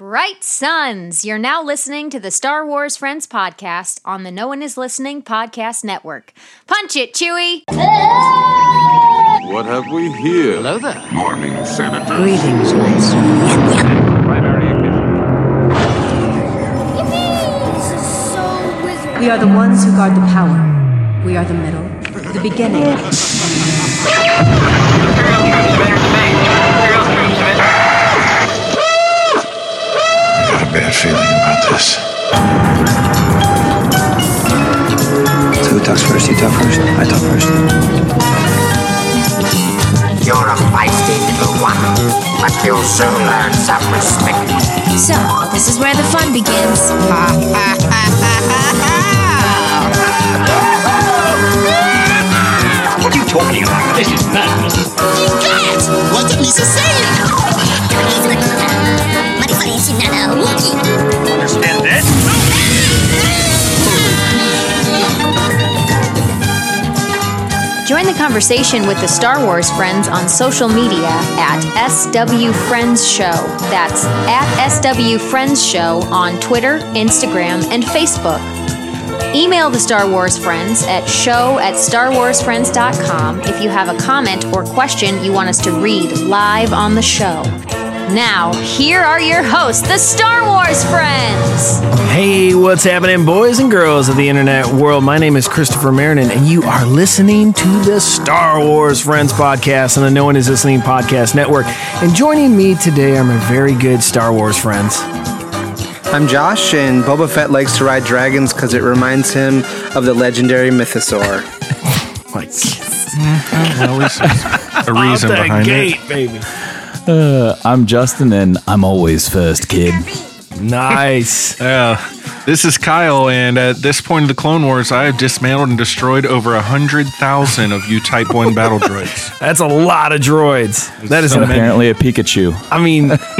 Bright Suns, you're now listening to the Star Wars Friends podcast on the No One Is Listening podcast network. Punch it, Chewie! What have we here? Hello there. Morning, Senator. Greetings, Master. This is so wizard. We are the ones who guard the power. We are the middle, the beginning. bad feeling about this. So who talks first? You talk first. I talk first. You're a feisty little one, but you'll soon learn some respect. So, this is where the fun begins. What are you talking about? This is madness. What did Lisa say? Understand that? Join the conversation with the Star Wars friends on social media at SW Friends Show. That's at SW Friends Show on Twitter, Instagram, and Facebook. Email the Star Wars Friends at show at starwarsfriends.com if you have a comment or question you want us to read live on the show. Now, here are your hosts, the Star Wars Friends. Hey, what's happening, boys and girls of the internet world? My name is Christopher Marinan, and you are listening to the Star Wars Friends podcast on the No One Is Listening podcast network. And joining me today are my very good Star Wars friends. I'm Josh, and Boba Fett likes to ride dragons because it reminds him of the legendary Mythosaur. Like, At least there's a reason out behind gate, it. baby. I'm Justin, and I'm always first, kid. Nice. Yeah. This is Kyle, and at this point of the Clone Wars, I have dismantled and destroyed over a hundred thousand of you Type One battle droids. That's a lot of droids. That is so a many. Apparently, a Pikachu. I mean,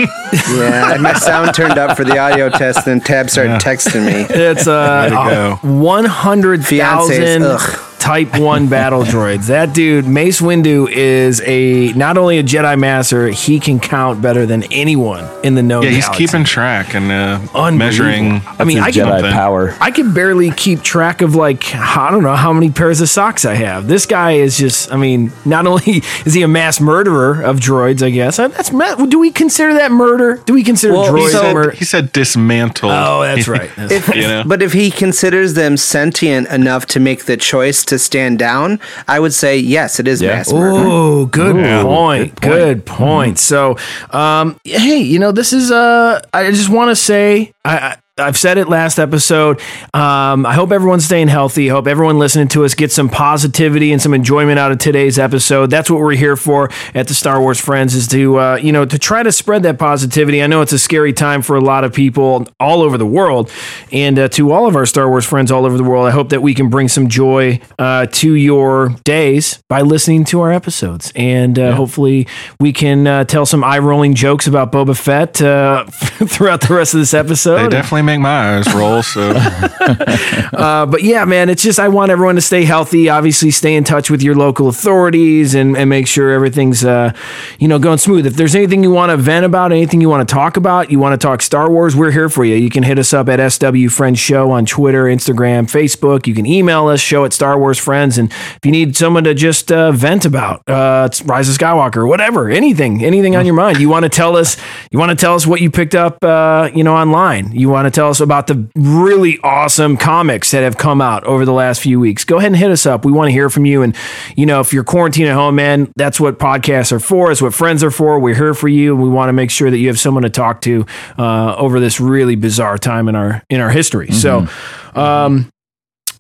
Yeah, my sound turned up for the audio test, and Tab started texting me. it's uh, Way to go. one hundred thousand Fiancés, ugh. Type One battle droids. That dude, Mace Windu, is a not only a Jedi Master, he can count better than anyone in the known. Yeah, he's galaxy. keeping track and uh, measuring. I mean, I can, Jedi power. I can barely keep track of like I don't know how many pairs of socks I have. This guy is just. I mean, not only is he a mass murderer of droids, I guess that's. Do we consider that murder? Do we consider Well, droids so- murder? He said dismantled. Oh, that's right. That's If, You know? But if he considers them sentient enough to make the choice to stand down, I would say yes, it is Yeah. mass murder. Oh, good point. Good point. So, um, hey, you know, this is. Uh, I just want to say, I, I I've said it last episode. Um, I hope everyone's staying healthy. I hope everyone listening to us gets some positivity and some enjoyment out of today's episode. That's what we're here for at the Star Wars Friends is to uh, you know to try to spread that positivity. I know it's a scary time for a lot of people all over the world, and uh, to all of our Star Wars friends all over the world, I hope that we can bring some joy uh, to your days by listening to our episodes, and uh, hopefully we can uh, tell some eye rolling jokes about Boba Fett uh, throughout the rest of this episode. They definitely make my eyes roll. So Uh, but yeah, man, it's just I want everyone to stay healthy. Obviously, stay in touch with your local authorities and, and make sure everything's uh, you know going smooth. If there's anything you want to vent about, anything you want to talk about, you want to talk Star Wars, we're here for you. You can hit us up at SW Friends Show on Twitter, Instagram, Facebook. You can email us show at Star Wars Friends, and if you need someone to just uh, vent about, uh, it's Rise of Skywalker, whatever, anything, anything on your mind. You want to tell us, you want to tell us what you picked up, uh, you know, online. You want to tell us about the really awesome comics that have come out over the last few weeks. Go ahead and hit us up. We want to hear from you. And you know, if you're quarantined at home, man, that's what podcasts are for. It's what friends are for. We're here for you, and we want to make sure that you have someone to talk to uh, over this really bizarre time in our in our history. So. Um,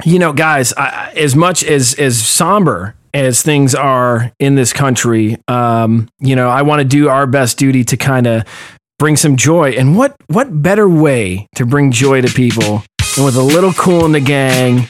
you know, guys, I- as much as as somber as things are in this country, um, you know, I want to do our best duty to kind of bring some joy. And what what better way to bring joy to people than with a little Kool and the Gang?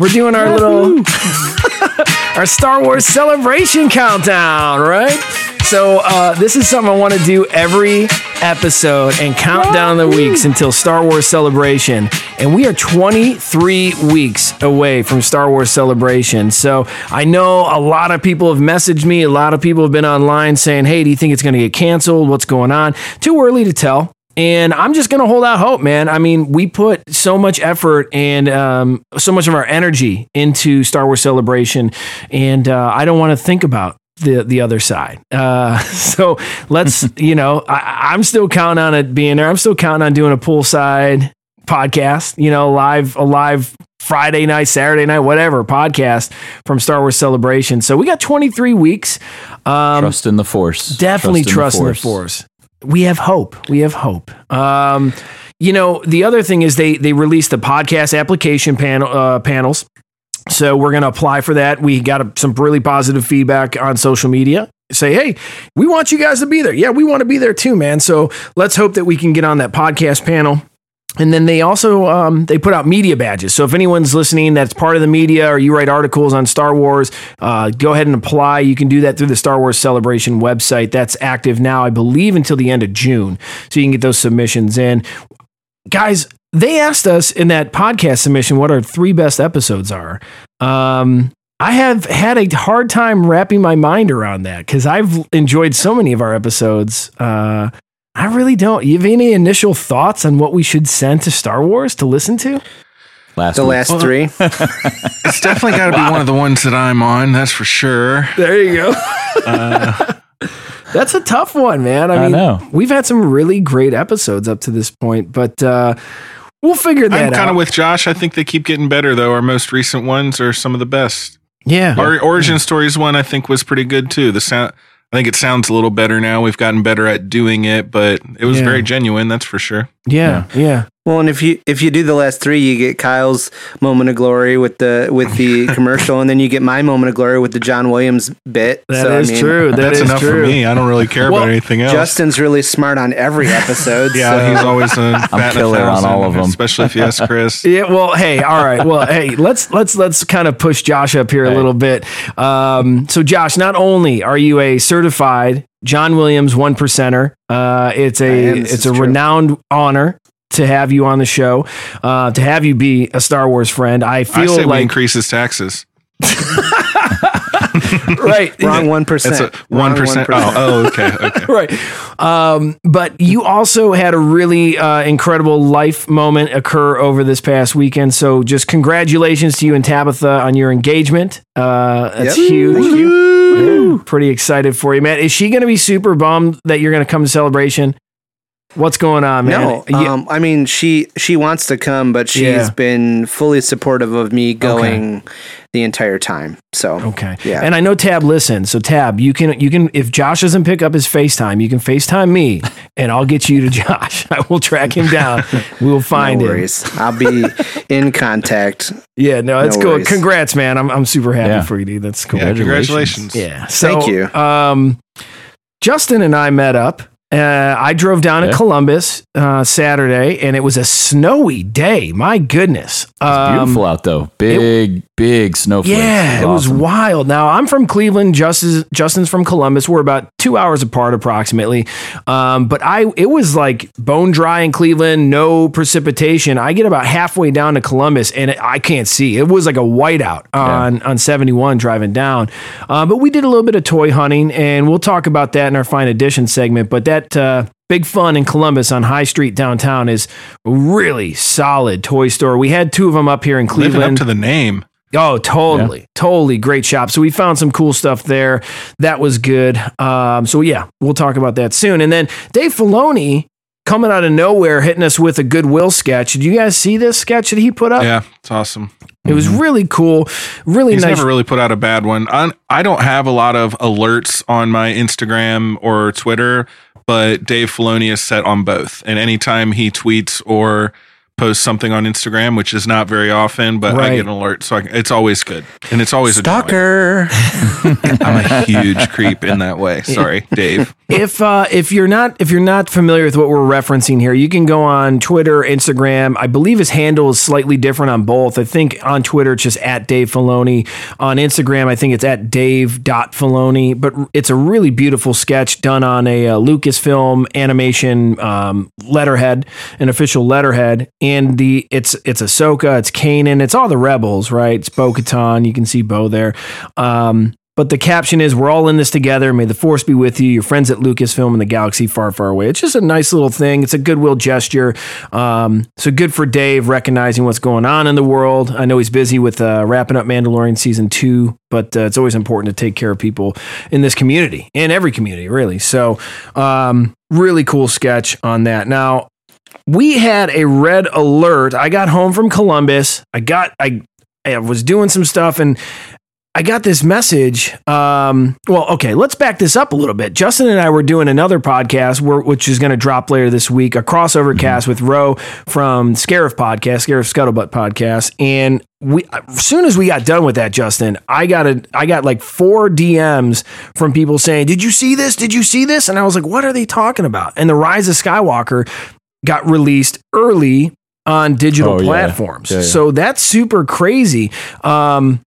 We're doing our little our Star Wars celebration countdown, right? So uh, this is something I want to do every episode and count down the weeks until Star Wars Celebration. And we are 23 weeks away from Star Wars Celebration. So I know a lot of people have messaged me. A lot of people have been online saying, hey, do you think it's going to get canceled? What's going on? Too early to tell. And I'm just going to hold out hope, man. I mean, we put so much effort and um, so much of our energy into Star Wars Celebration, and uh, I don't want to think about the the other side. Uh, so let's, you know, I, I'm still counting on it being there. I'm still counting on doing a poolside podcast, you know, live a live Friday night, Saturday night, whatever podcast from Star Wars Celebration. So we got 23 weeks. Um, Trust in the Force. definitely trust in the force. We have hope. We have hope. Um, you know, the other thing is they they released the podcast application panel uh, panels. So we're going to apply for that. We got a, some really positive feedback on social media. Say, hey, we want you guys to be there. Yeah, we want to be there too, man. So let's hope that we can get on that podcast panel. And then they also um, they put out media badges. So if anyone's listening that's part of the media or you write articles on Star Wars, uh, go ahead and apply. You can do that through the Star Wars Celebration website. That's active now, I believe, until the end of June. So you can get those submissions in. Guys, they asked us in that podcast submission what our three best episodes are. Um, I have had a hard time wrapping my mind around that because I've enjoyed so many of our episodes. Uh, I really don't. You have any initial thoughts on what we should send to Star Wars to listen to? Last The week. last three. It's definitely got to be one of the ones that I'm on. That's for sure. There you go. That's a tough one, man. I I mean, know. we've had some really great episodes up to this point, but uh, we'll figure that out. I'm kind of with Josh. I think they keep getting better, though. Our most recent ones are some of the best. yeah. Our Origin Stories one, I think, was pretty good too. The sound, I think it sounds a little better now. We've gotten better at doing it, but it was Yeah. very genuine. That's for sure. yeah, yeah. Well, and if you if you do the last three, you get Kyle's moment of glory with the with the commercial, and then you get my moment of glory with the John Williams bit. That So, I mean, true. That That's is enough true. for me. I don't really care Well, about anything else. Justin's really smart on every episode. yeah, so- he's always a bat in a killer on all of them. especially if you ask Chris. Yeah, well, hey, all right. Well, hey, let's let's let's kind of push Josh up here a little bit. Um, so, Josh, not only are you a certified John Williams one percenter, uh, it's I a am. This it's a true. renowned honor to have you on the show, uh, to have you be a Star Wars friend. I I feel say we like increase his taxes. right, wrong one It's percent. one percent. Oh, oh, okay, okay. right. Um, but you also had a really uh, incredible life moment occur over this past weekend. So just congratulations to you and Tabitha on your engagement. Uh, that's Yep. huge. Thank you. Yeah, pretty excited for you, man. Is she going to be super bummed that you're going to come to celebration? What's going on, man? No, You- um, I mean she she wants to come, but she's Yeah. been fully supportive of me going the entire time. So Okay. Yeah. And I know Tab listens. So Tab, you can you can if Josh doesn't pick up his FaceTime, you can FaceTime me and I'll get you to Josh. I will track him down. We will find no him. I'll be in contact. Yeah, no, that's No cool. worries. Congrats, man. I'm I'm super happy Yeah. for you, dude. That's cool. Yeah, congratulations. Yeah. So, Thank you. Um, Justin and I met up. Uh, I drove down to Yeah. Columbus uh, Saturday, and it was a snowy day. My goodness, Um, Beautiful out though. Big, big snowflakes. Yeah, it was awesome. wild. Now I'm from Cleveland. Justin, Justin's from Columbus. We're about two hours apart, approximately. Um, but I, it was like bone dry in Cleveland, no precipitation. I get about halfway down to Columbus, and it, I can't see. It was like a whiteout on on 71 driving down. Uh, but we did a little bit of toy hunting, and we'll talk about that in our fine edition segment. But that. Uh, Big Fun in Columbus on High Street downtown is really solid toy store. We had two of them up here in Living Cleveland. up to the name. Oh, totally, totally great shop. So we found some cool stuff there. That was good. Um, so yeah, we'll talk about that soon. And then Dave Filoni coming out of nowhere, hitting us with a Goodwill sketch. Did you guys see this sketch that he put up? Yeah, it's awesome. It was really cool, really He's nice. never really put out a bad one. I, I don't have a lot of alerts on my Instagram or Twitter, but Dave Filoni is set on both. And anytime he tweets or posts something on Instagram, which is not very often, but I get an alert, so I, it's always good, and it's always a joy. Stalker. I'm a huge creep in that way. Sorry, Dave. if uh, if you're not if you're not familiar with what we're referencing here, you can go on Twitter, Instagram. I believe his handle is slightly different on both. I think on Twitter it's just at Dave Filoni. On Instagram, I think it's at Dave.Filoni. But it's a really beautiful sketch done on a uh, Lucasfilm animation um, letterhead, an official letterhead. And the it's it's Ahsoka, it's Kanan, it's all the rebels, right? It's Bo Katan. You can see Bo there. Um, but the caption is "We're all in this together. May the force be with you. Your friends at Lucasfilm and the galaxy far, far away." It's just a nice little thing. It's a goodwill gesture. Um, so good for Dave recognizing what's going on in the world. I know he's busy with uh, wrapping up Mandalorian season two, but uh, it's always important to take care of people in this community, in every community, really. So, um, really cool sketch on that. Now, we had a red alert. I got home from Columbus. I got I I was doing some stuff and I got this message. Um, well, okay, let's back this up a little bit. Justin and I were doing another podcast, where, which is going to drop later this week, a crossover cast with Ro from Scarif Podcast, Scarif Scuttlebutt Podcast, and we as soon as we got done with that, Justin, I got a I got like four DMs from people saying, "Did you see this? Did you see this?" And I was like, "What are they talking about?" And the Rise of Skywalker got released early on digital Oh, platforms, Yeah, yeah. so that's super crazy. Um,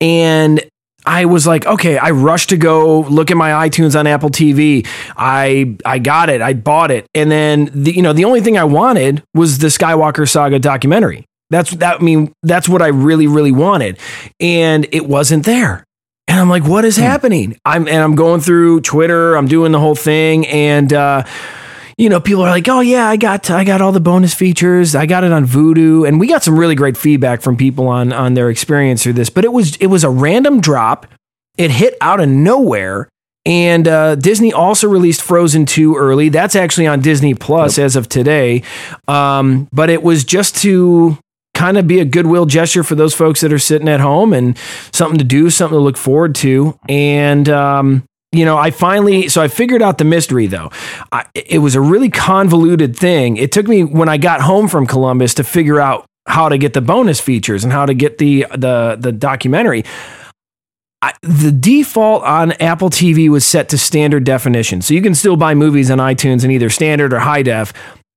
and I was like, okay, I rushed to go look at my iTunes on Apple TV. I I got it, I bought it, and then the, you know the only thing I wanted was the Skywalker Saga documentary. That's that. I mean, that's what I really really wanted, and it wasn't there. And I'm like, what is happening? I'm and I'm going through Twitter. I'm doing the whole thing, and uh, you know, people are like, "Oh yeah, I got I got all the bonus features. I got it on Vudu." And we got some really great feedback from people on on their experience through this. But it was it was a random drop. It hit out of nowhere. And uh, Disney also released Frozen 2 early. That's actually on Disney Plus as of today. Um, but it was just to kind of be a goodwill gesture for those folks that are sitting at home and something to do, something to look forward to. And, um, you know, I finally, so I figured out the mystery though. I, it was a really convoluted thing. It took me when I got home from Columbus to figure out how to get the bonus features and how to get the the the documentary. I, the default on Apple TV was set to standard definition, so you can still buy movies on iTunes in either standard or high def.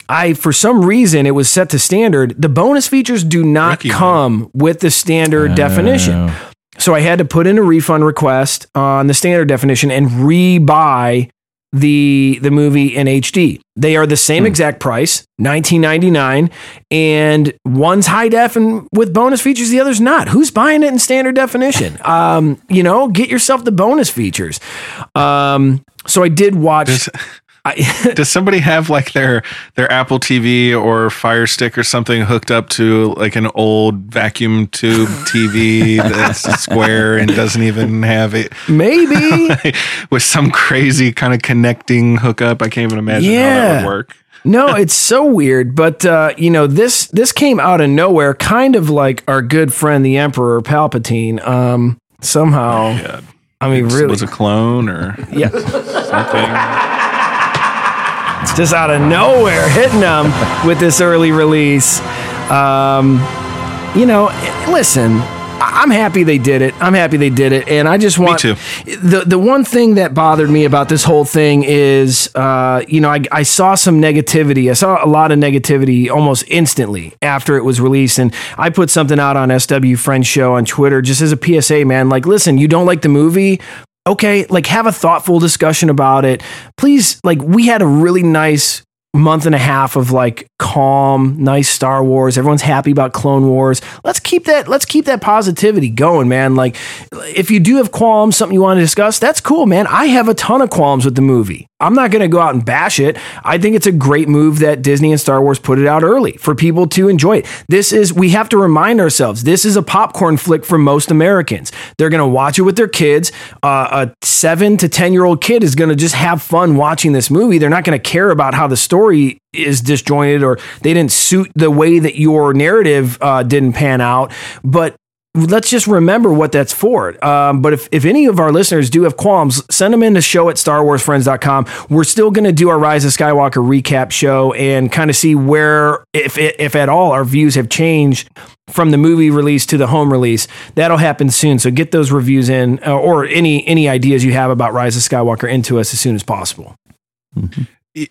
I, for some reason, it was set to standard. The bonus features do not come with the standard definition. So I had to put in a refund request on the standard definition and rebuy the the movie in HD. They are the same exact price, nineteen ninety nine, and one's high def and with bonus features, the other's not. Who's buying it in standard definition? Um, you know, get yourself the bonus features. Um, so I did watch. Does somebody have like their their Apple TV or Fire Stick or something hooked up to like an old vacuum tube TV that's square and doesn't even have it? Maybe with some crazy kind of connecting hookup. I can't even imagine how that would work. no, it's so weird, but uh, you know this this came out of nowhere, kind of like our good friend the Emperor Palpatine. Um, somehow, I mean, It's- really, was a clone or yeah, something. Just out of nowhere hitting them with this early release. Um, you know, listen, I'm happy they did it. I'm happy they did it, and I just want too. the the one thing that bothered me about this whole thing is, uh, you know, I, I saw some negativity. I saw a lot of negativity almost instantly after it was released, and I put something out on SW Friends Show on Twitter just as a PSA, man. Like, listen, you don't like the movie. Okay, like have a thoughtful discussion about it. Please, like we had a really nice month and a half of like calm, nice Star Wars. Everyone's happy about Clone Wars. Let's keep that let's keep that positivity going, man. Like if you do have qualms, something you want to discuss, that's cool, man. I have a ton of qualms with the movie. I'm not going to go out and bash it. I think it's a great move that Disney and Star Wars put it out early for people to enjoy it. This is we have to remind ourselves this is a popcorn flick for most Americans. They're going to watch it with their kids. Uh, a 7 to 10 year old kid is going to just have fun watching this movie. They're not going to care about how the story is disjointed or they didn't suit the way that your narrative uh, didn't pan out. But let's just remember what that's for. Um, but if, if any of our listeners do have qualms, send them in to show at starwarsfriends.com. We're still going to do our Rise of Skywalker recap show and kind of see where, if, if at all, our views have changed from the movie release to the home release. That'll happen soon. So get those reviews in uh, or any, any ideas you have about Rise of Skywalker into us as soon as possible.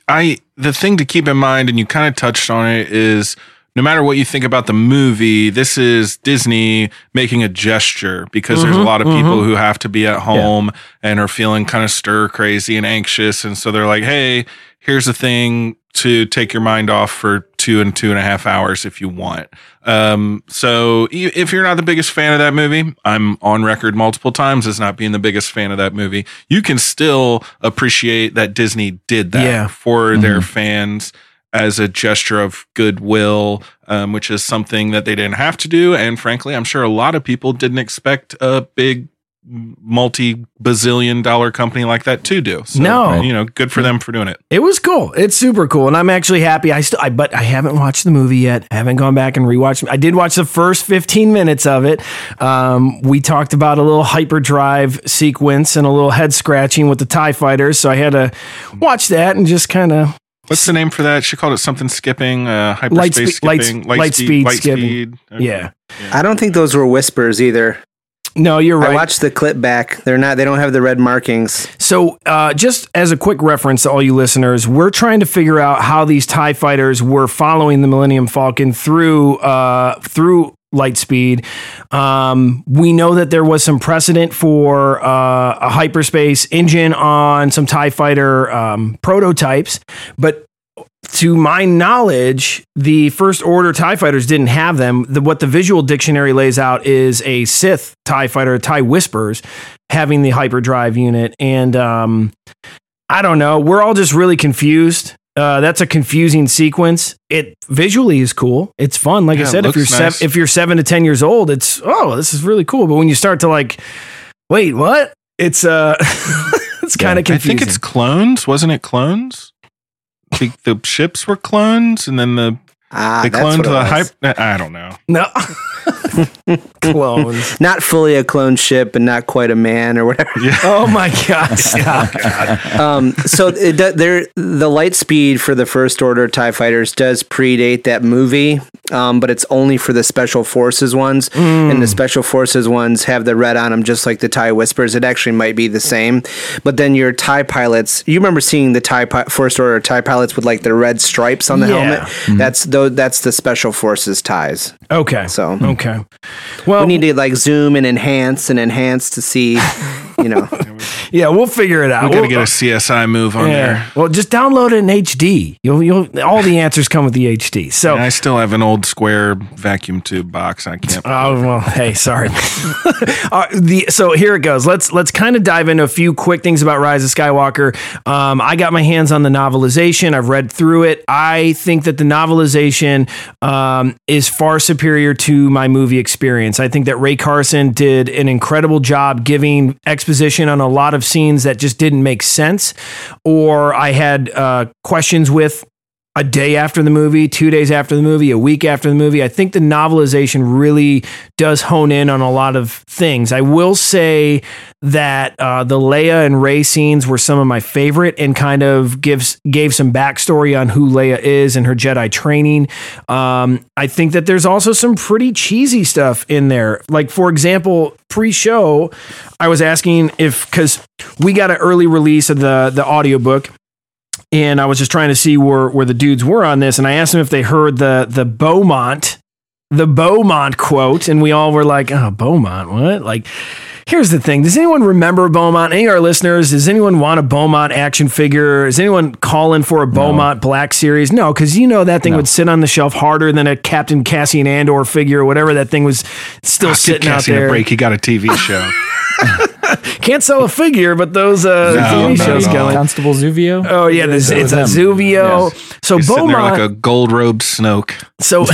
I the thing to keep in mind, and you kind of touched on it, is no matter what you think about the movie, this is Disney making a gesture because there's a Mhm, lot of people mhm. who have to be at home and are feeling kind of stir crazy and anxious, and so they're like, "Hey, here's a thing to take your mind off for two and two and a half hours if you want. Um, so if you're not the biggest fan of that movie, I'm on record multiple times as not being the biggest fan of that movie. You can still appreciate that Disney did that Yeah. for their fans as a gesture of goodwill, um, which is something that they didn't have to do. And frankly, I'm sure a lot of people didn't expect a big multi bazillion dollar company like that to do. So, No. you know, good for them for doing it. It was cool. It's super cool, and I'm actually happy. I still, I, but I haven't watched the movie yet. I haven't gone back and rewatched. I did watch the first 15 minutes of it. Um, we talked about a little hyperdrive sequence and a little head scratching with the Tie Fighters, so I had to watch that and just kind of What's the name for that? She called it something skipping, uh, Light hyperspace spe- light- skipping, light speed light skipping. speed. Okay. yeah. I don't think those were whispers either. No, you're right. I watched the clip back. They're not. They don't have the red markings. So, uh, just as a quick reference to all you listeners, we're trying to figure out how these Tie fighters were following the Millennium Falcon through uh, through Lightspeed. Um, we know that there was some precedent for uh, a hyperspace engine on some Tie fighter um, prototypes, but to my knowledge, the first order TIE fighters didn't have them. The, what the visual dictionary lays out is a Sith TIE fighter, TIE Whispers, having the hyperdrive unit. And um, I don't know. We're all just really confused. Uh, that's a confusing sequence. It visually is cool. It's fun. Like Yeah, I said, if you're looks seven, if you're seven to ten years old, it's oh, this is really cool. But when you start to like, wait, what? It's uh, it's kind of I confusing. I think it's clones. Wasn't it clones? The, the ships were clones, and then the Ah, they that's cloned what the hype. I don't know. no clones. Not fully a clone ship, and not quite a man or whatever. Oh my god! Stop. um, so it, there, the light speed for the first order Tie fighters does predate that movie, um, but it's only for the special forces ones, and the special forces ones have the red on them, just like the Tie Whispers. It actually might be the same, but then your Tie pilots, you remember seeing the Tie pi- first order Tie pilots with like the red stripes on the Yeah. helmet? That's though that's the special forces ties. Okay. So Okay. Well, we need to like zoom and enhance and enhance to see, you know. yeah, we'll figure it out. We got to We'll- get a CSI move on yeah. there. Well, just download it in HD. You'll, you'll, all the answers come with the HD. So, And I still have an old square vacuum tube box. I can't. Oh well, hey, sorry. uh, the so here it goes. Let's let's kind of dive into a few quick things about Rise of Skywalker. Um, I got my hands on the novelization. I've read through it. I think that the novelization um, is far superior to my movie experience. I think that Rae Carson did an incredible job giving exposition on a lot of scenes that just didn't make sense, or I had uh, questions with a day after the movie, two days after the movie, a week after the movie. I think the novelization really does hone in on a lot of things. I will say that uh, the Leia and Rey scenes were some of my favorite and kind of gives gave some backstory on who Leia is and her Jedi training. Um, I think that there's also some pretty cheesy stuff in there. Like for example, pre-show, I was asking if because we got an early release of the the audiobook and I was just trying to see where where the dudes were on this, and I asked them if they heard the the Beaumont, the Beaumont quote, and we all were like, "Oh, Beaumont, what?" Like, here's the thing: Does anyone remember Beaumont? Any of our listeners? Does anyone want a Beaumont action figure? Is anyone calling for a Beaumont Black Series? No, because you know that thing would sit on the shelf harder than a Captain Cassian Andor figure or whatever that thing was still Ah, give sitting out Cassian there. a break. He got a TV show. Can't sell a figure, but those uh, No, TV shows going. Constable Zuvio. Oh yeah, there's, it's a him. Zuvio. So He's sitting there Beaumont. like a gold robed Snoke. So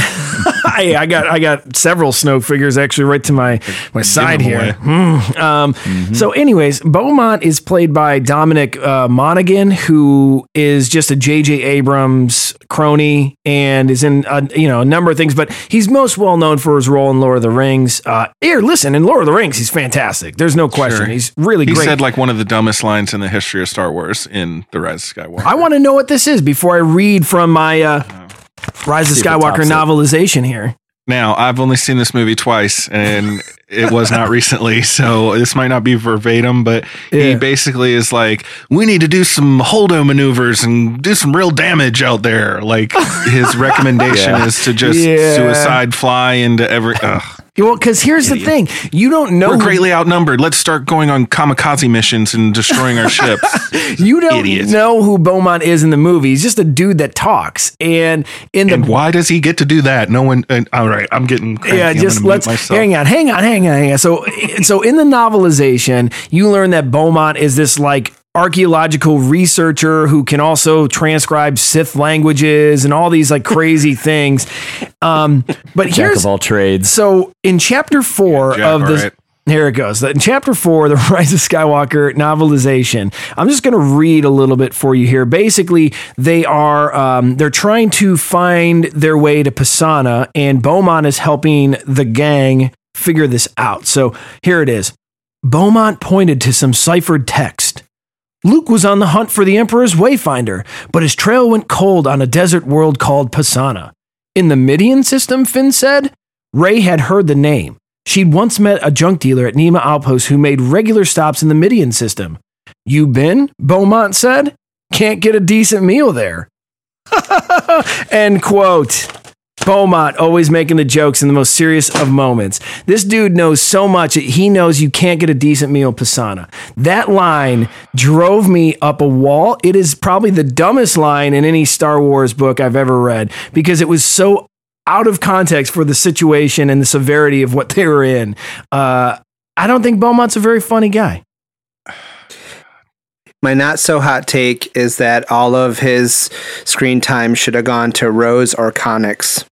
I, I got I got several Snoke figures actually right to my my side here. Hmm. Um, So, anyways, Beaumont is played by Dominic uh, Monaghan, who is just a J.J. Abrams crony and is in a, you know a number of things, but he's most well known for his role in Lord of the Rings. Uh, here, listen, in Lord of the Rings, he's fantastic. There's no question. Sure. He's really He great. He said like one of the dumbest lines in the history of Star Wars in The Rise of Skywalker. I want to know what this is before I read from my uh, Rise of See if it Skywalker tops it. novelization here. Now, I've only seen this movie twice and it was not recently, so this might not be verbatim, but he basically is like, we need to do some holdo maneuvers and do some real damage out there. Like his recommendation Yeah. is to just Yeah. suicide fly into every. Ugh. Well, because here's the thing: you don't know We're greatly outnumbered. Let's start going on kamikaze missions and destroying our ships. you don't Idiots. know who Beaumont is in the movie. He's just a dude that talks, and in the And why does he get to do that? No one. Uh, all right, I'm getting cranky. yeah, just let's hang on, hang on, hang on, hang on. So, so in the novelization, you learn that Beaumont is this like archaeological researcher who can also transcribe Sith languages and all these like crazy things. Um, but Jack here's of all trades. so in chapter four Jack, of this. right. Here it goes. In chapter four, the Rise of Skywalker novelization. I'm just going to read a little bit for you here. Basically, they are um, they're trying to find their way to Pasaana, and Beaumont is helping the gang figure this out. So here it is. Beaumont pointed to some ciphered text. Luke was on the hunt for the Emperor's Wayfinder, but his trail went cold on a desert world called Pasaana. In the Midian system, Finn said, Rey had heard the name. She'd once met a junk dealer at Niima Outpost who made regular stops in the Midian system. You been? Beaumont said. Can't get a decent meal there. End quote. Beaumont always making the jokes in the most serious of moments. This dude knows so much that he knows you can't get a decent meal Pasaana. That line drove me up a wall. It is probably the dumbest line in any Star Wars book I've ever read because it was so out of context for the situation and the severity of what they were in. Uh, I don't think Beaumont's a very funny guy. My not so hot take is that all of his screen time should have gone to Rose or Connix.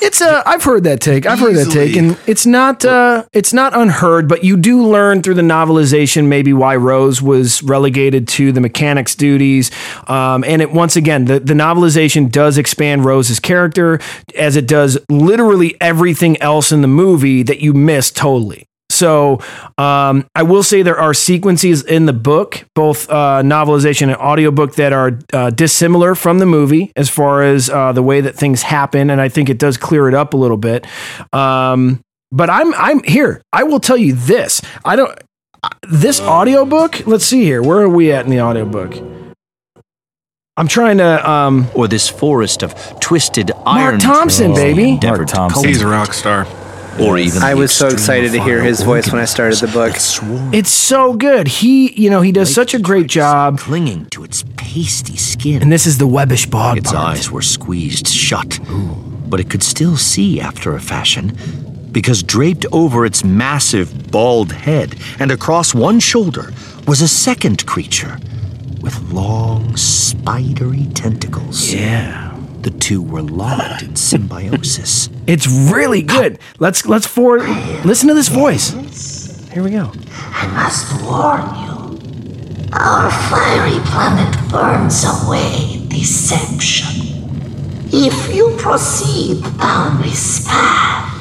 It's uh, I've heard that take. I've heard that take, and it's not uh, it's not unheard. But you do learn through the novelization maybe why Rose was relegated to the mechanics duties. Um, and it once again, the the novelization does expand Rose's character as it does literally everything else in the movie that you miss totally. So um, I will say there are sequences in the book, both uh, novelization and audiobook, that are uh, dissimilar from the movie as far as uh, the way that things happen, and I think it does clear it up a little bit. Um, but I'm I'm here. I will tell you this. I don't this audiobook. Let's see here. Where are we at in the audiobook? I'm trying to um, or this forest of twisted iron. Marc Thompson, threads baby. Marc Thompson. cultivate. He's a rock star. Or even I was so excited to hear his voice when I started the book. It's so good. He, you know, he does such a great job. clinging to its pasty skin. And this is the webbish bog its part. eyes were squeezed shut, but it could still see after a fashion, because draped over its massive bald head and across one shoulder was a second creature with long, spidery tentacles. Yeah. The two were locked in symbiosis. It's really good. Let's let's forward. Listen to this voice. Here we go. I must warn you. Our fiery planet burns away deception. If you proceed down this path,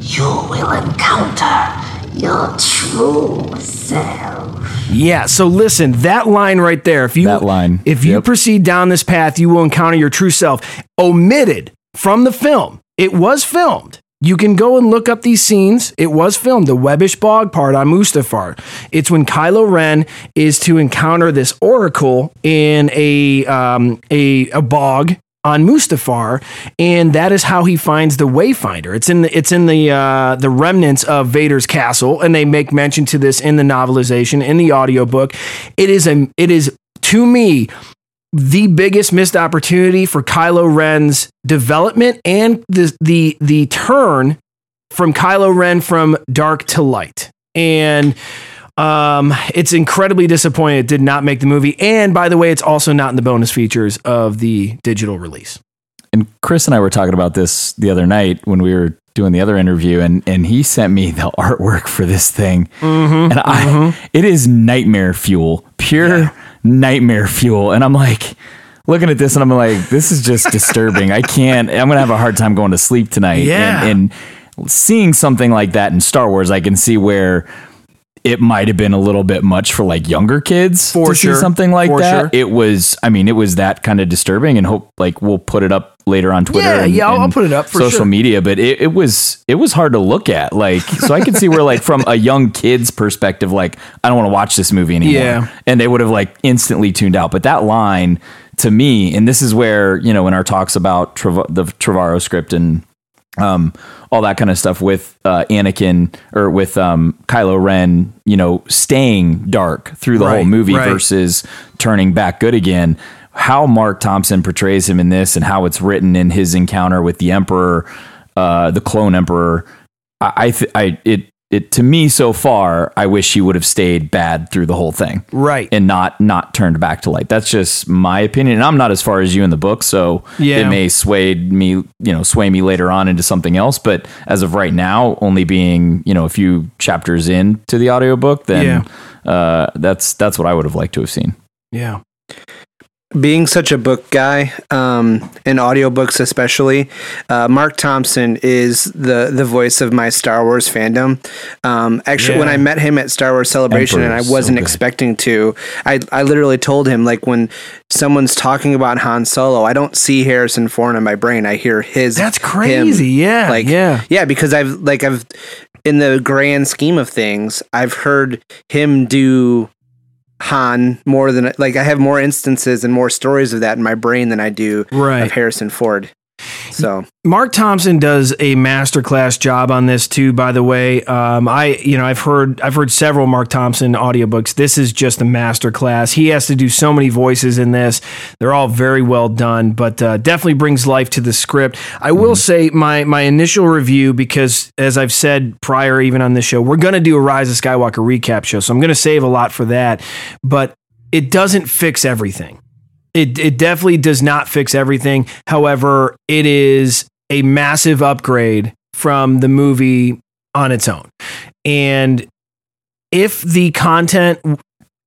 you will encounter your true self. Yeah. So listen, that line right there. If you That line, if you yep. proceed down this path, you will encounter your true self. Omitted from the film. It was filmed. You can go and look up these scenes. It was filmed. The webbish bog part on Mustafar. It's when Kylo Ren is to encounter this oracle in a um, a, a bog on Mustafar, and that is how he finds the Wayfinder. It's in the it's in the uh, the remnants of Vader's castle, and they make mention to this in the novelization, in the audiobook. It is a it is to me the biggest missed opportunity for Kylo Ren's development and the the the turn from Kylo Ren from dark to light. And um, it's incredibly disappointing it did not make the movie. And by the way, it's also not in the bonus features of the digital release. And Chris and I were talking about this the other night when we were doing the other interview, and and he sent me the artwork for this thing, Mm-hmm, and I it is nightmare fuel, pure nightmare fuel, and I'm like. Looking at this and I'm like, this is just disturbing. I can't. I'm gonna have a hard time going to sleep tonight. Yeah. And, and seeing something like that in Star Wars, I can see where it might have been a little bit much for like younger kids For to sure. see something like For that. sure. It was, I mean, it was that kind of disturbing, and hope like we'll put it up later on Twitter. Yeah, and, yeah, I'll- I'll put it up for social sure. media. But it, it was it was hard to look at. Like, so I could see where like from a young kid's perspective, like I don't want to watch this movie anymore. Yeah. and they would have like instantly tuned out. But that line to me, and this is where you know in our talks about Trev- the Trevorrow script and um, all that kind of stuff with uh, Anakin or with um, Kylo Ren, you know, staying dark through the Right, whole movie right. versus turning back good again. How Marc Thompson portrays him in this and how it's written in his encounter with the Emperor, uh, the clone Emperor, I, I, th- I, it, it to me so far, I wish he would have stayed bad through the whole thing, right, and not not turned back to light. That's just my opinion, and I'm not as far as you in the book, so Yeah. it may sway me, you know, sway me later on into something else. But as of right now, only being you know a few chapters into the audiobook, then uh, that's that's what I would have liked to have seen. Yeah. Being such a book guy um, and audiobooks especially uh, marc thompson is the the voice of my star wars fandom um, actually when i met him at star wars celebration and i wasn't good. expecting to I, I literally told him like when someone's talking about han solo i don't see harrison ford in my brain i hear his That's him. crazy. Yeah. like yeah. yeah because i've like i've in the grand scheme of things i've heard him do Han more than like I have more instances and more stories of that in my brain than I do Right. of Harrison Ford. So Marc Thompson does a masterclass job on this too. By the way, um, I you know I've heard I've heard several Marc Thompson audiobooks. This is just a masterclass. He has to do so many voices in this. They're all very well done, but uh, definitely brings life to the script. I will say my my initial review because as I've said prior, even on this show, we're gonna do a Rise of Skywalker recap show, so I'm gonna save a lot for that. But it doesn't fix everything. It, it definitely does not fix everything. However, it is a massive upgrade from the movie on its own. And if the content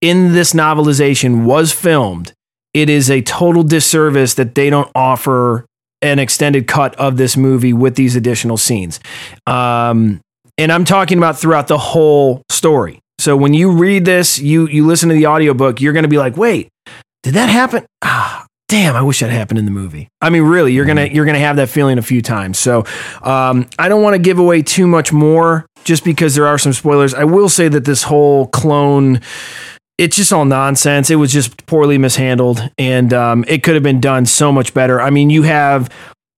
in this novelization was filmed, it is a total disservice that they don't offer an extended cut of this movie with these additional scenes. Um, and I'm talking about throughout the whole story. So when you read this, you you listen to the audiobook, you're going to be like, "Wait, did that happen? Ah, damn, I wish that happened in the movie. I mean, really, you're gonna you're gonna have that feeling a few times. So um, I don't want to give away too much more, just because there are some spoilers. I will say that this whole clone. It's just all nonsense. It was just poorly mishandled, and um, it could have been done so much better. I mean, you have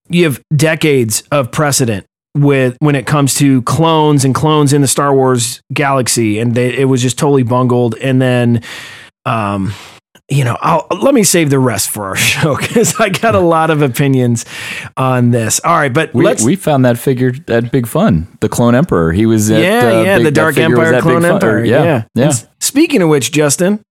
you have decades of precedent with when it comes to clones and clones in the Star Wars galaxy, and they, it was just totally bungled. And then, um, you know, I'll, let me save the rest for our show because I got a lot of opinions on this. All right, but We, let's. we found that figure at Big Fun, the Clone Emperor. He was at yeah, uh, yeah, Big- the Dark Empire Clone Fun- or- Yeah, Yeah, yeah. Speaking of which, Justin,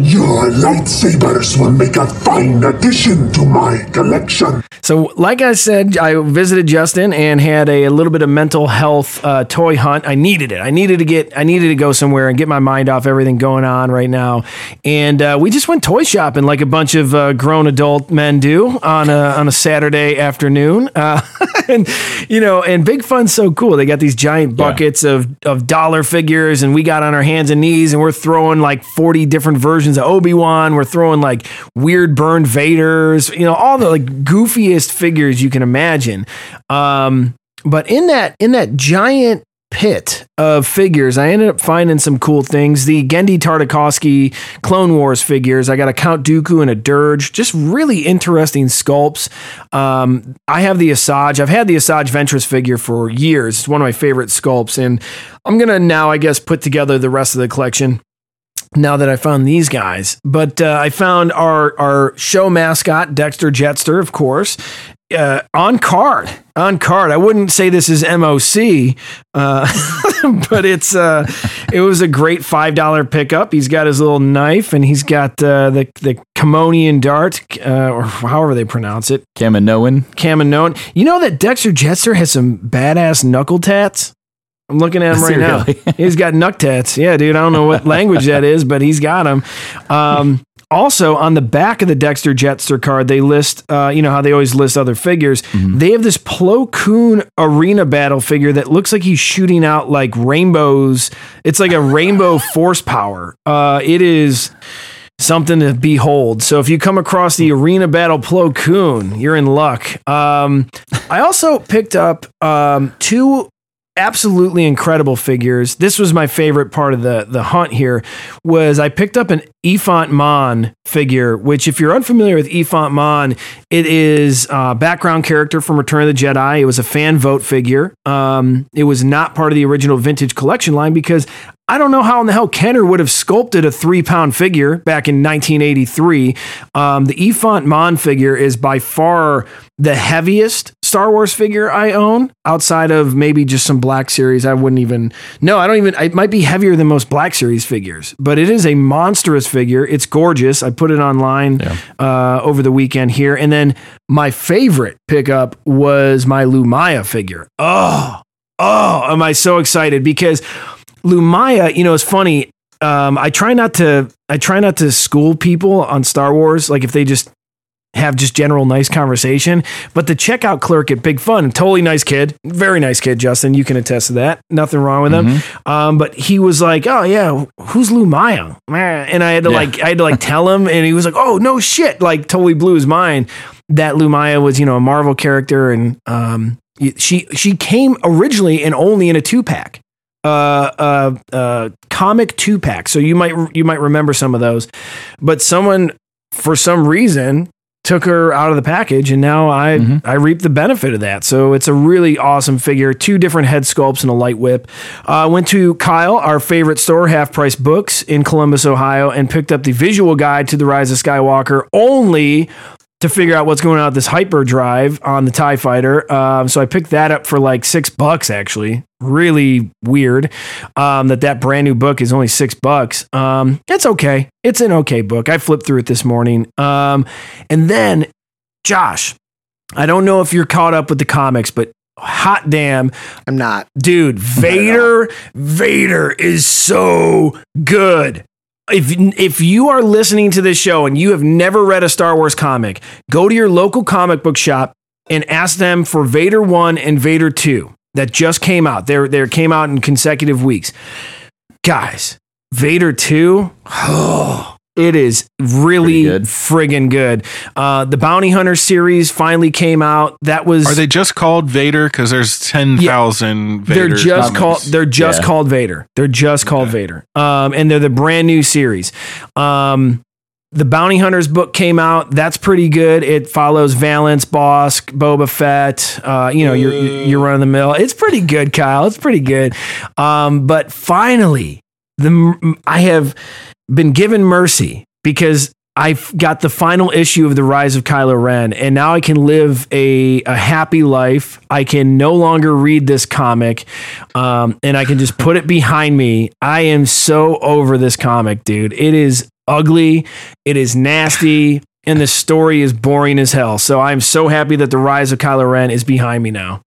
Your lightsabers will make a fine addition to my collection. So, like I said, I visited Justin and had a, little bit of mental health uh, toy hunt. I needed it. I needed to get. I needed to go somewhere and get my mind off everything going on right now. And uh, we just went toy shopping like a bunch of uh, grown adult men do on a on a Saturday afternoon. Uh, and you know, and Big Fun's so cool. They got these giant buckets of of dollar figures, and we got on our hands and knees, and we're throwing like forty different versions of Obi Wan. We're throwing like weird burned Vaders. You know, all the like goofiest figures you can imagine. Um, but in that in that giant pit of figures, I ended up finding some cool things. The Genndy Tartakovsky Clone Wars figures. I got a Count Dooku and a Dirge. Just really interesting sculpts. Um, I have the Asajj. I've had the Asajj Ventress figure for years. It's one of my favorite sculpts, and I'm gonna now, I guess, put together the rest of the collection now that I found these guys. But uh, I found our our show mascot Dexter Jettster, of course, uh, on card. On card. I wouldn't say this is MOC, uh, but it's uh, it was a great five dollar pickup. He's got his little knife and he's got uh, the the Kamonian dart, uh, or however they pronounce it. Kaminoan. Kaminoan. You know that Dexter Jettster has some badass knuckle tats. I'm looking at him right now. Really? he's got knuck tats. Yeah, dude. I don't know what language that is, but he's got them. Um, also, on the back of the Dexter Jettster card, they list, uh, you know how they always list other figures. They have this Plo Koon arena battle figure that looks like he's shooting out like rainbows. It's like a rainbow force power. Uh, it is something to behold. So if you come across the arena battle Plo Koon, you're in luck. Um, I also picked up um, two absolutely incredible figures. This was my favorite part of the the hunt here was I picked up an Ephant Mon figure, which if you're unfamiliar with Ephant Mon, it is a background character from Return of the Jedi. It was a fan vote figure. Um, it was not part of the original vintage collection line because I don't know how in the hell Kenner would have sculpted a three pound figure back in 1983. Um, the Ephant Mon figure is by far the heaviest Star Wars figure I own outside of maybe just some Black Series. I wouldn't even, no, I don't even, it might be heavier than most Black Series figures, but it is a monstrous figure. It's gorgeous. I put it online uh, over the weekend here. And then my favorite pickup was my Lumiya figure. Oh, oh, am I so excited because Lumiya, you know, it's funny. Um, I try not to I try not to school people on Star Wars. Like if they just have just general nice conversation. But the checkout clerk at Big Fun, totally nice kid, very nice kid, Justin. You can attest to that. Nothing wrong with him. Um, but he was like, "Oh yeah, who's Lumiya?" And I had to Yeah. like I had to like tell him, and he was like, "Oh no shit!" Like totally blew his mind that Lumiya was you know a Marvel character, and um, she she came originally and only in a two pack uh, uh, uh, comic two pack. So you might you might remember some of those, but someone for some reason took her out of the package, and now I I reap the benefit of that. So it's a really awesome figure. Two different head sculpts and a light whip. Uh, went to Kyle, our favorite store, Half Price Books in Columbus, Ohio, and picked up the visual guide to the Rise of Skywalker only to figure out what's going on with this hyperdrive on the TIE fighter. Um, so I picked that up for like six bucks, actually. Really weird um, that that brand new book is only six bucks. Um, it's okay. It's an okay book. I flipped through it this morning. Um, and then, Josh, I don't know if you're caught up with the comics, but hot damn. I'm not. Dude, Vader, Vader is so good. If, if you are listening to this show and you have never read a Star Wars comic, go to your local comic book shop and ask them for Vader 1 and Vader 2 that just came out. They they came out in consecutive weeks. Guys, Vader 2, oh, it is really friggin' good. Uh, the Bounty Hunter series finally came out. That was Are they just called Vader? Because there's ten thousand. they're just called they're just called Vader. They're just called Vader. Um, and they're the brand new series. Um, the Bounty Hunters book came out. That's pretty good. It follows Valance, Bossk, Boba Fett. Uh, you know, you're you're running the mill. It's pretty good, Kyle. It's pretty good. Um, but finally, the I have been given mercy because I've got the final issue of the Rise of Kylo Ren, and now I can live a, a happy life. I can no longer read this comic, um, and I can just put it behind me. I am so over this comic, dude. It is ugly, it is nasty, and the story is boring as hell. So I'm so happy that the Rise of Kylo Ren is behind me now.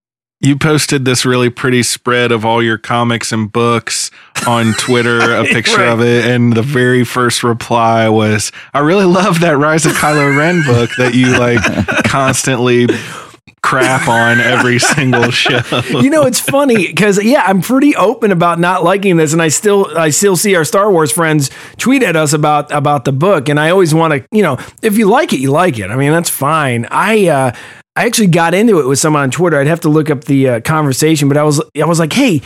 You posted this really pretty spread of all your comics and books on Twitter, a picture Right. of it, and the very first reply was, "I really love that Rise of Kylo Ren book that you like constantly crap on every single show." you know it's funny because yeah i'm pretty open about not liking this and i still i still see our star wars friends tweet at us about about the book and i always want to you know if you like it you like it i mean that's fine i uh i actually got into it with someone on twitter i'd have to look up the uh, conversation but i was i was like hey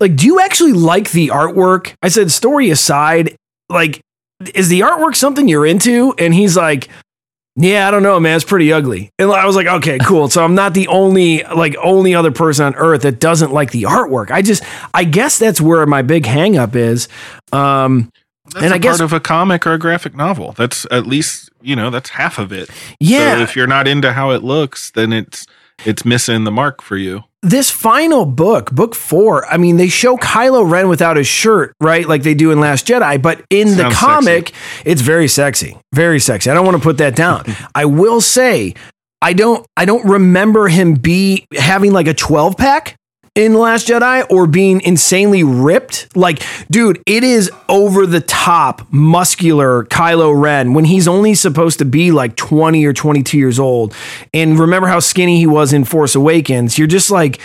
like do you actually like the artwork i said story aside like is the artwork something you're into and he's like yeah, I don't know, man. It's pretty ugly. And I was like, okay, cool. So I'm not the only like only other person on earth that doesn't like the artwork. I just I guess that's where my big hang up is. Um That's and a I guess part of a comic or a graphic novel. That's at least you know that's half of it. Yeah. So if you're not into how it looks, then it's it's missing the mark for you. this final book, book four, I mean, they show Kylo Ren without his shirt, right? Like they do in Last Jedi, but in the Sounds comic, it's very sexy. Very sexy. I don't want to put that down. I will say, I don't I don't remember him be having like a 12 pack in The Last Jedi or being insanely ripped. Like, dude, it is over the top muscular Kylo Ren when he's only supposed to be like 20 or 22 years old. And remember how skinny he was in Force Awakens. You're just like,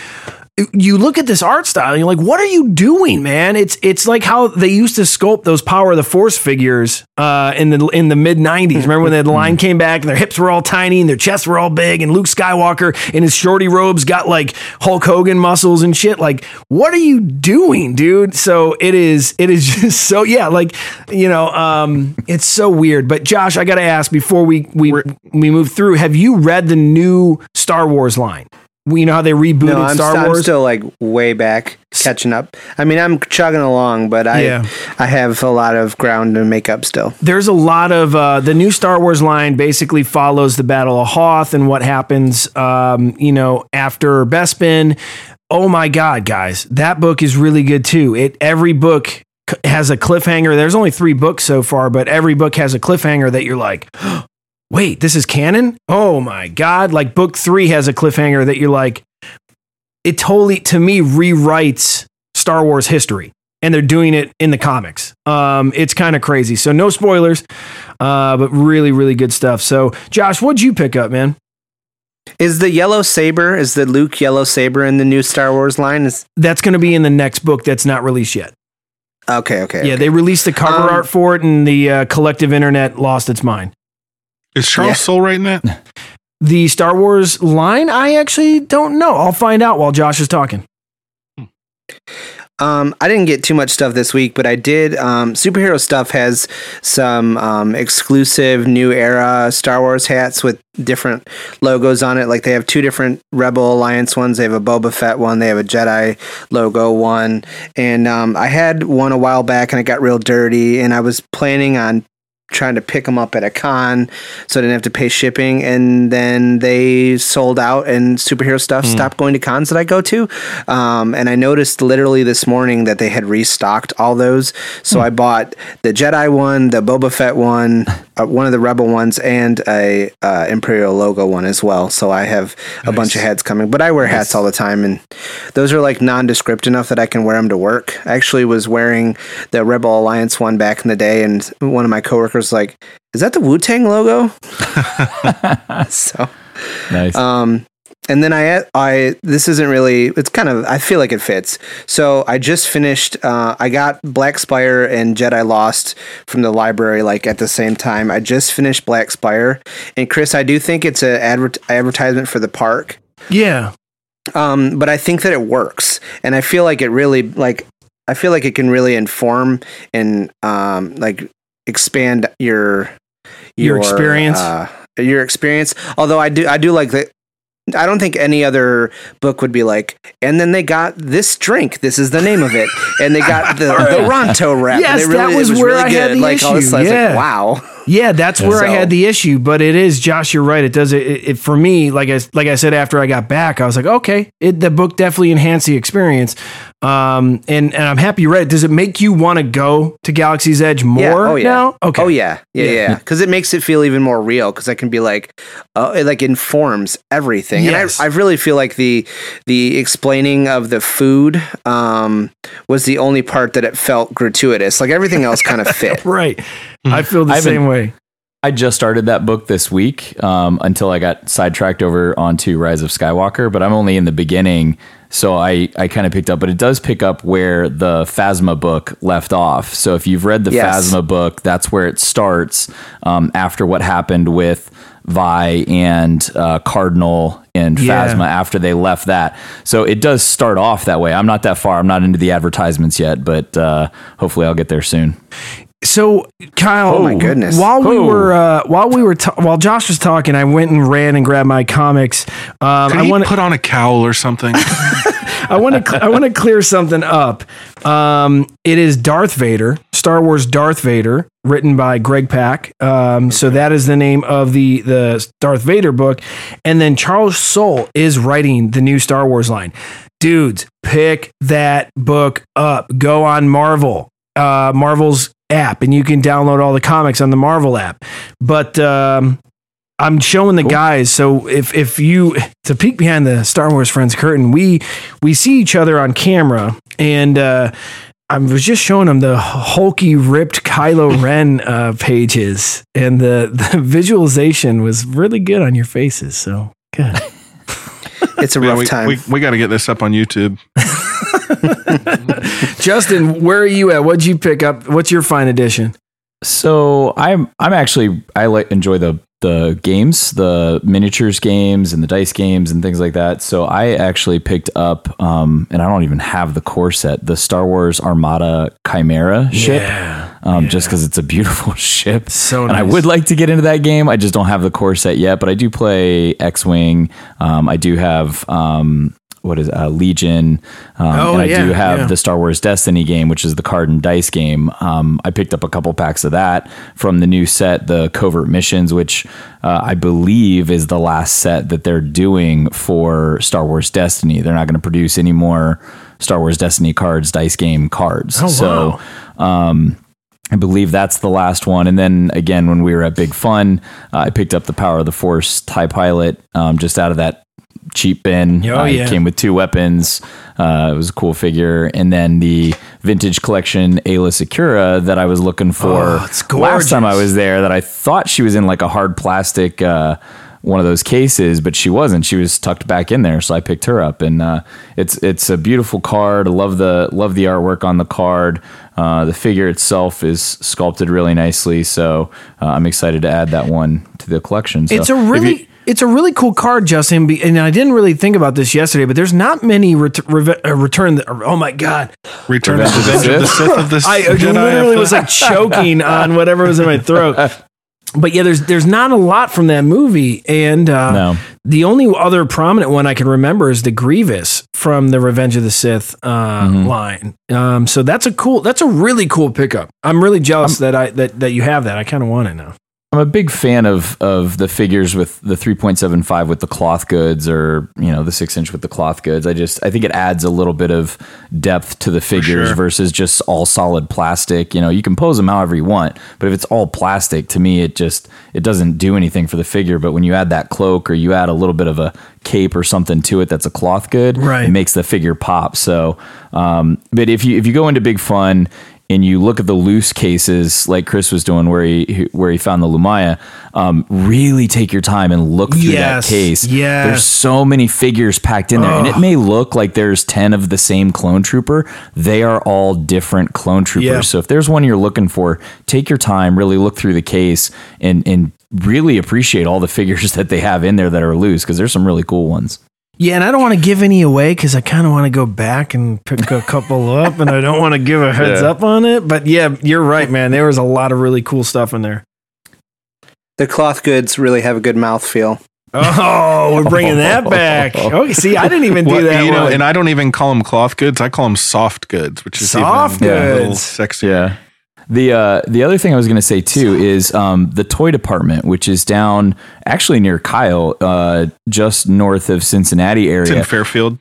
you look at this art style and you're like, what are you doing, man? It's it's like how they used to sculpt those Power of the Force figures uh, in the in the mid '90s. Remember when the line came back and their hips were all tiny and their chests were all big, and Luke Skywalker in his shorty robes got like Hulk Hogan muscles and shit. Like, what are you doing, dude? So it is it is just so yeah, like you know, um, it's so weird. But Josh, I got to ask before we we we move through, have you read the new Star Wars line? You know how they rebooted No, I'm, Star st- I'm Wars? still like way back, catching up. I mean, I'm chugging along, but I Yeah. I have a lot of ground to make up still. there's a lot of uh, the new Star Wars line basically follows the Battle of Hoth and what happens, um, you know, after Bespin. Oh my God, guys, that book is really good too. It every book c- has a cliffhanger. There's only three books so far, but every book has a cliffhanger that you're like, wait, this is canon. Oh my God! Like book three has a cliffhanger that you're like, it totally to me rewrites Star Wars history and they're doing it in the comics. Um, it's kind of crazy. So no spoilers, uh, but really, really good stuff. So Josh, what'd you pick up, man? Is the yellow saber? Is the Luke yellow saber in the new Star Wars line? Is That's going to be in the next book that's not released yet. okay, okay. Yeah, they released the cover Um, art for it, and the uh, collective internet lost its mind. Is Charles Yeah. Soule writing that? The Star Wars line, I actually don't know. I'll find out while Josh is talking. Um, I didn't get too much stuff this week, but I did. Um, superhero stuff has some um, exclusive new era Star Wars hats with different logos on it. Like they have two different Rebel Alliance ones. They have a Boba Fett one. They have a Jedi logo one. And um, I had one a while back, and it got real dirty. And I was planning on trying to pick them up at a con so I didn't have to pay shipping and then they sold out and superhero stuff stopped going to cons that I go to. Um, and I noticed literally this morning that they had restocked all those. So I bought the Jedi one the Boba Fett one uh, one of the Rebel ones and a uh, Imperial logo one as well so I have a bunch of hats coming but I wear hats all the time and those are like nondescript enough that I can wear them to work I actually was wearing the Rebel Alliance one back in the day and one of my coworkers was like, "Is that the Wu Tang logo?" so, Nice. um, and then I, I this isn't really. It's kind of. I feel like it fits. So I just finished. Uh, I got Black Spire and Jedi Lost from the library like at the same time. I just finished Black Spire, and Chris, I do think it's an advert- advertisement for the park Yeah. um, but I think that it works, and I feel like it really like I feel like it can really inform and um, like expand your Your experience? uh, your experience. Although I do I do like that. I don't think any other book would be like, and then they got this drink. This is the name of it, and they got the, the Ronto wrap. Yes, it that it was where I had good. the like, all issue, sudden, it's yeah. like, wow. Yeah, that's where I had the issue, but it is Josh. You're right. It does it, it, it for me. Like I like I said after I got back, I was like, okay, it, the book definitely enhanced the experience. Um, and and I'm happy you read it. Does it make you want to go to Galaxy's Edge more yeah. Oh, yeah. now? Okay. Oh yeah. Yeah. Yeah. Yeah. Because it makes it feel even more real. Because I can be like, uh, it like informs everything. Yes. And I, I really feel like the the explaining of the food um, was the only part that it felt gratuitous. Like everything else kind of fit. Right. I feel the I same way. I just started that book this week um, until I got sidetracked over onto Rise of Skywalker, but I'm only in the beginning, so I, I kind of picked up. But it does pick up where the Phasma book left off. So if you've read the Yes. Phasma book, that's where it starts um, after what happened with Vi and uh, Cardinal and Yeah. Phasma after they left that. So it does start off that way. I'm not that far. I'm not into the advertisements yet, but uh, hopefully I'll get there soon. So Kyle, Oh, my goodness. While we Oh. were uh, while we were ta- while Josh was talking, I went and ran and grabbed my comics. Um, Can I want to put on a cowl or something? I want to I want to clear something up. Um, it is Darth Vader, Star Wars Darth Vader, written by Greg Pak. Um, so that is the name of the the Darth Vader book, and then Charles Soule is writing the new Star Wars line. Dudes, pick that book up. Go on Marvel, uh, Marvel's app, and you can download all the comics on the Marvel app. But um, I'm showing the guys. So if if you to peek behind the Star Wars friends curtain, we we see each other on camera, and uh, I was just showing them the hulky, ripped Kylo Ren uh, pages, and the the visualization was really good on your faces. So good. it's a Yeah, rough we, time. We, we got to get this up on YouTube. Justin, where are you at? What'd you pick up? What's your fine edition? So I'm I'm actually I like enjoy the the games, the miniatures games and the dice games and things like that. So I actually picked up um and I don't even have the core set, the Star Wars Armada Chimera ship. Um, just because it's a beautiful ship. So and I would like to get into that game. I just don't have the core set yet, but I do play X Wing. Um, I do have um, what is uh, Legion, um, Oh, and I yeah, do have yeah. the Star Wars Destiny game, which is the card and dice game. Um, I picked up a couple packs of that from the new set, the Covert Missions, which uh, I believe is the last set that they're doing for Star Wars Destiny. They're not going to produce any more Star Wars Destiny cards, dice game cards. Oh, so. Um, I believe that's the last one. And then again, when we were at Big Fun, uh, I picked up the Power of the Force TIE Pilot um, just out of that cheap bin. Oh, Uh, it yeah. came with two weapons. Uh, it was a cool figure. And then the vintage collection Aayla Secura that I was looking for Oh, last time I was there that I thought she was in like a hard plastic. Uh, one of those cases, but she wasn't. She was tucked back in there, so I picked her up, and uh, it's it's a beautiful card. I love the love the artwork on the card. Uh, the figure itself is sculpted really nicely, so uh, I'm excited to add that one to the collection. So It's a really it's a really cool card, Justin. And I didn't really think about this yesterday, but there's not many ret- reve- uh, return. The, oh my god! Return of the Revenge of the Sith, the Sith of the I Jedi. literally was like choking on whatever was in my throat. But yeah, there's there's not a lot from that movie, and uh, No. The only other prominent one I can remember is the Grievous from the Revenge of the Sith uh, Mm-hmm. line. Um, so that's a cool, that's a really cool pickup. I'm really jealous that I that that you have that. I kind of want it now. I'm a big fan of of the figures with the 3.75 with the cloth goods, or you know the six inch with the cloth goods. I just I think it adds a little bit of depth to the figures sure. versus just all solid plastic. You know, you can pose them however you want, but if it's all plastic, to me it just it doesn't do anything for the figure. But when you add that cloak or you add a little bit of a cape or something to it that's a cloth good, Right. it makes the figure pop. So, um, but if you if you go into Big Fun and you look at the loose cases like Chris was doing, where he where he found the Lumiya, um, really take your time and look through Yes, that case. yes. there's so many figures packed in there, and it may look like there's ten of the same clone trooper. They are all different clone troopers. Yeah. So if there's one you're looking for, take your time, really look through the case, and and really appreciate all the figures that they have in there that are loose because there's some really cool ones. Yeah, and I don't want to give any away because I kind of want to go back and pick a couple up, and I don't want to give a heads Yeah. up on it. But yeah, you're right, man. There was a lot of really cool stuff in there. the cloth goods really have a good mouthfeel. Oh, we're bringing that back. Okay, see, I didn't even do What- that. you know, one. and I don't even call them cloth goods. I call them soft goods, which is Soft even a little goods. sexy. Yeah. The uh, the other thing I was going to say too is um, the toy department, which is down actually near Kyle, uh, just north of Cincinnati It's in area. Fairfield.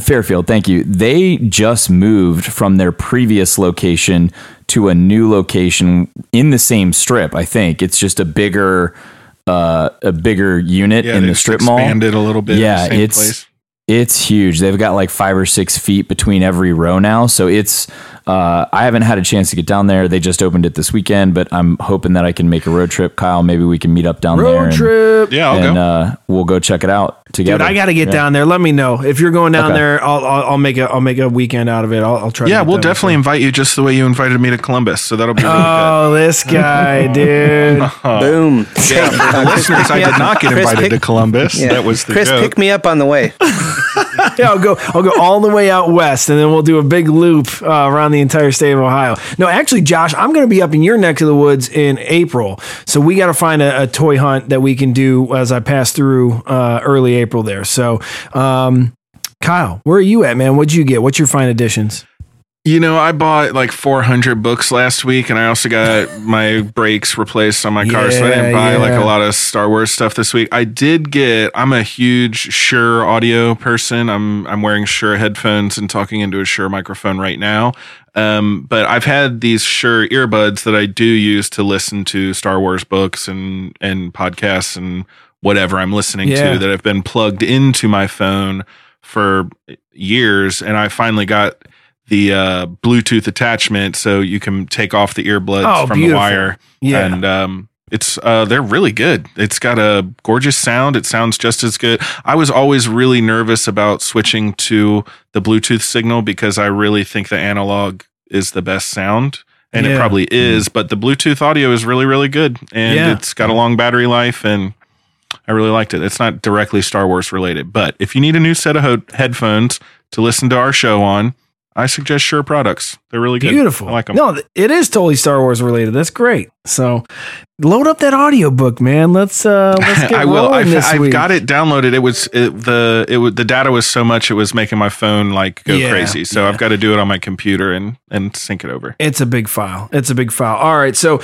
Fairfield, thank you. They just moved from their previous location to a new location in the same strip. I think it's just a bigger, uh, a bigger unit Yeah, in the strip mall. expanded a little bit Yeah, it's place. it's huge. They've got like five or six feet between every row now, so it's. Uh, I haven't had a chance to get down there. They just opened it this weekend, but I'm hoping that I can make a road trip. Kyle, maybe we can meet up down there. road and- trip. Yeah, I'll and go. uh, we'll go check it out together. Dude, I got to get Yeah. down there. Let me know if you're going down Okay. there. I'll, I'll I'll make a I'll make a weekend out of it. I'll, I'll try. Yeah, get we'll that definitely invite you just the way you invited me to Columbus. So that'll be really Oh, this guy, dude. Boom. Yeah, for the listeners, I did not get Chris, invited pick- to Columbus. Yeah. That was the Chris, joke. pick me up on the way. yeah, I'll go. I'll go all the way out west, and then we'll do a big loop uh, around the entire state of Ohio. No, actually, Josh, I'm going to be up in your neck of the woods in April, so we got to find a, a toy hunt that we can do as I pass through uh, early April there. So, um, Kyle, where are you at, man? What'd you get? What's your fine additions? You know, I bought like 400 books last week, and I also got my brakes replaced on my car, so I didn't buy like a lot of Star Wars stuff this week. I did get. I'm a huge Shure audio person. I'm I'm wearing Shure headphones and talking into a Shure microphone right now. Um, but I've had these Shure earbuds that I do use to listen to Star Wars books and and podcasts and whatever I'm listening Yeah. to that have been plugged into my phone for years, and I finally got the uh, Bluetooth attachment so you can take off the earbuds Oh, from beautiful. the wire. Yeah. And um, It's uh, they're really good. It's got a gorgeous sound. It sounds just as good. I was always really nervous about switching to the Bluetooth signal because I really think the analog is the best sound, and it probably is. But the Bluetooth audio is really really good, and Yeah. it's got a long battery life, and I really liked it. It's not directly Star Wars related, but if you need a new set of ho- headphones to listen to our show on, I suggest Shure products. They're really good. Beautiful. I like them. No, it is totally Star Wars related. That's great. So load up that audiobook, man. Let's uh let's get I will. I've, this I've week. got it downloaded. It was it, the it was, the data was so much it was making my phone like go Yeah, crazy. So I've got to do it on my computer and and sync it over. It's a big file. It's a big file. All right. So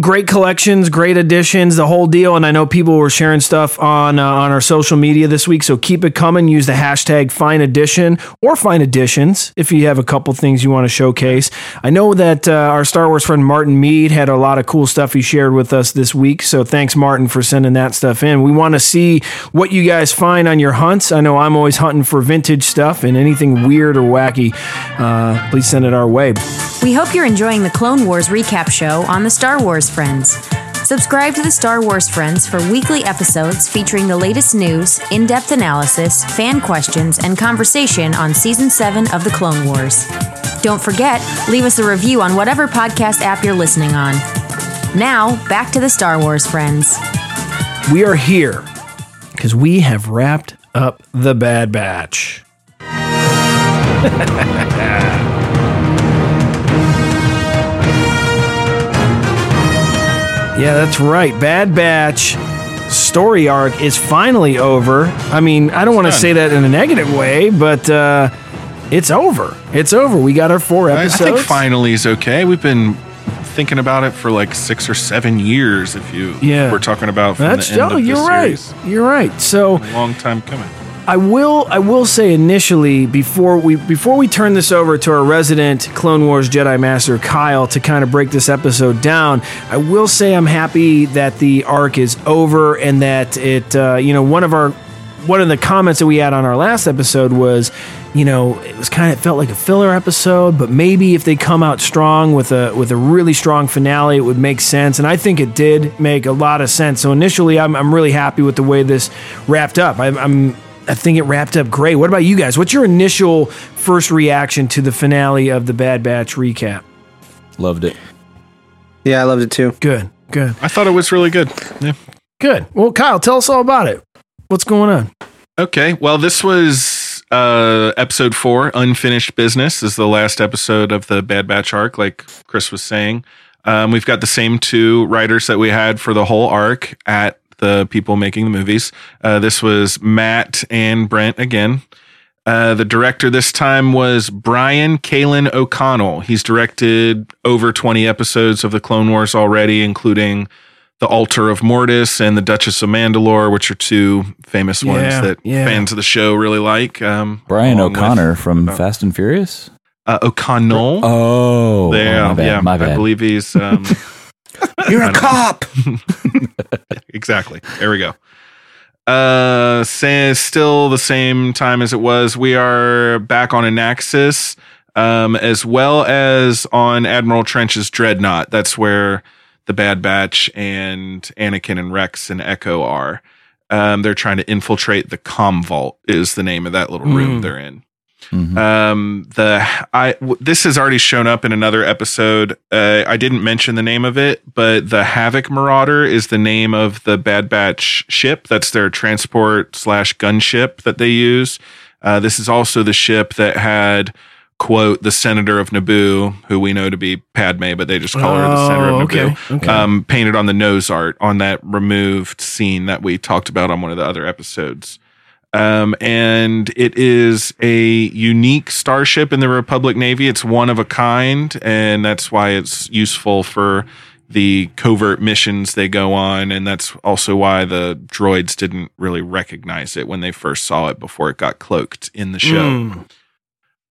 great collections, great additions, the whole deal. And I know people were sharing stuff on uh, on our social media this week. So keep it coming. Use the hashtag Fine Edition or Fine Editions if you have a couple things you want to showcase. I know that uh, our Star Wars friend Martin Mead had a lot of cool stuff he shared with us this week. So thanks, Martin, for sending that stuff in. We want to see what you guys find on your hunts. I know I'm always hunting for vintage stuff and anything weird or wacky. Uh, please send it our way. We hope you're enjoying the Clone Wars recap show on the Star Wars Friends. Subscribe to the Star Wars Friends for weekly episodes featuring the latest news, in depth analysis, fan questions, and conversation on Season 7 of The Clone Wars. Don't forget, leave us a review on whatever podcast app you're listening on. Now, back to the Star Wars Friends. we are here because we have wrapped up the Bad Batch. yeah, that's right. Bad Batch story arc is finally over. I mean, I don't want to say that in a negative way, but uh, it's over. It's over. We got our four I, I episodes. think finally is okay. We've been thinking about it for like six or seven years. If you Yeah. we're talking about from That's the end oh, of the you're right. series. You're right. So A long time coming. I will I will say initially before we before we turn this over to our resident Clone Wars Jedi Master Kyle to kind of break this episode down, I will say I'm happy that the arc is over and that it uh, you know one of our one of the comments that we had on our last episode was you know it was kind of felt like a filler episode but maybe if they come out strong with a with a really strong finale it would make sense and I think it did make a lot of sense. So initially I'm, I'm really happy with the way this wrapped up. I, I'm I think it wrapped up great. What about you guys? What's your initial first reaction to the finale of the Bad Batch recap? Loved it. Yeah, I loved it too. Good, good, I thought it was really good. Yeah. good. Well, Kyle, tell us all about it. What's going on? Okay. Well, this was uh, episode four. Unfinished business is the last episode of the Bad Batch arc, like Chris was saying. Um, we've got the same two writers that we had for the whole arc at the people making the movies. Uh, this was Matt and Brent again. Uh, the director this time was Brian Kalin O'Connell. He's directed over 20 episodes of the Clone Wars already, including The Altar of Mortis and The Duchess of Mandalore, which are two famous ones that yeah. fans of the show really like. Um, Brian along with- O'Connor from Fast and Furious. uh, O'Connell. Oh, there, oh, my bad, yeah, my I believe he's. Um, You're a cop. exactly. There we go. Uh, say, still the same time as it was. We are back on Anaxes, um, as well as on Admiral Trench's Dreadnought. That's where the Bad Batch and Anakin and Rex and Echo are. Um, they're trying to infiltrate the Com Vault. Is the name of that little room Mm. they're in. Mhm. Um, the I w- this has already shown up in another episode. Uh, I didn't mention the name of it, but the Havoc Marauder is the name of the Bad Batch ship. That's their transport slash gunship that they use. Uh, this is also the ship that had quote the senator of Naboo, who we know to be Padme, but they just call her the senator Oh, of okay, Naboo. okay. Um, painted on the nose art on that removed scene that we talked about on one of the other episodes. Um, and it is a unique starship in the Republic Navy. It's one of a kind, and that's why it's useful for the covert missions they go on. And that's also why the droids didn't really recognize it when they first saw it before it got cloaked in the show. Mm.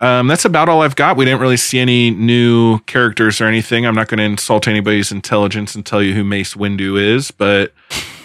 Um, that's about all I've got. We didn't really see any new characters or anything. I'm not going to insult anybody's intelligence and tell you who Mace Windu is, but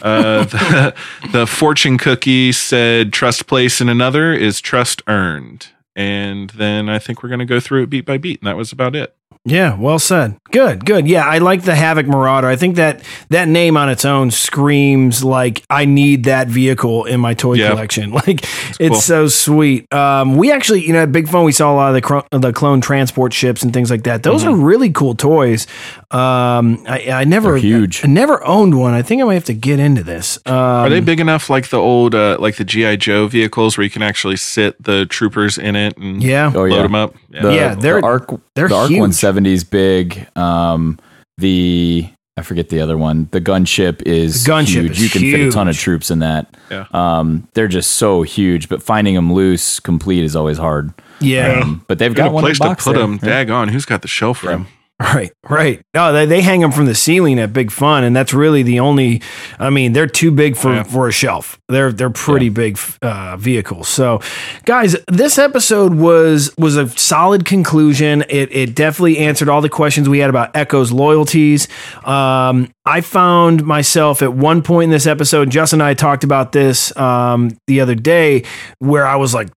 uh, the, the fortune cookie said trust place in another is trust earned. And then I think we're going to go through it beat by beat. And that was about it. Yeah, well said. Good, good. Yeah, I like the Havoc Marauder. I think that that name on its own screams like I need that vehicle in my toy Yeah. collection. Like it's cool. so sweet. Um, we actually, you know, at Big Fun, we saw a lot of the cro- the clone transport ships and things like that. Those Mm-hmm. are really cool toys. Um, I, I never They're huge. I, never owned one. I think I might have to get into this. Um, Are they big enough, like the old, uh, like the GI Joe vehicles, where you can actually sit the troopers in it and Yeah. Oh load yeah, them up? The, Yeah, they're- the arc. they're the arc huge. 170 is big. Um, the I forget the other one. The gunship is The gunship huge. is you can fit a ton of troops in that. Yeah. Um, they're just so huge, but finding them loose, complete is always hard. yeah. Um, but they've Got got a one in place the to put there. them. Yeah. Dag on, who's got the shelf for Yeah. Right, right. No, they, they hang them from the ceiling at Big Fun, and that's really the only. I mean, they're too big for, Yeah. for a shelf. They're they're pretty big uh, vehicles. So, guys, this episode was was a solid conclusion. It it definitely answered all the questions we had about Echo's loyalties. Um, I found myself at one point in this episode. Justin and I talked about this um, the other day, where I was like,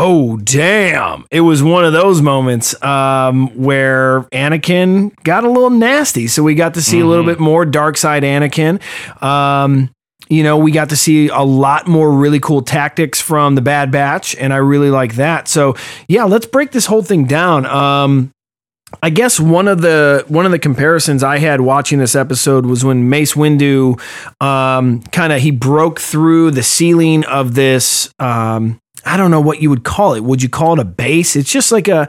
Oh damn! It was one of those moments um, where Anakin got a little nasty. So we got to see a little bit more dark side Anakin. Um, you know, we got to see a lot more really cool tactics from the Bad Batch, and I really like that. So yeah, let's break this whole thing down. Um, I guess one of the one of the comparisons I had watching this episode was when Mace Windu um, kind of he broke through the ceiling of this. Um, I don't know what you would call it. Would you call it a base? It's just like a,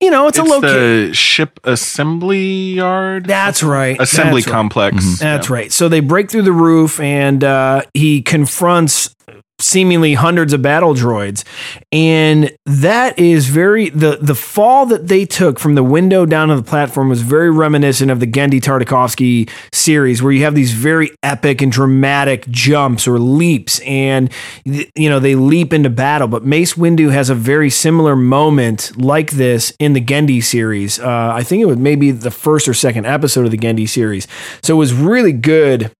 you know, it's, It's a location. the ship assembly yard. That's right. assembly That's right. complex. That's right. So they break through the roof and uh, he confronts seemingly hundreds of battle droids. And that is very the the fall that they took from the window down to the platform was very reminiscent of the Genndy Tartakovsky series where you have these very epic and dramatic jumps or leaps and you know they leap into battle. But Mace Windu has a very similar moment like this in the Genndy series. Uh, I think it was maybe the first or second episode of the Genndy series. So it was really good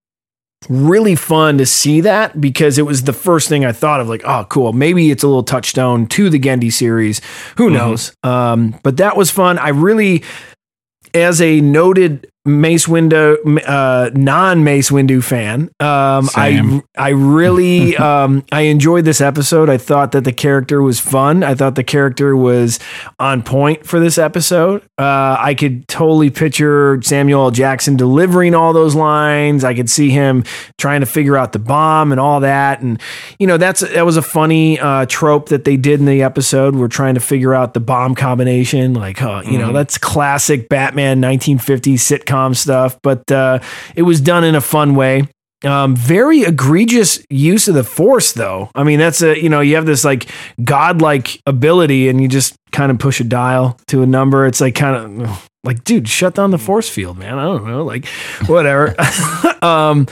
really fun to see that because it was the first thing I thought of like, oh, cool. Maybe it's a little touchstone to the Genndy series. Who knows? Um, but that was fun. I really, as a noted Mace Windu, uh, non Mace Windu fan, um, I. I really um, I enjoyed this episode. I thought that the character was fun. I thought the character was on point for this episode. Uh, I could totally picture Samuel L. Jackson delivering all those lines. I could see him trying to figure out the bomb and all that. And you know that's that was a funny uh, trope that they did in the episode. We're trying to figure out the bomb combination. Like, uh, you know, that's classic Batman 1950s sitcom stuff. But uh, it was done in a fun way. Um, very egregious use of the force, though. I mean, that's a you know you have this like godlike ability, and you just kind of push a dial to a number. It's like kind of like, dude, shut down the force field, man. I don't know, like whatever. um,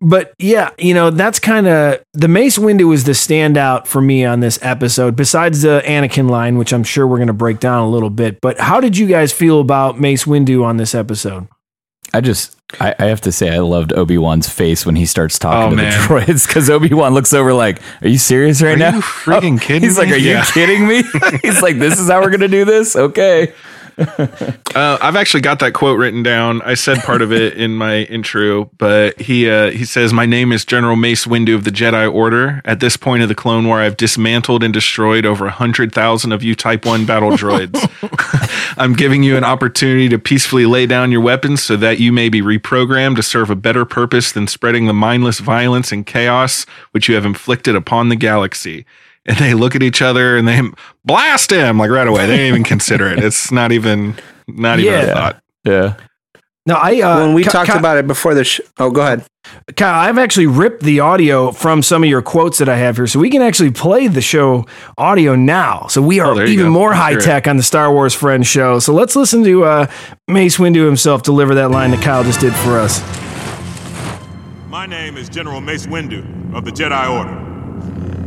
but yeah, you know that's kind of the Mace Windu is the standout for me on this episode. Besides the Anakin line, which I'm sure we're going to break down a little bit. But how did you guys feel about Mace Windu on this episode? I just, I, I have to say, I loved Obi Wan's face when he starts talking Oh, to man. the droids because Obi Wan looks over like, "Are you serious right Are now? you freaking kidding He's like, me? "Are you kidding me?" He's like, "This is how we're gonna do this." Okay. Uh, I've actually got that quote written down. I said part of it in my intro, but he uh, he says, "My name is General Mace Windu of the Jedi Order. At this point of the Clone War, I've dismantled and destroyed over hundred thousand of you Type One battle droids. I'm giving you an opportunity to peacefully lay down your weapons so that you may be reprogrammed to serve a better purpose than spreading the mindless violence and chaos which you have inflicted upon the galaxy." And they look at each other and they blast him like right away. They didn't even consider it. It's not even not even a thought. Yeah. No, I uh, when we Ka- talked Ka- about it before the sh- oh, go ahead. Kyle, I've actually ripped the audio from some of your quotes that I have here, so we can actually play the show audio now. So we are Oh, even go. more high tech on the Star Wars Friends show. So let's listen to uh, Mace Windu himself deliver that line that Kyle just did for us. My name is General Mace Windu of the Jedi Order.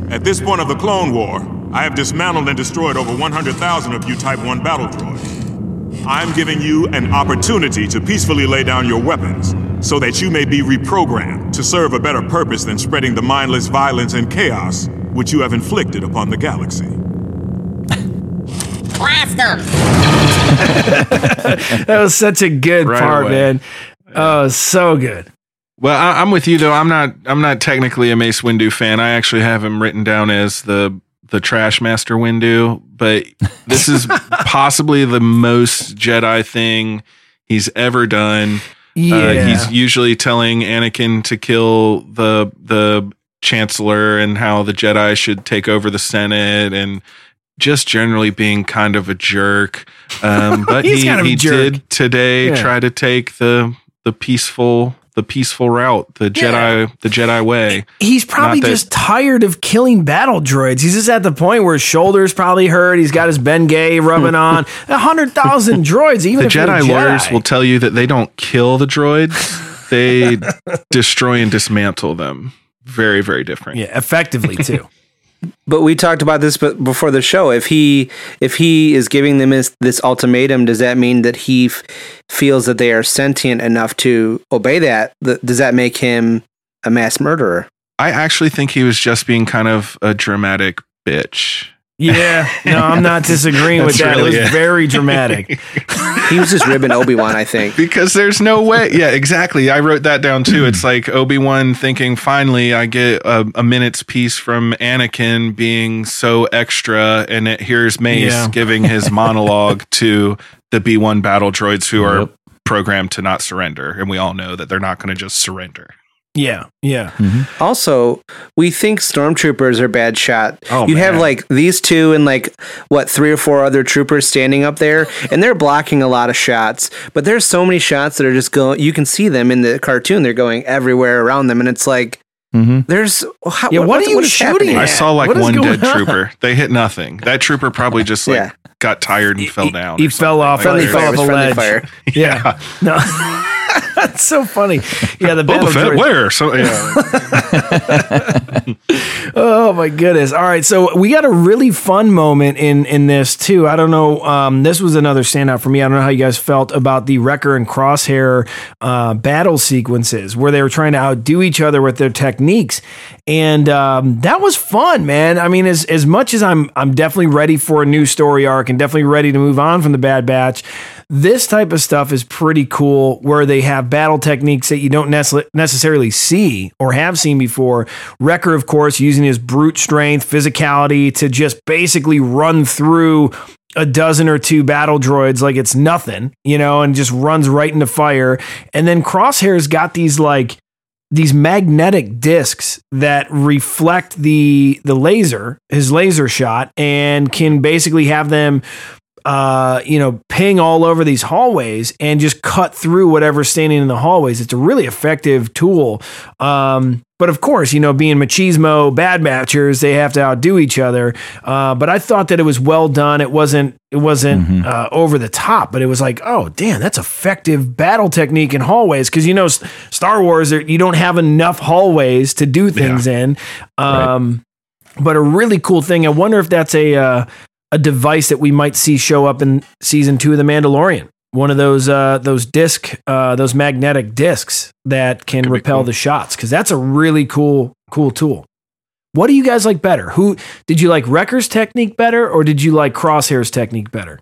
At this point of the Clone War, I have dismantled and destroyed over 100,000 of you Type 1 battle droids. I'm giving you an opportunity to peacefully lay down your weapons so that you may be reprogrammed to serve a better purpose than spreading the mindless violence and chaos which you have inflicted upon the galaxy. Blast them! that was such a good Right part, away. man. Oh, so good. Well, I, I'm with you though. I'm not. I'm not technically a Mace Windu fan. I actually have him written down as the the Trash Master Windu. But this is possibly the most Jedi thing he's ever done. Yeah. Uh, he's usually telling Anakin to kill the the Chancellor and how the Jedi should take over the Senate and just generally being kind of a jerk. Um, but he, kind of he jerk. did today Yeah. try to take the the peaceful the peaceful route, the Jedi the Jedi way. He's probably that- just tired of killing battle droids. He's just at the point where his shoulders probably hurt. He's got his Ben Gay rubbing on. A hundred thousand droids, even the a Jedi lawyers will tell you that they don't kill the droids; they destroy and dismantle them. Very, very different. Yeah, effectively too. But we talked about this before the show. If he if he is giving them this, this ultimatum, does that mean that he f- feels that they are sentient enough to obey that? Th- does that make him a mass murderer? I actually think he was just being kind of a dramatic bitch. Yeah, no, I'm not disagreeing with that. really it was it. very dramatic. He was just ribbing Obi Wan, I think. Because there's no way. Yeah, exactly. I wrote that down too. It's like Obi Wan thinking, finally, I get a, a minute's peace from Anakin being so extra, and it, here's Mace Yeah. giving his monologue to the B 1 battle droids who are programmed to not surrender. And we all know that they're not going to just surrender. Yeah, yeah. Also, we think stormtroopers are bad shot. Oh, you have like these two and like what three or four other troopers standing up there, and they're blocking a lot of shots. But there's so many shots that are just going. You can see them in the cartoon. They're going everywhere around them, and it's like Mm-hmm. there's how, Yeah, what are you is shooting happening? I saw like one dead on? trooper. They hit nothing. That trooper probably just like Yeah. got tired and fell down. He or fell off. something. he Like, fell off a was ledge. fire. Yeah. No. That's so funny. Yeah, the Boba Fett, droids- where? So, yeah. Oh my goodness! All right, so we got a really fun moment in in this too. I don't know. Um, this was another standout for me. I don't know how you guys felt about the Wrecker and Crosshair uh, battle sequences where they were trying to outdo each other with their techniques, and um, that was fun, man. I mean, as as much as I'm I'm definitely ready for a new story arc and definitely ready to move on from the Bad Batch. This type of stuff is pretty cool where they have battle techniques that you don't necessarily see or have seen before. Wrecker, of course, using his brute strength, physicality to just basically run through a dozen or two battle droids like it's nothing, you know, and just runs right into fire. And then Crosshair's got these like these magnetic discs that reflect the the laser, his laser shot, and can basically have them uh, you know, ping all over these hallways and just cut through whatever's standing in the hallways. It's a really effective tool. Um, but of course, you know, being machismo bad batchers, they have to outdo each other. Uh, but I thought that it was well done. It wasn't it wasn't uh, over the top, but it was like, oh damn, that's effective battle technique in hallways. Because you know, Star Wars, you don't have enough hallways to do things in. Um, But a really cool thing. I wonder if that's a uh, a device that we might see show up in season two of The Mandalorian. One of those uh, those disc uh, those magnetic discs that can repel the shots because that's a really cool cool tool. What do you guys like better? Who did you like Wrecker's technique better or did you like Crosshair's technique better?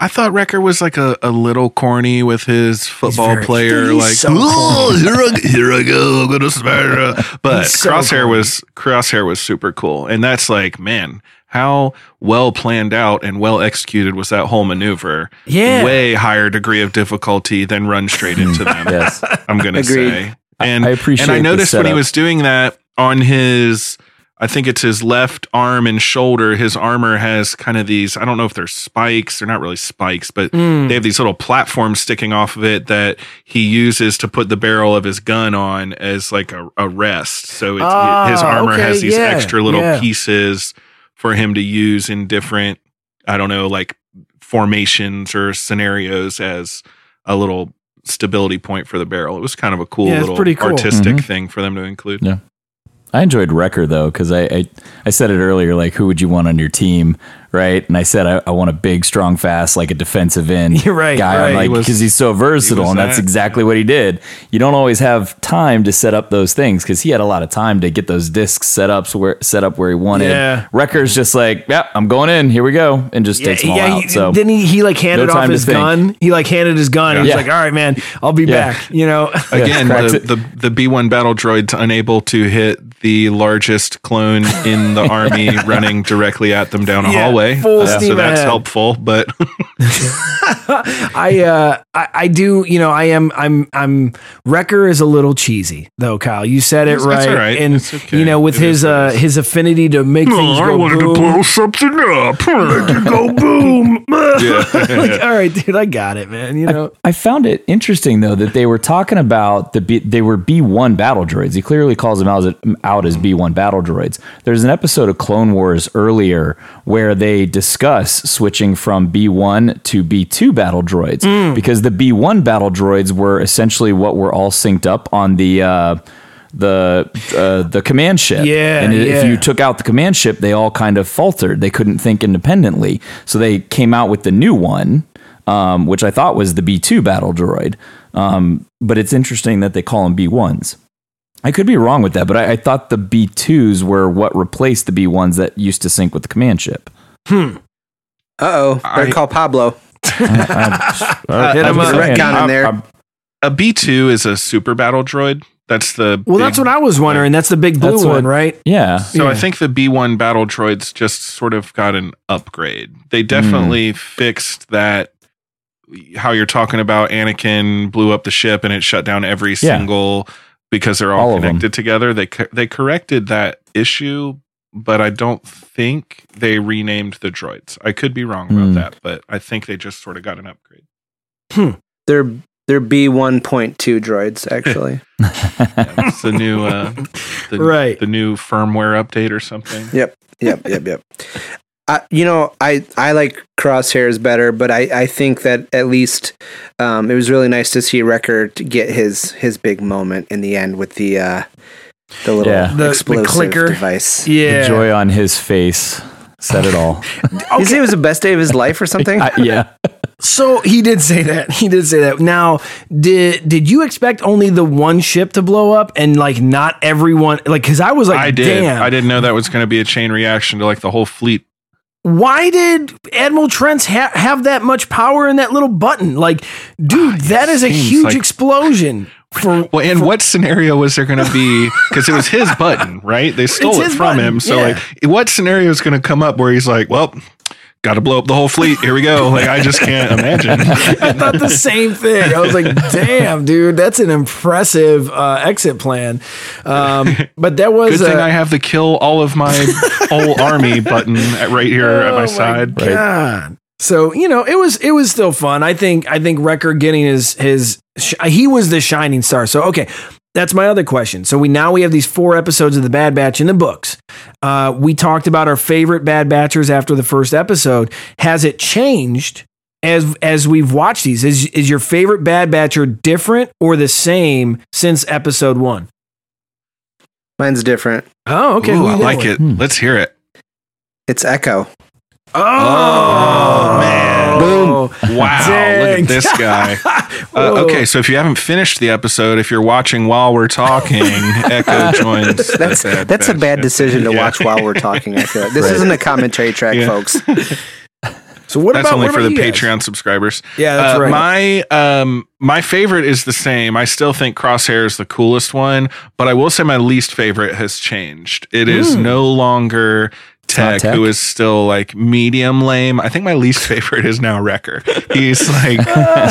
I thought Wrecker was like a, a little corny with his football very- player, like so oh, here I here I go, I'm gonna smash. But so Crosshair corny. was Crosshair was super cool, and that's like, man, how well planned out and well executed was that whole maneuver? Yeah. way higher degree of difficulty than run straight into them. Yes. I'm gonna say, and I appreciate and I noticed when he was doing that on his. I think it's his left arm and shoulder. His armor has kind of these, I don't know if they're spikes. They're not really spikes, but Mm. they have these little platforms sticking off of it that he uses to put the barrel of his gun on as like a, a rest. So it's, Ah, his armor okay, has these yeah, extra little yeah. pieces for him to use in different, I don't know, like formations or scenarios as a little stability point for the barrel. It was kind of a cool Yeah, little pretty cool. artistic Mhm. thing for them to include. Yeah. I enjoyed Wrecker though because I, I I said it earlier. Like, who would you want on your team? Right? And I said I, I want a big, strong, fast, like a defensive end You're right, guy, right. like He because he's so versatile, was and that's that. exactly what he did. You don't always have time to set up those things because he had a lot of time to get those discs set up where set up where he wanted. Yeah. Wrecker's just like, yeah, I'm going in. Here we go, and just takes them all out. he, So didn't he? He like handed No off his gun. He like handed his gun. and He was Yeah. like, "All right, man, I'll be Yeah. back." You know, Again, the, the the B one battle droid's unable to hit the largest clone in the army, running directly at them down a Yeah, hallway. full Uh, so that's ahead. helpful. But I uh I, I do you know I am I'm I'm Wrecker is a little cheesy though Kyle you said it That's- right, that's all right. and It's okay. you know with It his is what it uh is. his affinity to make things go boom to blow something up. Let it go boom like all right dude I got it man you know I found it interesting though that they were talking about the B, they were B one battle droids. He clearly calls them out as, out as B one battle droids. There's an episode of Clone Wars earlier where they discuss switching from B one to B two battle droids Hmm. because the B one battle droids were essentially what were all synced up on the. Uh, the uh, the command ship, Yeah, and if yeah. you took out the command ship, they all kind of faltered. They couldn't think independently, so they came out with the new one, um, which I thought was the B2 battle droid. Um, but it's interesting that they call them B1s. I could be wrong with that, but I, I thought the B2s were what replaced the B1s that used to sync with the command ship. Uh oh, better I- call Pablo. Uh, Hit him I'm up. saying, Retcon in there. I'm- a B two is a super battle droid. That's the well big- that's what I was wondering that's the big blue That's one what- right yeah, So Yeah. I think the B1 battle droids just sort of got an upgrade. They definitely fixed that how you're talking about Anakin blew up the ship and it shut down every Yeah. single because they're all, All connected together. They they corrected that issue, but I don't think they renamed the droids. I could be wrong about Hmm. that, but I think they just sort of got an upgrade. They're they're B one point two droids actually. Yeah, it's the new uh, the, Right. the new firmware update or something. Yep, yep, yep, yep. I, you know, I, I like crosshairs better, but I, I think that at least um, it was really nice to see Wrecker to get his his big moment in the end with the uh, the little Yeah. The- the clicker. device. yeah The joy on his face said it all. You say it was the best day of his life or something? I- yeah. So he did say that. He did say that. Now, did did you expect only the one ship to blow up and like not everyone? Like, because I was like, I did. damn. I didn't know that was going to be a chain reaction to like the whole fleet. Why did Admiral Trench ha- have that much power in that little button? Like, dude, ah, that is a huge like- explosion. For Well, and what scenario was there going to be? Because it was his button, right? They stole it from button, him. So, yeah. like, what scenario is going to come up where he's like, "Well, got to blow up the whole fleet. Here we go." Like, I just can't imagine. I thought the same thing. I was like, damn, dude, that's an impressive uh, exit plan. Um, but that was Good thing uh, I have the kill all of my whole army button at, right here at my side. God. So you know, it was it was still fun. I think I think Wrecker getting his his sh- he was the shining star. So okay, that's my other question. So we now we have these four episodes of the Bad Batch in the books. Uh, we talked about our favorite Bad Batchers after the first episode. Has it changed as as we've watched these? Is is your favorite Bad Batcher different or the same since episode one? Mine's different. Oh, okay. Ooh, I like going? it. Let's hear it. It's Echo. Oh, man. Boom. Wow, Dang. look at this guy. Uh, okay, so if you haven't finished the episode, if you're watching while we're talking, Echo joins. the That's Bad that's a Batch. bad decision to Yeah. watch while we're talking. I feel like this Right. isn't a commentary track, Yeah. folks. So what That's about only what for the you guys? Patreon subscribers. Yeah, that's Uh, right. My um my favorite is the same. I still think Crosshair is the coolest one, but I will say my least favorite has changed. It is Hmm. no longer not Tech, Tech? who is still like medium lame. I think my least favorite is now Wrecker. He's like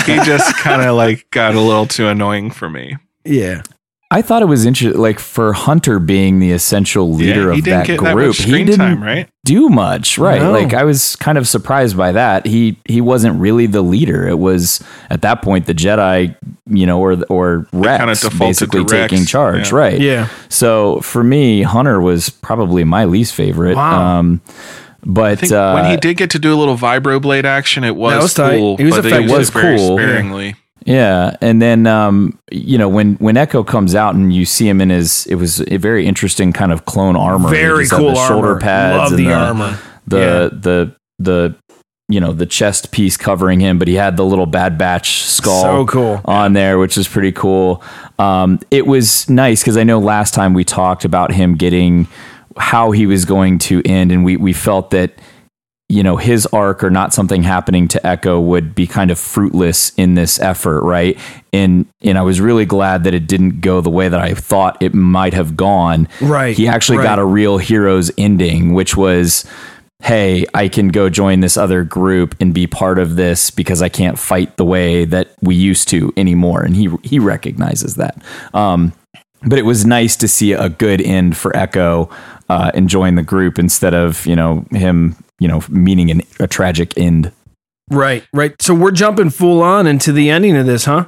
he just kind of like got a little too annoying for me. Yeah. I thought it was interesting, like for Hunter being the essential leader Yeah, he of didn't that get group. that much he screen didn't time, right? do much, right? No. Like I was kind of surprised by that. He he wasn't really the leader. It was at that point the Jedi, you know, or or kinda Rex basically Rex, taking charge, yeah. right? Yeah. So for me, Hunter was probably my least favorite. Wow. Um, but I think uh, when he did get to do a little vibroblade action, it was, was cool. He was but effective. used it very cool. sparingly. Yeah, and then um, you know when when Echo comes out and you see him in his, it was a very interesting kind of clone armor. Very cool the shoulder pads Love and the armor. the Yeah. the the you know the chest piece covering him, but he had the little Bad Batch skull So cool. on there, which is pretty cool. Um, it was nice because I know last time we talked about him getting how he was going to end, and we we felt that you know his arc or not something happening to Echo would be kind of fruitless in this effort, right? And and I was really glad that it didn't go the way that I thought it might have gone. Right, He actually right. got a real hero's ending, which was hey, I can go join this other group and be part of this because I can't fight the way that we used to anymore. And he he recognizes that. Um, but it was nice to see a good end for Echo uh, and join the group instead of you know him you know meaning an, a tragic end. Right, right. So we're jumping full on into the ending of this, huh?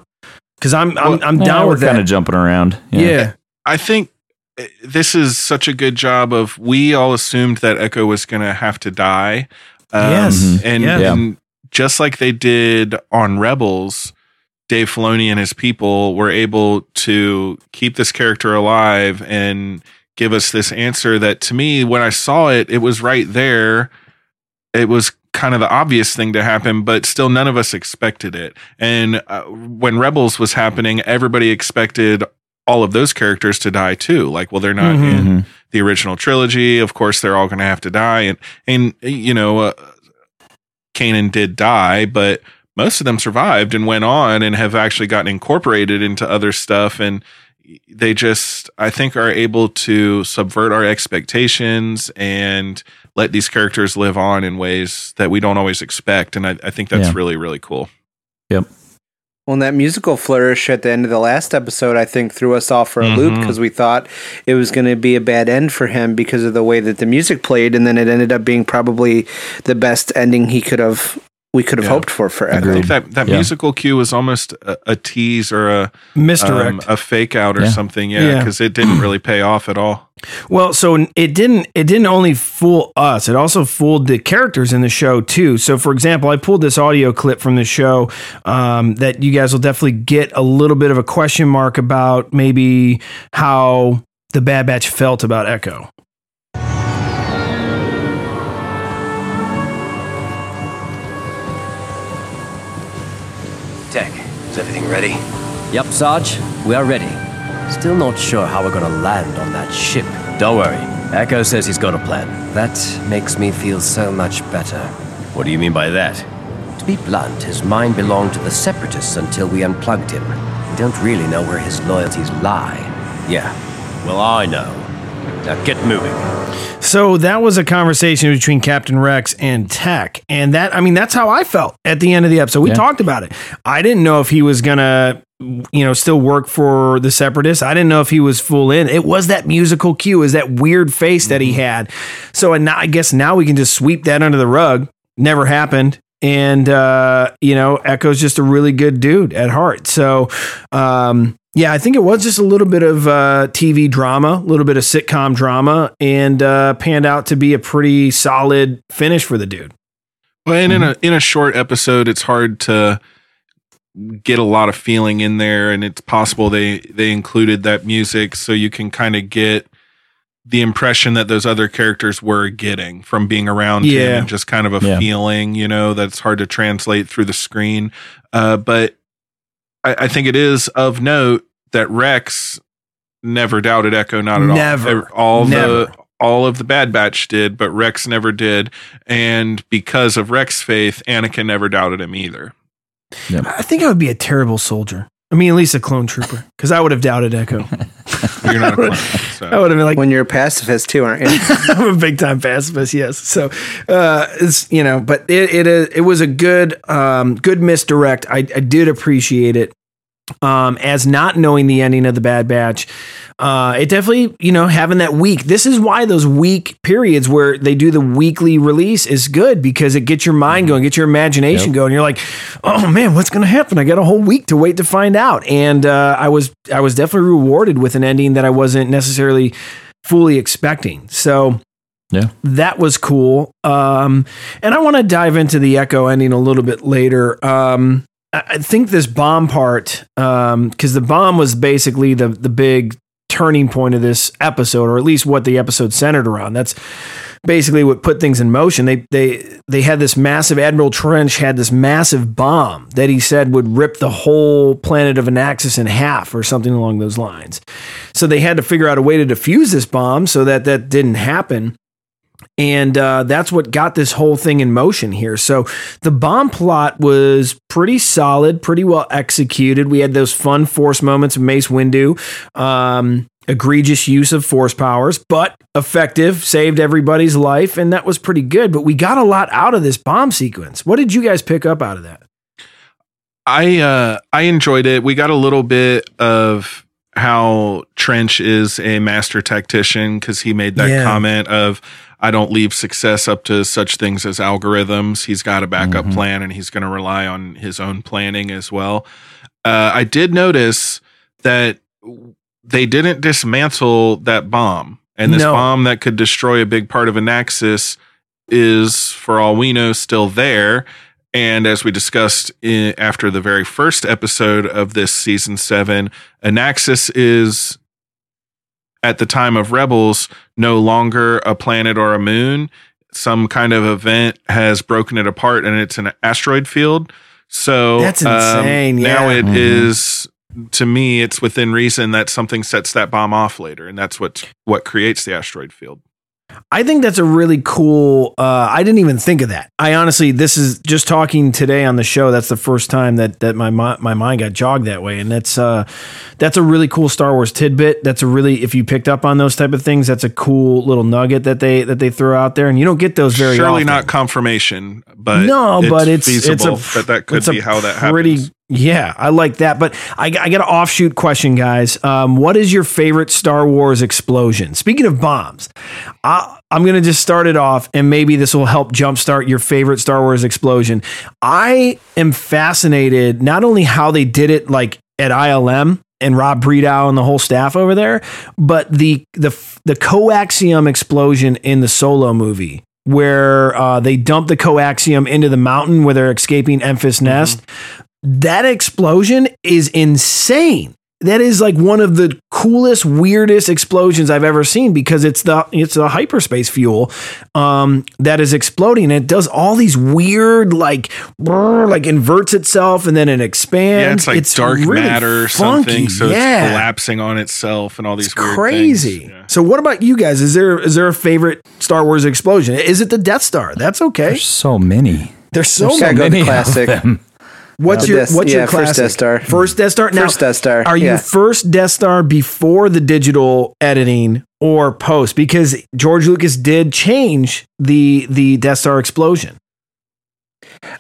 Because I'm I'm, I'm Yeah, down we're with that. kind of jumping around. Yeah. I think uh, this is such a good job of we all assumed that Echo was going to have to die. Um, Yes. Mhm. And, Yeah. and just like they did on Rebels, Dave Filoni and his people were able to keep this character alive and give us this answer that to me, when I saw it, it was right there. It was kind of the obvious thing to happen, but still none of us expected it. And uh, when Rebels was happening, everybody expected all of those characters to die too. Like, well, they're not Mhm. in the original trilogy. Of course, they're all going to have to die. And, and, you know, uh, Kanan did die, but most of them survived and went on and have actually gotten incorporated into other stuff. And they just, I think, are able to subvert our expectations and let these characters live on in ways that we don't always expect. And I, I think that's Yeah. really, really cool. Yep. Well, and that musical flourish at the end of the last episode, I think, threw us off for a loop Mhm. because we thought it was going to be a bad end for him because of the way that the music played, and then it ended up being probably the best ending he could have we could have Yeah. hoped for for I think that, that Yeah. musical cue was almost a, a tease or a Misdirect. um, a fake out or Yeah. something. Yeah, Yeah. because it didn't really pay off at all. Well, so it didn't it didn't only fool us, it also fooled the characters in the show too. So for example, I pulled this audio clip from the show um, that you guys will definitely get a little bit of a question mark about maybe how the Bad Batch felt about Echo. Is everything ready? Yep, Sarge, we are ready. Still not sure how we're gonna land on that ship. Don't worry, Echo says he's got a plan. That makes me feel so much better. What do you mean by that? To be blunt, his mind belonged to the Separatists until we unplugged him. We don't really know where his loyalties lie. Yeah, well, I know. Now get moving. So that was a conversation between Captain Rex and Tech. And that, I mean, that's how I felt at the end of the episode. We Yeah. talked about it. I didn't know if he was going to, you know, still work for the Separatists. I didn't know if he was full in. It was that musical cue, is that weird face that he mm-hmm. had. So and now, I guess now we can just sweep that under the rug. Never happened. And, uh, you know, Echo's just a really good dude at heart. So, um, yeah, I think it was just a little bit of uh, TV drama, a little bit of sitcom drama, and uh, panned out to be a pretty solid finish for the dude. Well, and in a in a short episode, it's hard to get a lot of feeling in there, and it's possible they they included that music so you can kind of get the impression that those other characters were getting from being around him Yeah. and just kind of a Yeah. feeling, you know, that's hard to translate through the screen. Uh, but I, I think it is of note that Rex never doubted Echo, not at Never. all. All Never. the all of the Bad Batch did, but Rex never did. And because of Rex's faith, Anakin never doubted him either. I think I would be a terrible soldier. I mean, at least a clone trooper, because I would have doubted Echo. You're not a clone. So. I would have been like, when you're a pacifist too, aren't you? I'm a big time pacifist, yes. So, uh, it's you know, but it it uh, it was a good um good misdirect. I I did appreciate it. Um, as not knowing the ending of the Bad Batch, uh, it definitely you know having that week. This is why those week periods where they do the weekly release is good because it gets your mind going, get your imagination Yep. going. You're like, oh man, what's gonna happen? I got a whole week to wait to find out. And uh, I was I was definitely rewarded with an ending that I wasn't necessarily fully expecting. So Yeah. that was cool. Um, and I want to dive into the Echo ending a little bit later. Um, I think this bomb part, um, because the bomb was basically the the big turning point of this episode, or at least what the episode centered around. That's basically what put things in motion. They they they had this massive Admiral Trench had this massive bomb that he said would rip the whole planet of Anaxes in half or something along those lines. So they had to figure out a way to defuse this bomb so that that didn't happen. And uh, that's what got this whole thing in motion here. So the bomb plot was pretty solid, pretty well executed. We had those fun force moments of Mace Windu, um, egregious use of force powers, but effective, saved everybody's life, and that was pretty good. But we got a lot out of this bomb sequence. What did you guys pick up out of that? I uh I enjoyed it. We got a little bit of how Trench is a master tactician because he made that Yeah. comment of I don't leave success up to such things as algorithms. He's got a backup plan and he's going to rely on his own planning as well. Uh, I did notice that they didn't dismantle that bomb, and this No. bomb that could destroy a big part of Anaxes is, for all we know, still there. And as we discussed in, after the very first episode of this season seven, Anaxes is at the time of Rebels no longer a planet or a moon. Some kind of event has broken it apart and it's an asteroid field. So That's um, insane, now yeah. it Mhm. is to me, it's within reason that something sets that bomb off later, and that's what what creates the asteroid field. I think that's a really cool. Uh, I didn't even think of that. I honestly, this is just talking today on the show. That's the first time that that my my mind got jogged that way, and that's uh, that's a really cool Star Wars tidbit. That's a really if you picked up on those type of things, that's a cool little nugget that they that they throw out there, and you don't get those very Surely often. not confirmation, but no, but it's feasible it's a, that that could be how that pretty, happens. Yeah, I like that. But I, I got an offshoot question, guys. Um, what is your favorite Star Wars explosion? Speaking of bombs, I, I'm going to just start it off, and maybe this will help jumpstart your favorite Star Wars explosion. I am fascinated not only how they did it, like at ILM and Rob Bredow and the whole staff over there, but the the the coaxium explosion in the Solo movie where uh, they dump the coaxium into the mountain where they're escaping Enfys Nest. That explosion is insane. That is like one of the coolest, weirdest explosions I've ever seen because it's the it's the hyperspace fuel um, that is exploding. It does all these weird like brr, like inverts itself and then it expands. Yeah, it's like dark really matter or funky. something, so yeah. it's collapsing on itself and all these It's weird crazy. things. So, what about you guys? Is there is there a favorite Star Wars explosion? Is it the Death Star? That's okay. There's so many. There's so There's many. so many of classic. them. What's The your Death- What's yeah, your first? Death Star. First Death Star. Now, First Death Star, Are you yeah. first Death Star before the digital editing or post? Because George Lucas did change the the Death Star explosion.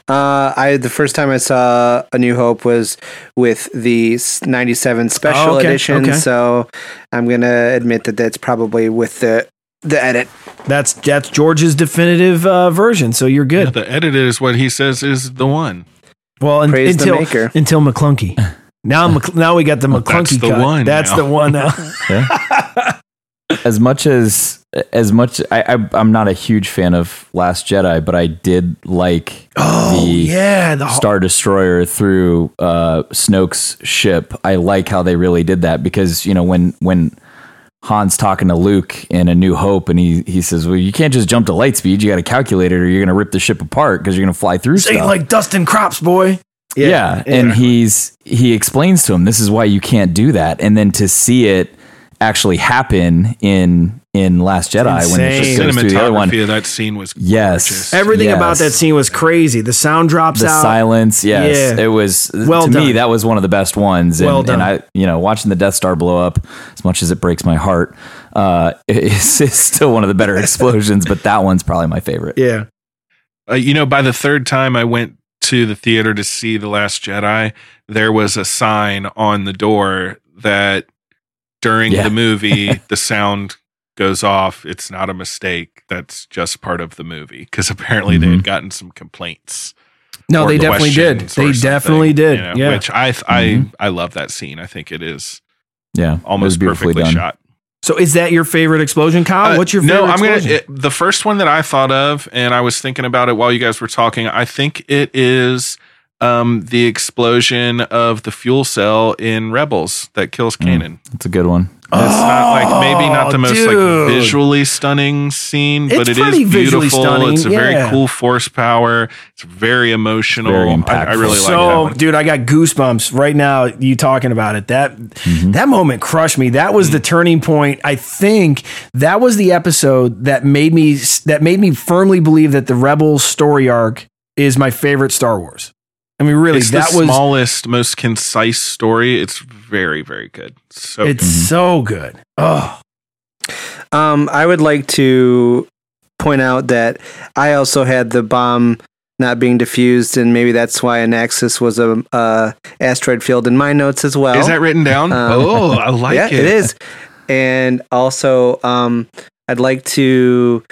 Uh, I the first time I saw A New Hope was with the '97 special Oh, okay, edition, okay. so I'm gonna admit that that's probably with the the edit. That's that's George's definitive uh, version. So you're good. Yeah, the edit is what he says is the one. Well, un- Praise the until maker. until Maclunkey. Now, Mc- now we got the Well, that's Maclunkey the cut. one That's now. the one now. as much as as much I, I I'm not a huge fan of Last Jedi, but I did like Oh, the yeah, the ho- Star Destroyer through uh, Snoke's ship. I like how they really did that because you know when when Han's talking to Luke in A New Hope, and he he says, "Well, you can't just jump to light speed. You got to calculate it, or you're going to rip the ship apart because you're going to fly through Say stuff." like Dustin Crops, boy. yeah, and he's he explains to him this is why you can't do that, and then to see it actually happen in in Last Jedi when it insane. just goes through the other one. Cinematography that scene was Yes, Everything yes. about that scene was crazy. The sound drops the out. silence yes Yeah. it was Well to me that was one of the best ones and, Well done. and i you know watching the death star blow up as much as it breaks my heart uh it's, it's still one of the better explosions but that one's probably my favorite Yeah. Uh, you know, by the third time I went to the theater to see The Last Jedi, there was a sign on the door that during Yeah. the movie, the sound goes off. It's not a mistake. That's just part of the movie. Because apparently they Mm-hmm. had gotten some complaints. No, they definitely did. They definitely did. you know, yeah. Which I I Mhm. I love that scene. I think it is yeah almost beautifully perfectly done. shot. so is that your favorite explosion, Kyle? Uh, What's your favorite no? I'm explosion? gonna it, the first one that I thought of, and I was thinking about it while you guys were talking. I think it is um, the explosion of the fuel cell in Rebels that kills Mm. Kanan. it's a good one it's not like maybe not the most dude. like visually stunning scene, but It's it is beautiful. stunning, It's a yeah. very cool force power. It's very emotional. Very I, I really like that so, dude, I got goosebumps right now. You talking about it? That Mm-hmm. that moment crushed me. That was the turning point. I think that was the episode that made me that made me firmly believe that the Rebels story arc is my favorite Star Wars. I mean, really, it's that the was smallest, most concise story. It's very, very good. So it's so good. Oh, Um, I would like to point out that I also had the bomb not being diffused, and maybe that's why Anaxes was a, a asteroid field in my notes as well. Is that written down? Oh, I like yeah, it. It is, and also um, I'd like to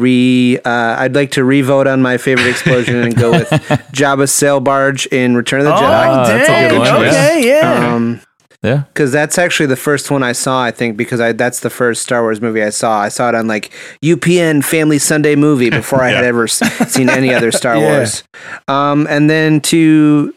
re uh, I'd like to re-vote on my favorite explosion and go with Jabba's sail barge in Return of the Oh, Jedi. that's a good dang. one. Okay, yeah. Um, yeah, because that's actually the first one I saw. I think because I that's the first Star Wars movie I saw. I saw it on like UPN Family Sunday Movie before I had ever s- seen any other Star Yeah. Wars. Um, and then to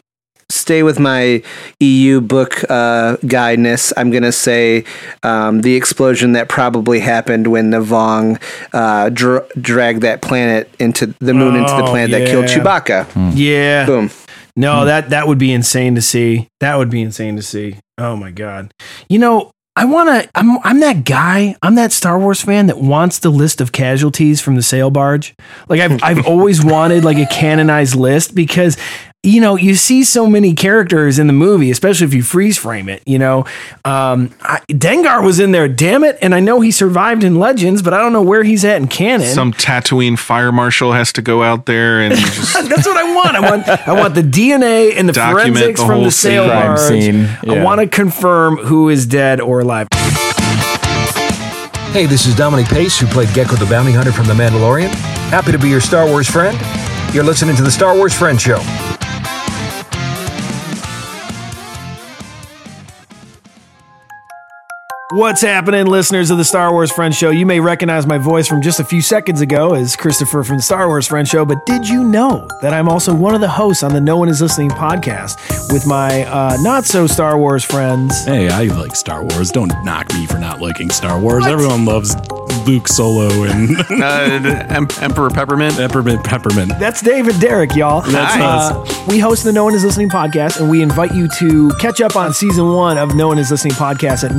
stay with my EU book uh, guidness, I'm gonna say um, the explosion that probably happened when Navong uh, dr- dragged that planet into the moon into the Oh, planet that killed yeah. Chewbacca. yeah. Boom. No, Hmm. that that would be insane to see. That would be insane to see. Oh my god. You know, I want to I'm I'm that guy. I'm that Star Wars fan that wants the list of casualties from the sail barge. Like I've I've always wanted like a canonized list because you know, you see so many characters in the movie, especially if you freeze frame it. You know, um, I, Dengar was in there, damn it, and I know he survived in Legends, but I don't know where he's at in canon. Some Tatooine fire marshal has to go out there and just That's what I want. I want I want the DNA and the Document forensics the from the sail scene. Barge. scene, I want to confirm who is dead or alive. Hey, this is Dominic Pace, who played Gekko the Bounty Hunter from The Mandalorian. Happy to be your Star Wars friend. You're listening to the Star Wars Friend Show. What's happening, listeners of the Star Wars Friend Show? You may recognize my voice from just a few seconds ago as Christopher from the Star Wars Friend Show, but did you know that I'm also one of the hosts on the No One Is Listening podcast with my uh, not so Star Wars friends? Hey, I like Star Wars. Don't knock me for not liking Star Wars. Everyone loves Luke Solo and uh, Emperor Peppermint. Peppermint Peppermint. That's David Derrick, y'all. That's Uh, we host the No One Is Listening podcast, and we invite you to catch up on season one of No One Is Listening podcast at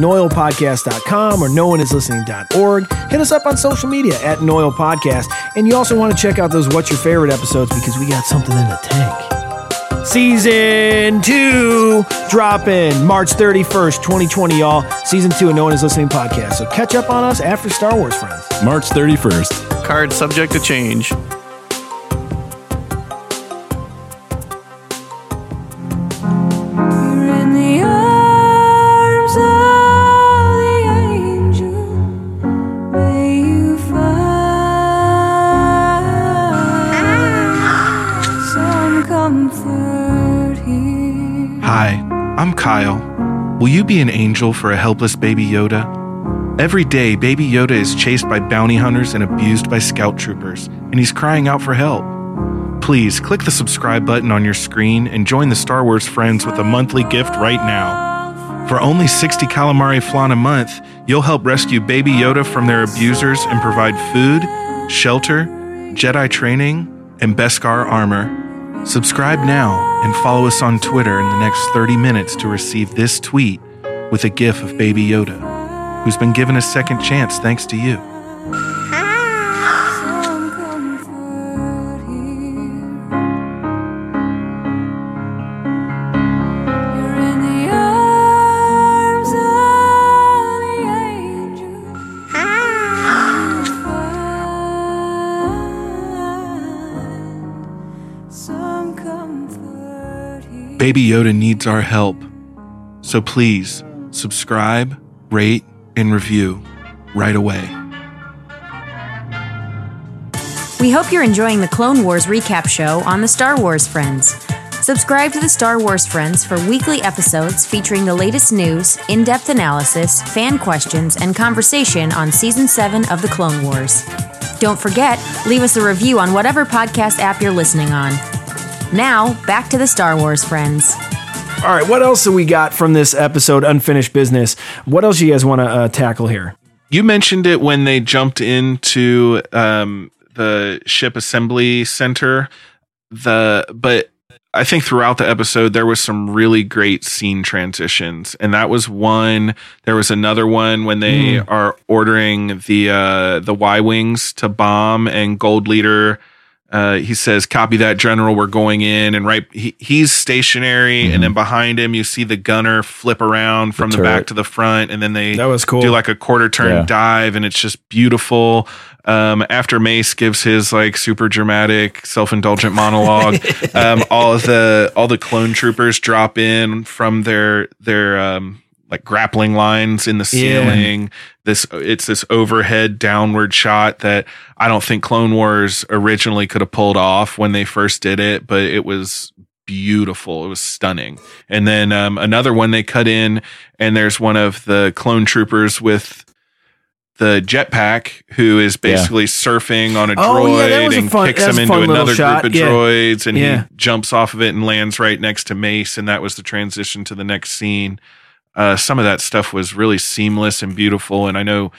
noilpodcast.com or nooneislistening.org. Hit us up on social media at Noil Podcast. And you also want to check out those What's Your Favorite episodes because we got something in the tank. Season two dropping March 31st, 2020, y'all. Season two of No One Is Listening podcast. So catch up on us after Star Wars Friends. March 31st. Card subject to change. I'm Kyle. Will you be an angel for a helpless baby Yoda? Every day, baby Yoda is chased by bounty hunters and abused by scout troopers, and he's crying out for help. Please click the subscribe button on your screen and join the Star Wars Friends with a monthly gift right now. For only 60 calamari flan a month, you'll help rescue Baby Yoda from their abusers and provide food, shelter, Jedi training, and Beskar armor. Subscribe now and follow us on Twitter in the next 30 minutes to receive this tweet with a gif of Baby Yoda, who's been given a second chance thanks to you. Baby Yoda needs our help. So please subscribe, rate, and review right away. We hope you're enjoying the Clone Wars recap show on the Star Wars Friends. Subscribe to the Star Wars Friends for weekly episodes featuring the latest news, in depth analysis, fan questions, and conversation on Season 7 of The Clone Wars. Don't forget, leave us a review on whatever podcast app you're listening on. Now, back to the Star Wars Friends. All right, what else have we got from this episode, Unfinished Business? What else do you guys want to uh, tackle here? You mentioned it when they jumped into um, the ship assembly center. The but I think throughout the episode there was some really great scene transitions, and that was one. There was another one when they Mm. are ordering the uh, the Y wings to bomb, and Gold Leader. Uh, he says, "Copy that, General. We're going in." And right, he, he's stationary, and then behind him, you see the gunner flip around from the, turret. back to the front, and then they That was cool. do like a quarter turn Yeah. dive, and it's just beautiful. Um, after Mace gives his like super dramatic, self indulgent monologue, um, all of the all the clone troopers drop in from their their um, like grappling lines in the Yeah. ceiling. This it's this overhead downward shot that I don't think Clone Wars originally could have pulled off when they first did it, but it was beautiful. It was stunning. And then um, another one they cut in, and there's one of the clone troopers with the jetpack who is Yeah. basically surfing on a Oh, droid yeah, a and fun- kicks him into another shot. group of Yeah. droids and Yeah. he jumps off of it and lands right next to Mace and that was the transition to the next scene. Uh, some of that stuff was really seamless and beautiful and I know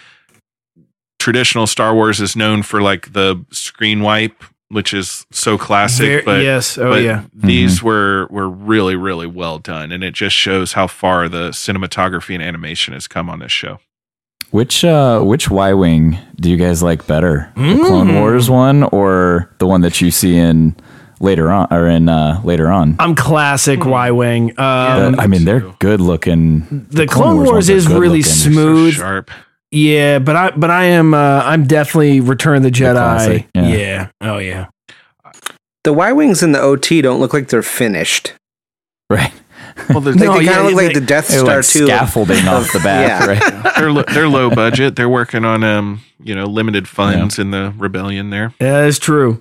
traditional Star Wars is known for like the screen wipe which is so classic Ver- but yes. Oh, but yeah. these were were really really well done and it just shows how far the cinematography and animation has come on this show. Which uh which Y wing do you guys like better? The Clone Mm. Wars one or the one that you see in later on or in uh later on? I'm classic Hmm. Y wing. Um, That- I mean, they're good looking. the Clone Wars, ones are is really looking. smooth. sharp. Yeah, but I but I am uh, I'm definitely Return of the Jedi. classic, yeah. yeah. Oh yeah. The Y wings in the OT don't look like they're finished. Right. Well, Like, they kind of look like the Death they're Star like too. scaffolding off the bat, right? they're lo- they're low budget. They're working on um you know limited funds in the rebellion there. Yeah, that's true.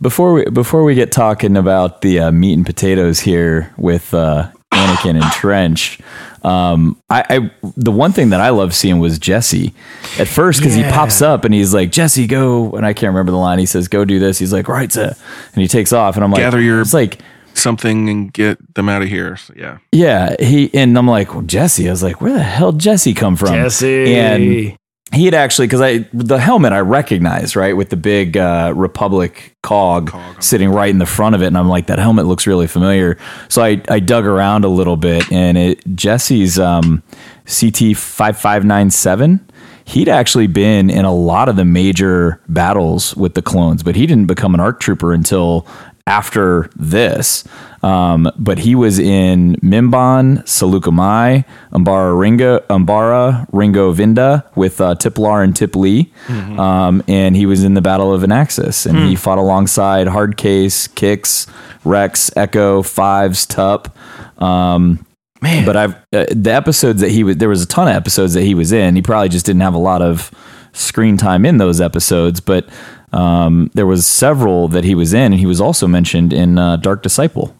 Before we before we get talking about the uh, meat and potatoes here with uh, Anakin and Trench, um, I, I the one thing that I love seeing was Jesse at first because Yeah. he pops up and he's like Jesse go and I can't remember the line he says go do this he's like right sir and he takes off and I'm like Gather your it's like something and get them out of here. So, yeah. yeah he and I'm like well, Jesse I was like where the hell Jesse come from Jesse. and he had actually because I the helmet I recognize right with the big uh, Republic cog, sitting right in the front of it, and I'm like that helmet looks really familiar. So I I dug around a little bit, and it Jesse's um, CT five five nine seven. He'd actually been in a lot of the major battles with the clones, but he didn't become an ARC trooper until after this. Um, but he was in Mimban, Saleucami, Umbara Ringo, Umbara Ringo Vinda with uh, Tiplar and Tiplee. Um, and he was in the Battle of Anaxes. And he Hmm. fought alongside Hardcase, Kicks, Rex, Echo, Fives, Tup. Um, Man. but I've uh, the episodes that he was there was a ton of episodes that he was in. He probably just didn't have a lot of screen time in those episodes, but um, there was several that he was in, and he was also mentioned in uh, Dark Disciple.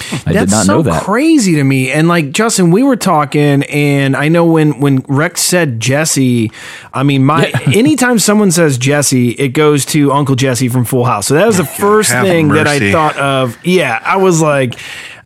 I That's did not so know that. crazy to me. And like Justin, we were talking, and I know when when Rex said Jesse, I mean, my anytime someone says Jesse, it goes to Uncle Jesse from Full House. So that was the first have thing that I thought of. Yeah, I was like.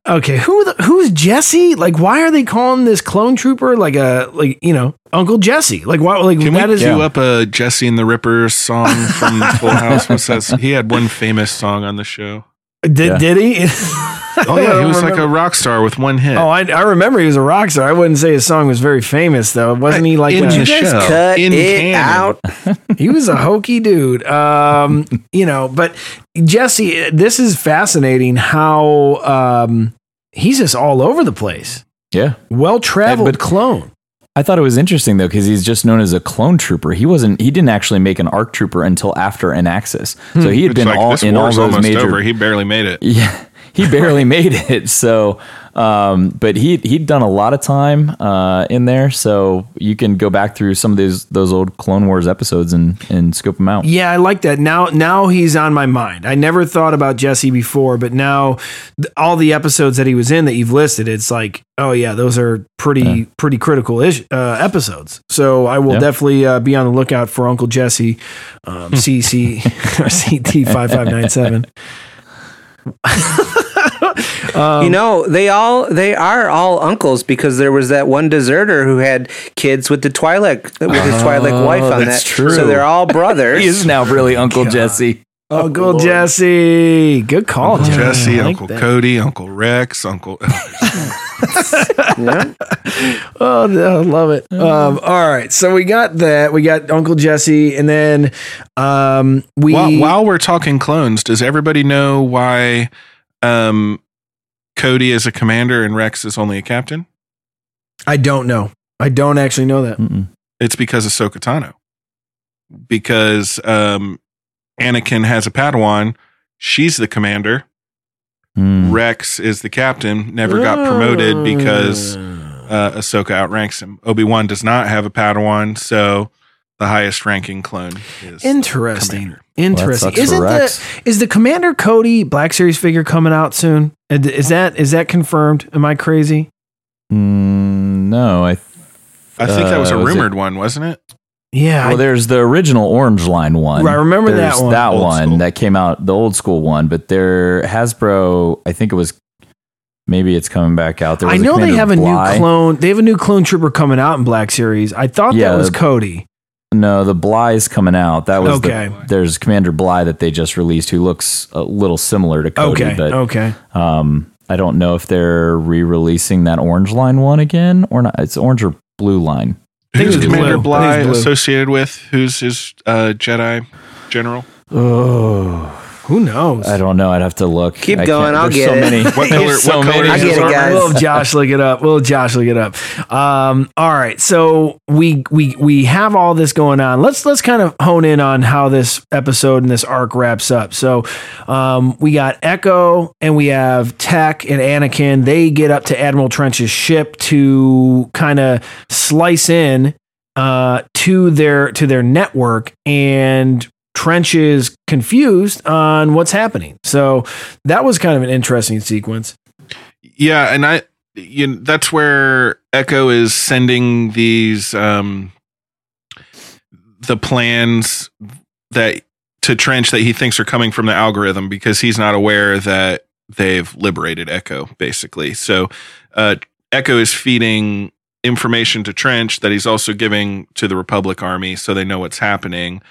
Okay, who the, who's Jesse? Like, why are they calling this clone trooper like a like you know Uncle Jesse? Like, why? Like Can that we is do up a Jesse and the Ripper song from Full House? What's that? He had one famous song on the show. Did did he? Oh yeah, he was like a rock star with one hit. Oh, I, I remember he was a rock star. I wouldn't say his song was very famous though. Wasn't he like In a, the show. Cut In it canon. out. he was a hokey dude. Um, you know, but Jesse, this is fascinating how um, he's just all over the place. Yeah. Well traveled But- clone. I thought it was interesting though because he's just known as a clone trooper. He wasn't. He didn't actually make an ARC trooper until after Anaxes. So hmm. he had It's been like, all in all those major. over. He barely made it. Yeah, he barely made it. So, um, but he he'd done a lot of time uh, in there. So you can go back through some of those those old Clone Wars episodes and and scope them out. Yeah, I like that. Now, now he's on my mind. I never thought about Jesse before, but now all the episodes that he was in that you've listed, it's like, oh yeah, those are pretty pretty critical ish, uh, episodes. So I will Yeah. definitely uh, be on the lookout for Uncle Jesse, um, CC or CT five five nine seven. Um, you know, they all they are all uncles because there was that one deserter who had kids with the Twi'lek with his Twi'lek wife oh, on Oh, that's that. true. So they're all brothers. he is now really Uncle Jesse. Uncle Jesse. Good call, Uncle Jesse, I like Uncle that. Cody, Uncle Rex, Uncle. Oh, no, I love it. Um, all right, so we got that. We got Uncle Jesse, and then um, we. while, while we're talking clones, does everybody know why um, Cody is a commander and Rex is only a captain? I don't know. I don't actually know that. It's because of Ahsoka Tano. Because um, Anakin has a Padawan, she's the commander. Hmm. Rex is the captain. Never got promoted because uh, Ahsoka outranks him. Obi Wan does not have a Padawan, so the highest ranking clone is Interesting. Well, that Interesting. sucks for Isn't the is the Commander Cody Black Series figure coming out soon? Is that is that confirmed? Am I crazy? Mm, no, I. Th- I think that was a uh, it- rumored one, wasn't it? Yeah. Well, there's the original Orange Line one. Right, I remember that There's one. That Old one school. that came out, the old school one. But there, Hasbro, I think it was. Maybe it's coming back out. There I was a know they have a Bly. new clone. They have a new clone trooper coming out in Black Series. I thought Yeah, that was the- Cody. No, the Bly's coming out. That was Okay. The, there's Commander Bly that they just released, who looks a little similar to Cody. Okay, But okay. Um, I don't know if they're re-releasing that Orange Line one again or not. It's Orange or Blue Line. Who's Commander. Bly associated with? Who's his uh, Jedi general? Oh, Who knows? I don't know. I'd have to look. Keep I going, I'll there's get so it. Many, What color- there's so what color many. I get it, guys. Will Josh look it up? Will Josh look it up? Um, all right, so we we we have all this going on. Let's let's kind of hone in on how this episode and this arc wraps up. So, um, we got Echo and we have Tech and Anakin. They get up to Admiral Trench's ship to kind of slice in uh, to their to their network and. Trench is confused on what's happening. So that was kind of an interesting sequence. Yeah, and I, you know, that's where Echo is sending these um, the plans that to Trench that he thinks are coming from the algorithm because he's not aware that they've liberated Echo, basically. So uh, Echo is feeding information to Trench that he's also giving to the Republic Army so they know what's happening.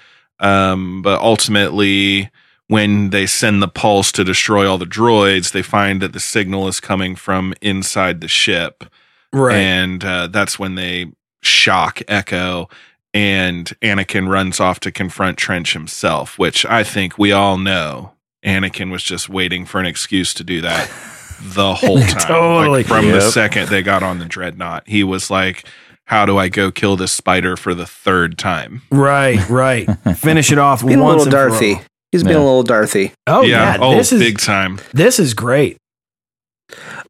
Um, but ultimately, when they send the pulse to destroy all the droids, they find that the signal is coming from inside the ship. Right. And uh, that's when they shock Echo, and Anakin runs off to confront Trench himself, which I think we all know. Anakin was just waiting for an excuse to do that the whole time. Totally. Like, from the second they got on the dreadnought, he was like, How do I go kill this spider for the third time? Right, right. Finish it off Being a once little and for Darthy. all. He's been a little Darthy. Oh yeah, oh, this is big time. this is great.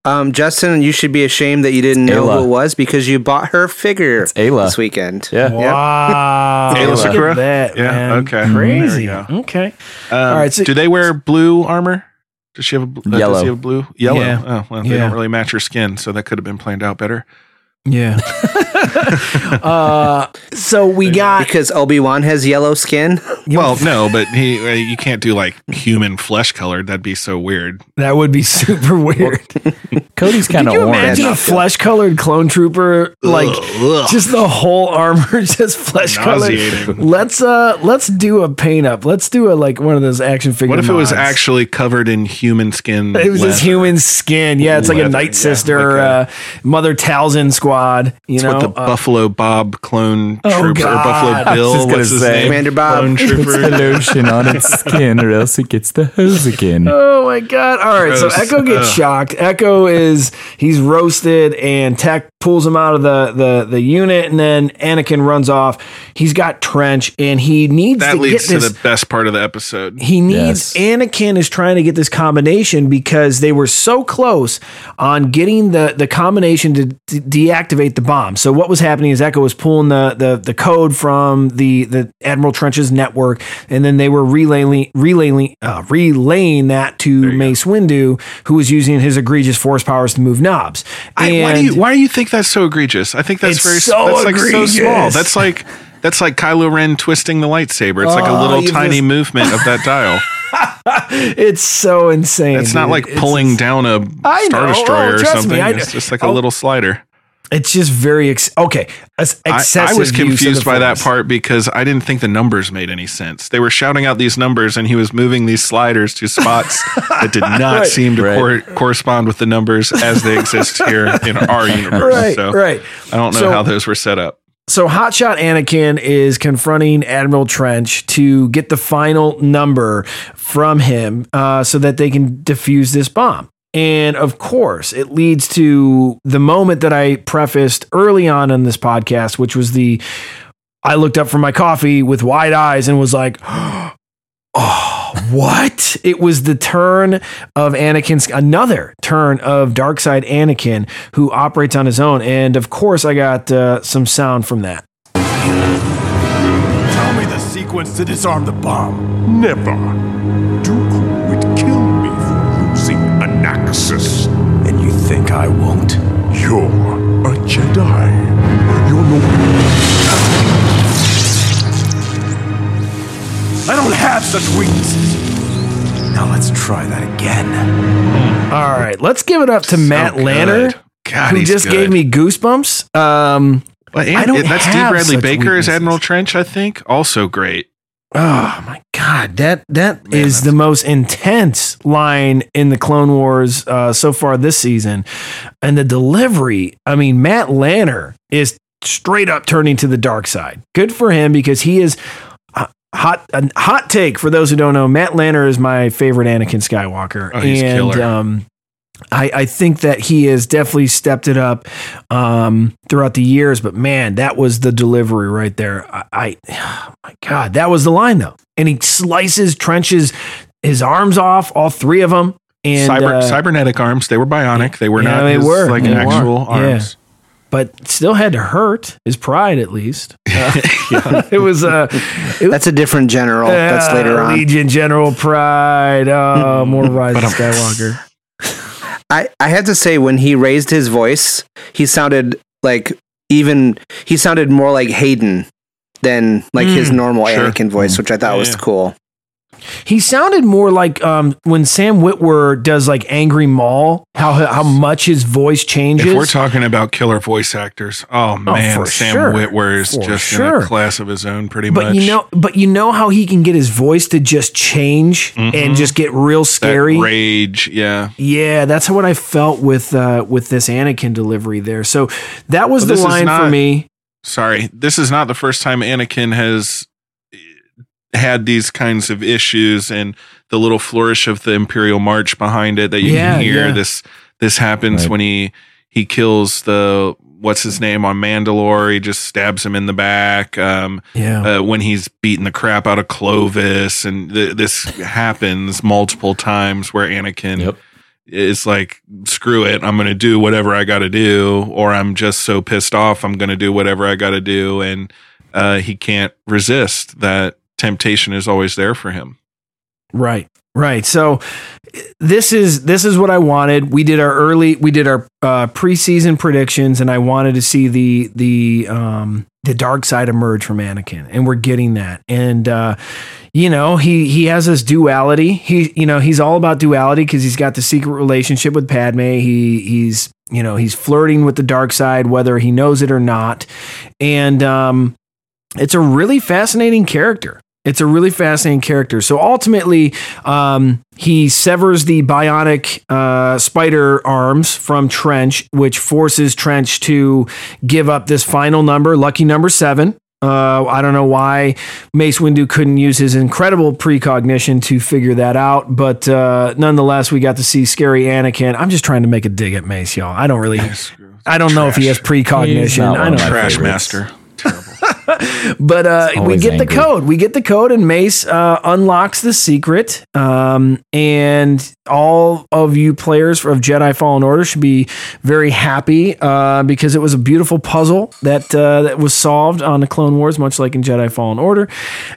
Um, Justin, you should be ashamed that you didn't know Aayla. who it was because you bought her figure It's Aayla. this weekend. Yeah. Wow, Aayla look Secura? at that. Yeah, man. okay. crazy. Okay, Um, All right, so- do they wear blue armor? Does she have a bl- uh, Does Yellow. he have blue? Yellow. Yeah. Oh, well, they Yeah. don't really match her skin, so that could have been planned out better. yeah. uh, so we got Because Obi Wan has yellow skin. Well, no, but he uh, you can't do like human flesh colored. That'd be so weird. that would be super weird. Cody's kind Can of you orange. imagine a flesh colored clone trooper like Ugh. just the whole armor just flesh colored? Let's uh let's do a paint up. Let's do a like one of those action figure. What if it was actually covered in human skin? It was leather? his human skin. Yeah, it's like a Leather, Night yeah, Sister, like uh, Mother Talzin squad. You It's know, what the Uh, Buffalo Bob clone Oh, trooper or God. Buffalo I Bill. just gonna What's his say. name? Commander Bob. Clone Puts the trooper. lotion on its skin, or else it gets the hose again. Oh my god! All right, so Echo gets Ugh. shocked. Echo is he's roasted, and Tech pulls him out of the the the unit, and then Anakin runs off. He's got Trench, and he needs That to leads get to this. the best part of the episode. he needs Yes. Anakin is trying to get this combination because they were so close on getting the the combination to de- deactivate the bomb. So what was happening is Echo was pulling the the the code from the the Admiral Trench's network, and then they were relaying relaying uh, relaying that to Mace Windu, who was using his egregious force powers to move knobs. I, why do you why do you think that's so egregious? I think that's very so that's like so small. egregious. That's like That's like Kylo Ren twisting the lightsaber. It's like a Oh, little tiny just- movement of that dial. it's so insane. It's not dude. like pulling just- down a I Star know. Oh, Destroyer Oh, or trust me, something. It's just like a Oh. little slider. It's just very ex- okay. As I, I was confused by that part because I didn't think the numbers made any sense. They were shouting out these numbers and he was moving these sliders to spots that did not Right. seem to cor- correspond with the numbers as they exist here in our universe. Right, so right. I don't know So- how those were set up. So Hotshot Anakin is confronting Admiral Trench to get the final number from him uh, so that they can defuse this bomb. And of course, it leads to the moment that I prefaced early on in this podcast, which was the I looked up from my coffee with wide eyes and was like, oh, what? It was the turn of Anakin's, another turn of Dark Side Anakin, who operates on his own. And of course, I got uh, some sound from that. Tell me the sequence to disarm the bomb. Never. I won't? You're a Jedi. You're no. I don't have such weaknesses. Now let's try that again. All right, let's give it up to Matt good. Lanter, God, who he's just good. gave me goosebumps. Um, But I don't that's Dee have Bradley such Baker as. Admiral Trench, I think. Also great. Oh my god, that that is the most intense line in the Clone Wars uh, so far this season, and the delivery. I mean, Matt Lanter is straight up turning to the dark side. Good for him because he is. Hot a hot take for those who don't know. Matt Lanter is my favorite Anakin Skywalker, Oh, he's and killer. um, I, I think that he has definitely stepped it up um, throughout the years. But man, that was the delivery right there. I, I oh my God, that was the line though. And he slices, trenches his arms off, all three of them. And Cyber, uh, cybernetic arms. They were bionic. They were yeah, not they his, were like They were. actual Yeah. arms. But still had to hurt his pride at least. Uh, it was uh, That's a different general. That's uh, later on. Legion General Pryde. Oh, more Rise of Skywalker. I, I had to say when he raised his voice, he sounded like even he sounded more like Hayden than like his Mm, normal sure. Anakin voice, which I thought was Yeah. cool. He sounded more like um, when Sam Witwer does like Angry Maul, how how much his voice changes. If we're talking about killer voice actors, oh man, for Sam sure. Witwer is For just in sure. a class of his own, pretty but much. But you know, but you know how he can get his voice to just change and Mhm. just get real That scary. rage, yeah. Yeah, that's what I felt with uh, with this Anakin delivery there. So that was Well, the line for me. Sorry, this is not the first time Anakin has had these kinds of issues and the little flourish of the Imperial March behind it that you Yeah, can hear. yeah. This this happens Right. when he he kills the what's his name on Mandalore. He just stabs him in the back. Um, Yeah. uh, when he's beating the crap out of Clovis, and th- this happens multiple times where Anakin is like, "Screw it, I'm going to do whatever I got to do," or "I'm just so pissed off, I'm going to do whatever I got to do," and uh, he can't resist that temptation is always there for him. Right. Right. So this is this is what I wanted. We did our early we did our uh preseason predictions and I wanted to see the the um the dark side emerge from Anakin and we're getting that. And uh you know, he he has this duality. He you know, he's all about duality cuz he's got the secret relationship with Padme. He he's you know, he's flirting with the dark side whether he knows it or not. And um it's a really fascinating character. It's a really fascinating character. So ultimately, um, he severs the bionic uh, spider arms from Trench, which forces Trench to give up this final number, lucky number seven. Uh, I don't know why Mace Windu couldn't use his incredible precognition to figure that out, but uh, nonetheless, we got to see scary Anakin. I'm just trying to make a dig at Mace, y'all. I don't really, I don't know if he has precognition. I know. Trash master. But uh, we get the code. We get the code, and Mace uh, unlocks the secret. Um, and all of you players of Jedi Fallen Order should be very happy uh, because it was a beautiful puzzle that uh, that was solved on the Clone Wars, much like in Jedi Fallen Order.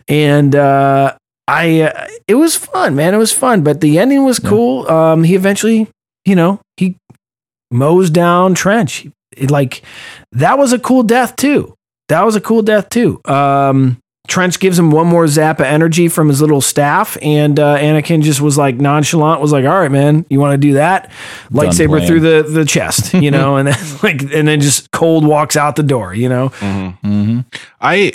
And uh, I, uh, it was fun, man. It was fun. But the ending was cool. Um, he eventually, you know, he mows down Trench. It, like that was a cool death too. That was a cool death too. Um, Trench gives him one more zap of energy from his little staff, and uh, Anakin just was like nonchalant, was like, "All right, man, you want to do that?" Lightsaber through the the chest, you know, and then like, and then just cold walks out the door, you know. Mm-hmm. I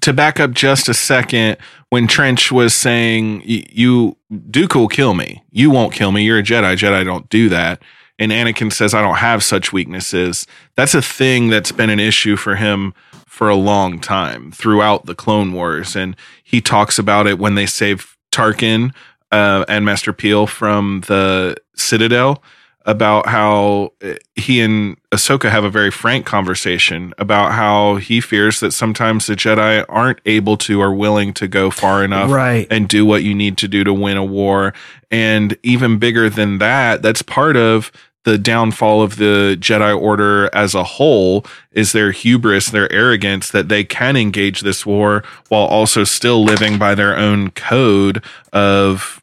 to back up just a second when Trench was saying "Y- you Dooku will kill me. You won't kill me. You're a Jedi. Jedi don't do that. And Anakin says I don't have such weaknesses. That's a thing that's been an issue for him for a long time throughout the Clone Wars and he talks about it when they save Tarkin uh, and Master Piell from the Citadel about how uh, he and Ahsoka have a very frank conversation about how he fears that sometimes the Jedi aren't able to or willing to go far enough Right. and do what you need to do to win a war. And even bigger than that, that's part of the downfall of the Jedi Order as a whole is their hubris, their arrogance that they can engage this war while also still living by their own code of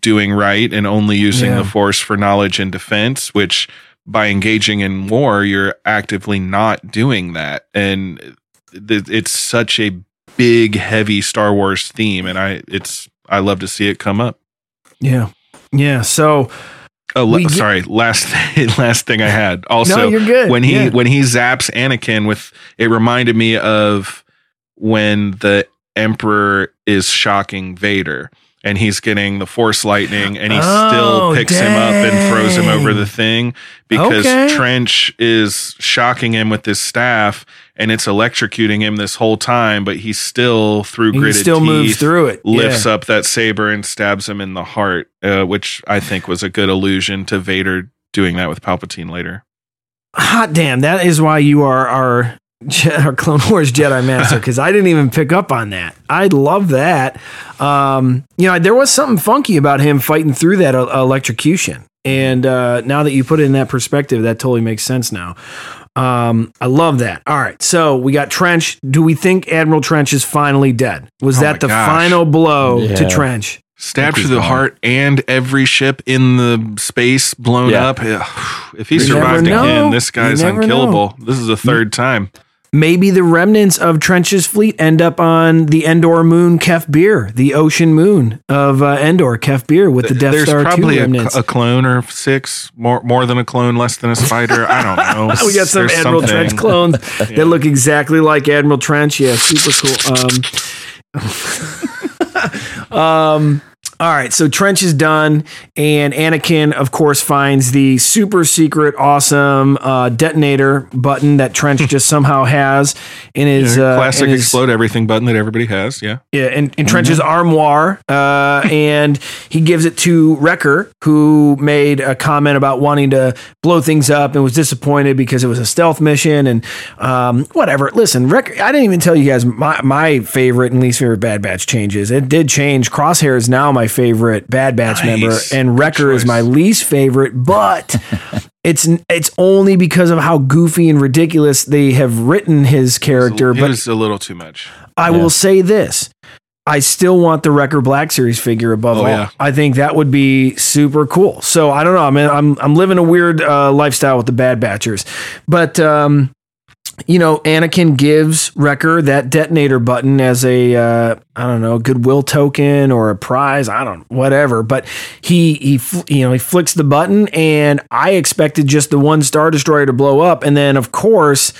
doing right and only using Yeah. the force for knowledge and defense, which by engaging in war, you're actively not doing that. And th- it's such a big, heavy Star Wars theme. And I, it's, I love to see it come up. Yeah, yeah. So, Oh, We la- get- sorry. Last last thing I had. Also, you're good. when he Yeah. when he zaps Anakin with it reminded me of when the Emperor is shocking Vader and he's getting the Force lightning and he Oh, still picks him up and throws him over the thing because Okay. Trench is shocking him with his staff and it's electrocuting him this whole time, but he still through He still teeth moves through it. lifts Yeah. up that saber and stabs him in the heart, uh, which I think was a good allusion to Vader doing that with Palpatine later. hot damn, that is why you are our Je- our Clone Wars Jedi Master because I didn't even pick up on that. I love that. Um, you know, there was something funky about him fighting through that uh, electrocution, and uh, now that you put it in that perspective, that totally makes sense now. Um, I love that. All right, so we got Trench. Do we think Admiral Trench is finally dead? Was Oh that the gosh. final blow to Trench? Stabbed through the heart and every ship in the space blown Yeah. up. If he You never survived know. again, this guy's never unkillable. This is the third time. Maybe the remnants of Trench's fleet end up on the Endor moon Kef Bir, the ocean moon of uh, Endor Kef Bir with the Death There's Star 2 probably a, remnants. a clone or six, more more than a clone, less than a spider. I don't know. we got some There's Admiral something. Trench clones that look exactly like Admiral Trench. Yeah, super cool. Um, um, all right, so Trench is done, and Anakin, of course, finds the super secret, awesome uh, detonator button that Trench just somehow has in his Yeah, uh, classic in his- explode everything button that everybody has. Yeah. yeah, in, in Trench's armoire, uh, and he gives it to Wrecker, who made a comment about wanting to blow things up and was disappointed because it was a stealth mission and um, whatever. Listen, Wrecker, I didn't even tell you guys my, my favorite and least favorite Bad Batch changes. It did change. Crosshair is now my favorite Bad Batch member, and Wrecker is my least favorite, but. It's it's only because of how goofy and ridiculous they have written his character. It but it's a little too much. I will say this. I still want the Wrecker Black Series figure above Oh, all. yeah. I think that would be super cool. So I don't know. I mean, I'm I'm living a weird uh, lifestyle with the Bad Batchers, but um, you know, Anakin gives Wrecker that detonator button as a uh, I don't know goodwill token or a prize. I don't whatever. But he he you know he flicks the button, and I expected just the one star destroyer to blow up, and then of course,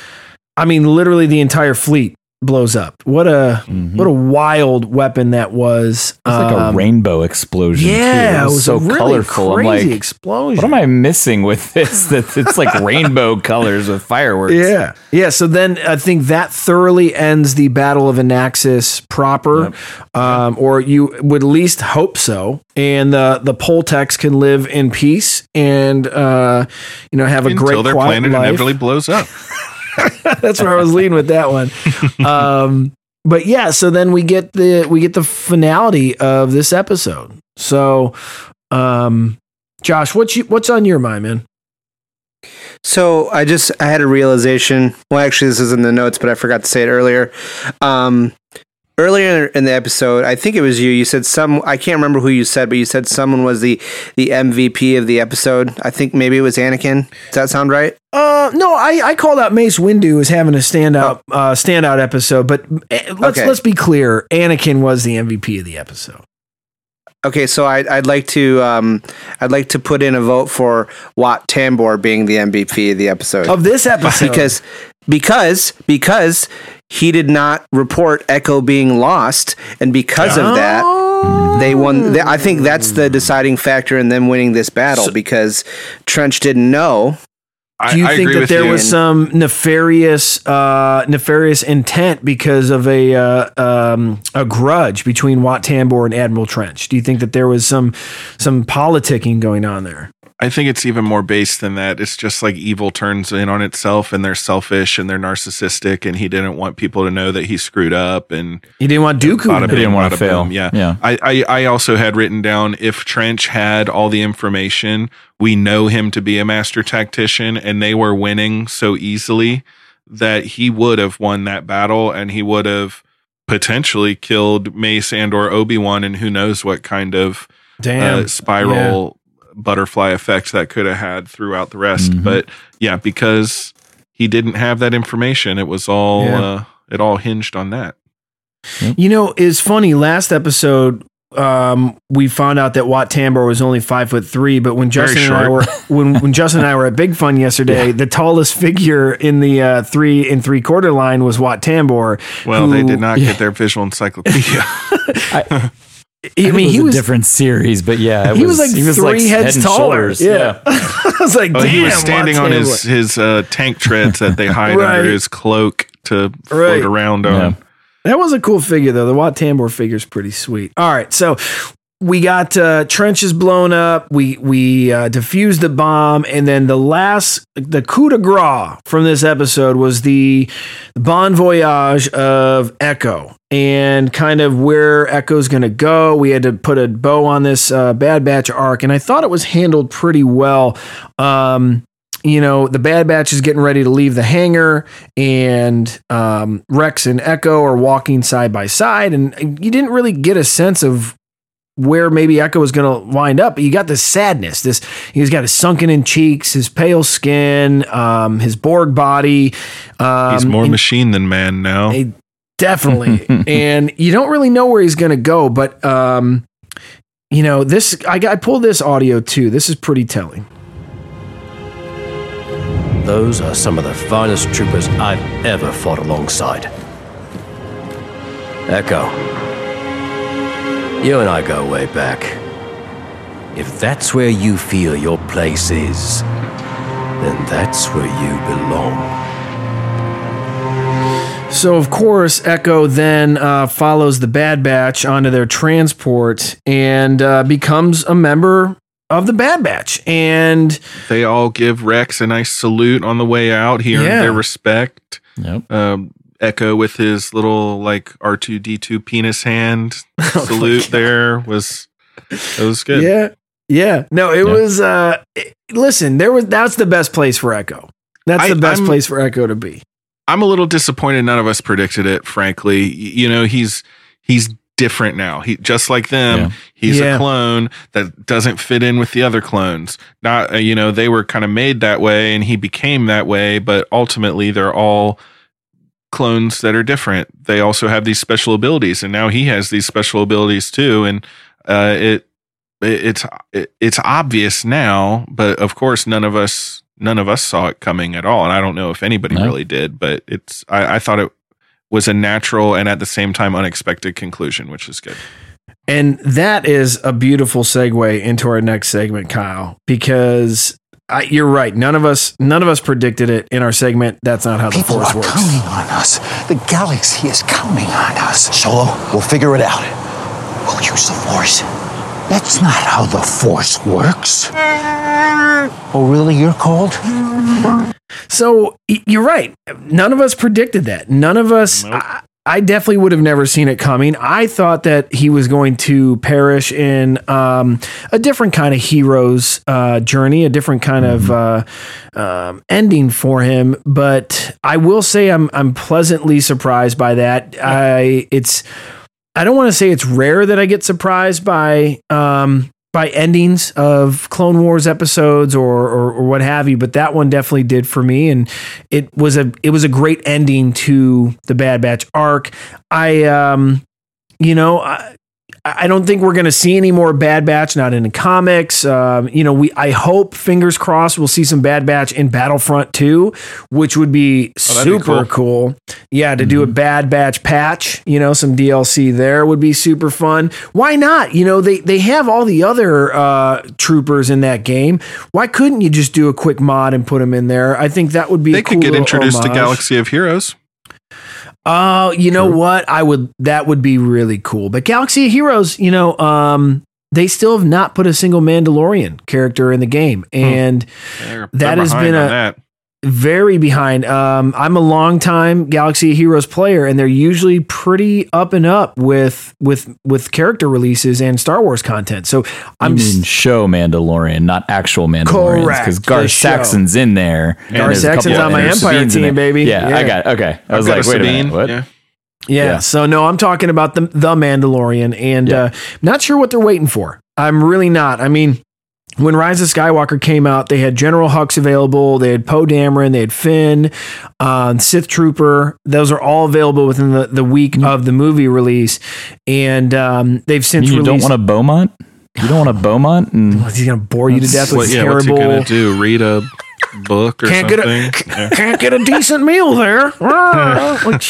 I mean, literally the entire fleet blows up. What a what a wild weapon that was. It's like a Um, rainbow explosion. yeah, too. it was so a really colorful. I'm crazy like, explosion. What am I missing with this? That it's like rainbow colors with fireworks. Yeah. Yeah. So then I think that thoroughly ends the Battle of Anaxes proper, um, or you would at least hope so. And the the Poletecs can live in peace and uh, you know have a Until great their quiet planet life. inevitably blows up. That's where I was leading with that one. Um, but yeah, so then we get the we get the finality of this episode. So, um, Josh, what's you, what's on your mind, man? So I just I had a realization. Well, actually, this is in the notes, but I forgot to say it earlier. Um, earlier in the episode, I think it was you. You said some. I can't remember who you said, but you said someone was the the MVP of the episode. I think maybe it was Anakin. Does that sound right? Uh, no, I, I called out Mace Windu as having a standout uh, standout episode, but eh, let's Okay. let's be clear. Anakin was the MVP of the episode. Okay, so I'd, I'd like to um, I'd like to put in a vote for Wat Tambor being the MVP of the episode Of this episode. because because because he did not report Echo being lost, and because of that, they won. th- I think that's the deciding factor in them winning this battle because Trench didn't know. Do you think that there was some nefarious uh, nefarious intent because of a uh, um, a grudge between Wat Tambor and Admiral Trench? Do you think that there was some some politicking going on there? I think it's even more base than that. It's just like evil turns in on itself and they're selfish and they're narcissistic and he didn't want people to know that he screwed up and He didn't want Dooku. To know. didn't wanna bada fail. boom. Yeah. Yeah. I, I, I also had written down if Trench had all the information, we know him to be a master tactician and they were winning so easily that he would have won that battle and he would have potentially killed Mace and or Obi-Wan and who knows what kind of Damn. uh, spiral butterfly effect that could have had throughout the rest. Mhm. But yeah, because he didn't have that information, it was all Yeah. uh, it all hinged on that. You know, it's funny. Last episode, um, we found out that Wat Tambor was only five foot three, but when Justin and I were when when Justin and I were at Big Fun yesterday, the tallest figure in the uh, three and three quarter line was Wat Tambor. Well, they did not yeah, get their visual encyclopedia. I I mean, it he a was different series, but yeah, it he was, like he three heads head taller. shoulders. Yeah, I was like, oh, he was standing on Tambor." his his uh, tank treads that they hide Right. under his cloak to float around on. That was a cool figure though. The Wat Tambor figure is pretty sweet. All right, so we got uh, trenches blown up. We we uh, defused the bomb, and then the last the coup de grace from this episode was the bon voyage of Echo and kind of where Echo's going to go. We had to put a bow on this uh, Bad Batch arc, and I thought it was handled pretty well. Um, you know, the Bad Batch is getting ready to leave the hangar, and um, Rex and Echo are walking side by side, and you didn't really get a sense of where maybe Echo was going to wind up. You got this sadness. This he's got his sunken in cheeks, his pale skin, um, his Borg body. Um, He's more and- machine than man now. Definitely. and you don't really know where he's going to go, but um, you know, this I, I pulled this audio too. This is pretty telling. Those are some of the finest troopers I've ever fought alongside. Echo, you and I go way back. If that's where you feel your place is, then that's where you belong. So, of course, Echo then uh, follows the Bad Batch onto their transport and uh, becomes a member of the Bad Batch. And They all give Rex a nice salute on the way out here, Yeah. their respect. Yep. Um, Echo with his little like R two D two penis hand salute there was it was good. yeah, yeah. No, it Yeah. was. Uh, it- listen, there was. That's the best place for Echo. That's I- the best I'm- place for Echo to be. I'm a little disappointed. None of us predicted it. Frankly, you know he's he's different now. He just like them. Yeah. He's Yeah. a clone that doesn't fit in with the other clones. Not uh, you know they were kind of made that way, and he became that way. But ultimately, they're all clones that are different. They also have these special abilities, and now he has these special abilities too. And uh, it, it it's it, it's obvious now, but of course, none of us none of us saw it coming at all. And I don't know if anybody No. really did, but it's I, I thought it was a natural and at the same time unexpected conclusion, which is good. And that is a beautiful segue into our next segment, Kyle, because I, you're right. None of us, none of us predicted it in our segment. That's not how the People force are works. counting on us. The galaxy is counting on us. Solo, we'll figure it out. We'll use the Force. That's not how the Force works. Oh, really? You're cold? So you're right. None of us predicted that. None of us. I, I definitely would have never seen it coming. I thought that he was going to perish in um, a different kind of hero's uh, journey, a different kind of uh, um, ending for him. But I will say I'm I'm pleasantly surprised by that. I it's I don't want to say it's rare that I get surprised by um, by endings of Clone Wars episodes or, or or what have you, but that one definitely did for me, and it was a it was a great ending to the Bad Batch arc. I um, you know, I, I don't think we're going to see any more Bad Batch, not in the comics. Um, you know, we I hope, fingers crossed, we'll see some Bad Batch in Battlefront 2, which would be Oh, that'd be super cool. Yeah, to do a Bad Batch patch, you know, some DLC there would be super fun. Why not? You know, they they have all the other uh, troopers in that game. Why couldn't you just do a quick mod and put them in there? I think that would be They a cool could get introduced to. Galaxy of Heroes. Oh, you know what? I would that would be really cool. But Galaxy of Heroes, you know, um, they still have not put a single Mandalorian character in the game, and They're- that they're has been a that. Very behind. Um, I'm a long time Galaxy of Heroes player, and they're usually pretty up and up with with with character releases and Star Wars content. So I'm I mean, show Mandalorian, not actual Mandalorian, because the Gar. Saxon's in there. and Gar Saxon's on my Empire Sabine's team, baby. Yeah, Yeah. I got okay. I I've was like, a wait a minute, what? Yeah. Yeah. Yeah. So no, I'm talking about the the Mandalorian, and uh, not sure what they're waiting for. I'm really not. I mean, when Rise of Skywalker came out, they had General Hux available, they had Poe Dameron, they had Finn, uh, Sith Trooper. Those are all available within the, the week of the movie release, and um, they've since released You don't want a Beaumont? You don't want a Beaumont? And He's gonna bore you to death with What, yeah, what's he terrible. gonna do? Read a book or Can't get something? a can't get a decent meal there. Ah, like,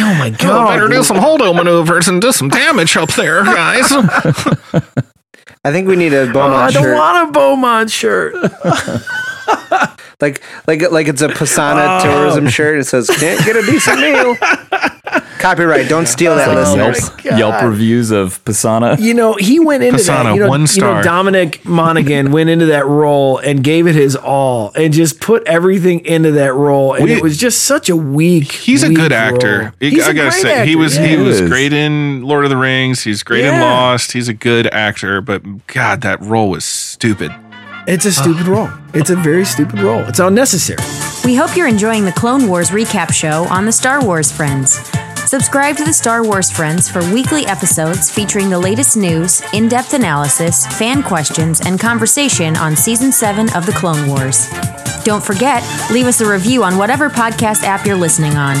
oh my god! Oh, better do some holdo maneuvers and do some damage up there, guys. I think we need a Oh, shirt. I don't want a Beaumont shirt. like like like it's a Pasaana Oh. tourism shirt. It says can't get a decent meal. Copyright. Don't steal that, like listeners. Yelp, oh Yelp reviews of Pasaana. You know, he went into that. You know, one you know, star. Dominic Monaghan went into that role and gave it his all and just put everything into that role. And We- it was just such a weak. He's a good actor. I- He's I a gotta great say, he was yeah. he was great in Lord of the Rings. He's great in Lost. He's a good actor, but God, that role was stupid. It's a stupid role. It's a very stupid role. It's unnecessary. We hope you're enjoying the Clone Wars recap show on the Star Wars Friends. Subscribe to the Star Wars Friends for weekly episodes featuring the latest news, in depth analysis, fan questions, and conversation on Season 7 of the Clone Wars. Don't forget, leave us a review on whatever podcast app you're listening on.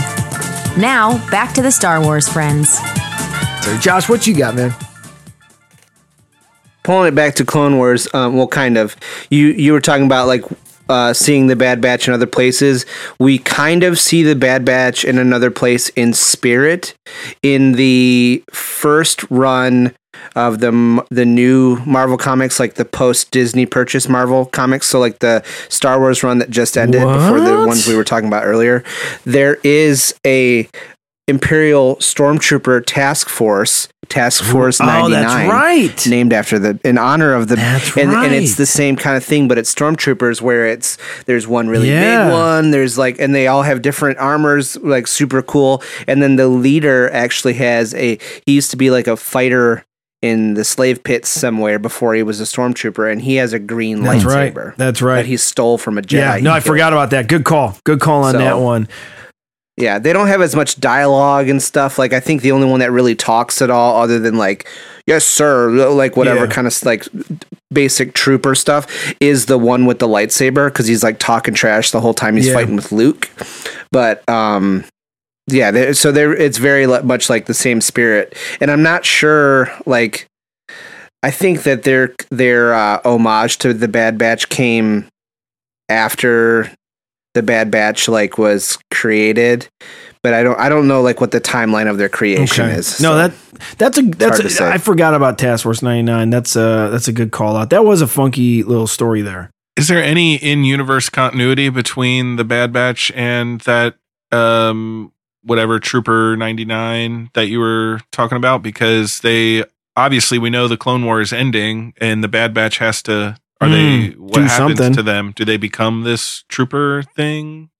Now, back to the Star Wars Friends. So, Josh, what you got, man? Pulling it back to Clone Wars. Um, well, kind of. You you were talking about like uh, seeing the Bad Batch in other places. We kind of see the Bad Batch in another place in spirit. In the first run of the the new Marvel comics, like the post Disney purchase Marvel comics, so like the Star Wars run that just ended before the ones we were talking about earlier, there is a Imperial Stormtrooper Task Force, Task Force Oh, 99. that's right. Named after the, in honor of the, That's and, and it's the same kind of thing, but it's Stormtroopers where it's, there's one really Yeah. big one, there's like, and they all have different armors, like super cool. And then the leader actually has a, he used to be like a fighter in the slave pits somewhere before he was a stormtrooper, and he has a green That's lightsaber. right. That's right. That he stole from a Jedi. Yeah, no, I forgot about that. Good call. Good call on So- that one. Yeah, they don't have as much dialogue and stuff. Like I think the only one that really talks at all, other than like "Yes, sir," like whatever Yeah. kind of like basic trooper stuff, is the one with the lightsaber because he's like talking trash the whole time he's Yeah. fighting with Luke. But um, yeah, they- so there it's very much like the same spirit, and I'm not sure like. I think that their their uh, homage to the Bad Batch came after the Bad Batch like was created, but I don't I don't know like what the timeline of their creation is. No, so. that that's a that's hard to a, say. I forgot about Task Force 99. That's a that's a good call out. That was a funky little story there. Is there any in-universe continuity between the Bad Batch and that um whatever Trooper 99 that you were talking about because they obviously we know the Clone War is ending and the Bad Batch has to are they Mm, what do happens something. to them? Do they become this trooper thing?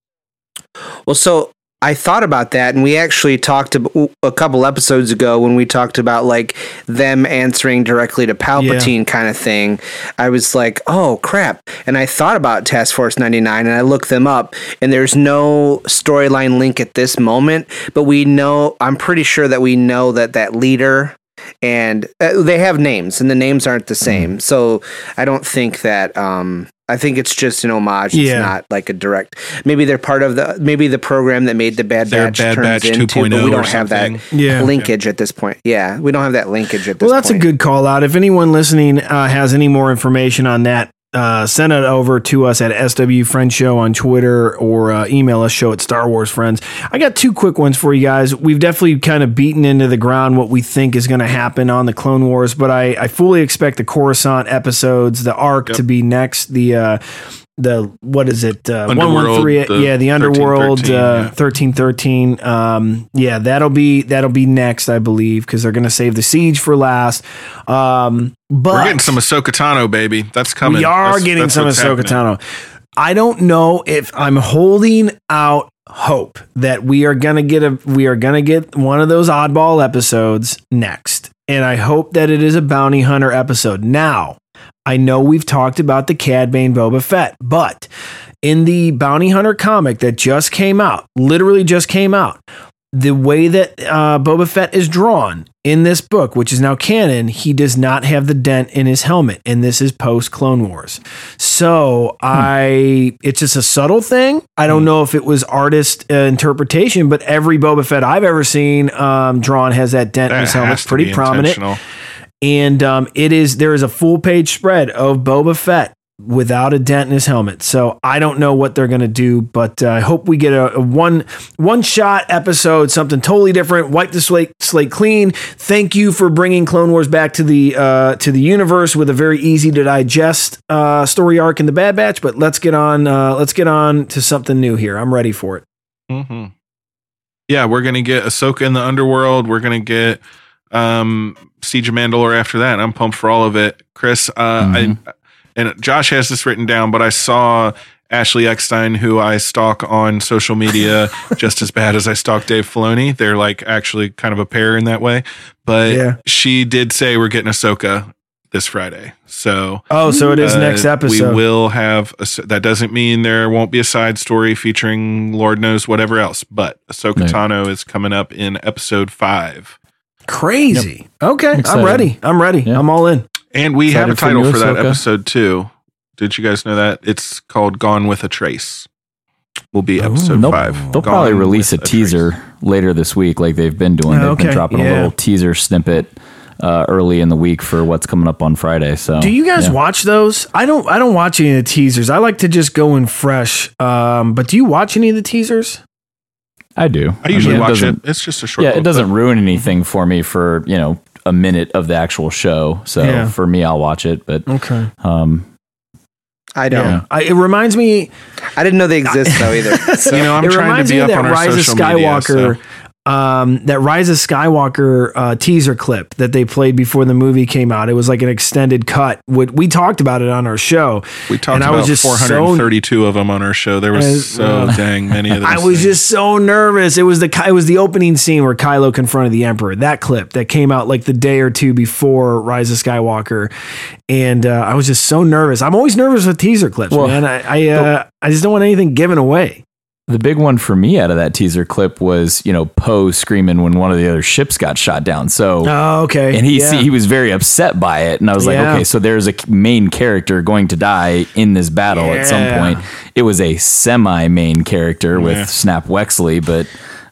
Well, so I thought about that, and we actually talked ab- a couple episodes ago when we talked about like them answering directly to Palpatine kind of thing. I was like, oh crap. And I thought about Task Force 99 and I looked them up, and there's no storyline link at this moment, but we know, I'm pretty sure that we know that that leader and uh, they have names, and the names aren't the same. So I don't think that. Um, I think it's just an homage. It's not like a direct. Maybe they're part of the maybe the program that made the Bad Their Batch Bad turns Batch into, 2.0 but we don't have that. Yeah. linkage at this point. Yeah, we don't have that linkage at this point. Well, that's point. a good call out. If anyone listening uh, has any more information on that, uh, send it over to us at SW Friend Show on Twitter or uh, email us show at Star Wars Friends. I got two quick ones for you guys. We've definitely kind of beaten into the ground what we think is going to happen on the Clone Wars, but I, I fully expect the Coruscant episodes, the arc to be next. The uh, the what is it? Uh, one one three. Yeah, the Underworld. 1313, uh, yeah. Um, yeah, that'll be that'll be next, I believe, because they're going to save the siege for last. Um, but We're getting some Ahsoka Tano, baby. That's coming. we are That's- getting that's some Ahsoka happening. Tano. I don't know if I'm holding out hope that we are gonna get a we are gonna get one of those oddball episodes next, and I hope that it is a bounty hunter episode. Now, I know we've talked about the Cad Bane Boba Fett, but in the bounty hunter comic that just came out, literally just came out, the way that uh, Boba Fett is drawn in this book, which is now canon, he does not have the dent in his helmet, and this is post Clone Wars. So I, it's just a subtle thing. I don't know if it was artist uh, interpretation, but every Boba Fett I've ever seen um, drawn has that dent in his helmet, pretty prominent. And um, it is there is a full page spread of Boba Fett without a dent in his helmet. So I don't know what they're going to do, but uh, I hope we get a, a one one shot episode, something totally different. Wipe the slate slate clean. Thank you for bringing Clone Wars back to the uh, to the universe with a very easy to digest uh, story arc in the Bad Batch. But let's get on uh, let's get on to something new here. I'm ready for it. hmm Yeah, we're gonna get Ahsoka in the underworld. We're gonna get um Siege of Mandalore after that. I'm pumped for all of it. Chris, uh Mm-hmm. I and Josh has this written down, but I saw Ashley Eckstein, who I stalk on social media just as bad as I stalk Dave Filoni. They're like actually kind of a pair in that way. But Yeah. she did say we're getting Ahsoka this Friday. So Oh, so it is next episode. We will have a, that doesn't mean there won't be a side story featuring Lord knows whatever else, but Ahsoka Right. Tano is coming up in episode five. Crazy. Okay, I'm Excited. ready. I'm ready. Yeah. I'm all in. And we have a Excited for title for that Ahsoka. episode too. Did you guys know that? It's called Gone with a Trace. Will be episode Nope. five. They'll Gone probably release a with teaser later this week, like they've been doing. Oh, They've okay, been dropping a little teaser snippet uh, early in the week for what's coming up on Friday. So, Do you guys yeah. watch those? I don't. I don't watch any of the teasers. I like to just go in fresh. Um, but do you watch any of the teasers? I do. I usually mean, watch it. doesn't- It's just a short. Yeah, it doesn't ruin anything for me for you know a minute of the actual show. So Yeah. for me, I'll watch it. But Okay. um, I don't. Yeah. I, it reminds me. I didn't know they exist though either. but, you know, I'm it trying to be up on our Rise of social media. so- Skywalker. Um, that Rise of Skywalker uh, teaser clip that they played before the movie came out. It was like an extended cut. What we talked about it on our show. We talked and I about was just so 432 of them on our show. There was As- so uh, dang many of them. I was just so nervous. It was the it was the opening scene where Kylo confronted the Emperor. That clip that came out like the day or two before Rise of Skywalker, and uh, I was just so nervous. I'm always nervous with teaser clips, Well, man. I I, uh, I just don't want anything given away. The big one for me out of that teaser clip was you know Poe screaming when one of the other ships got shot down. So Oh, okay. and he Yeah. see, he was very upset by it, and I was like, Yeah. okay, so there's a main character going to die in this battle at some point. It was a semi main character with Snap Wexley, but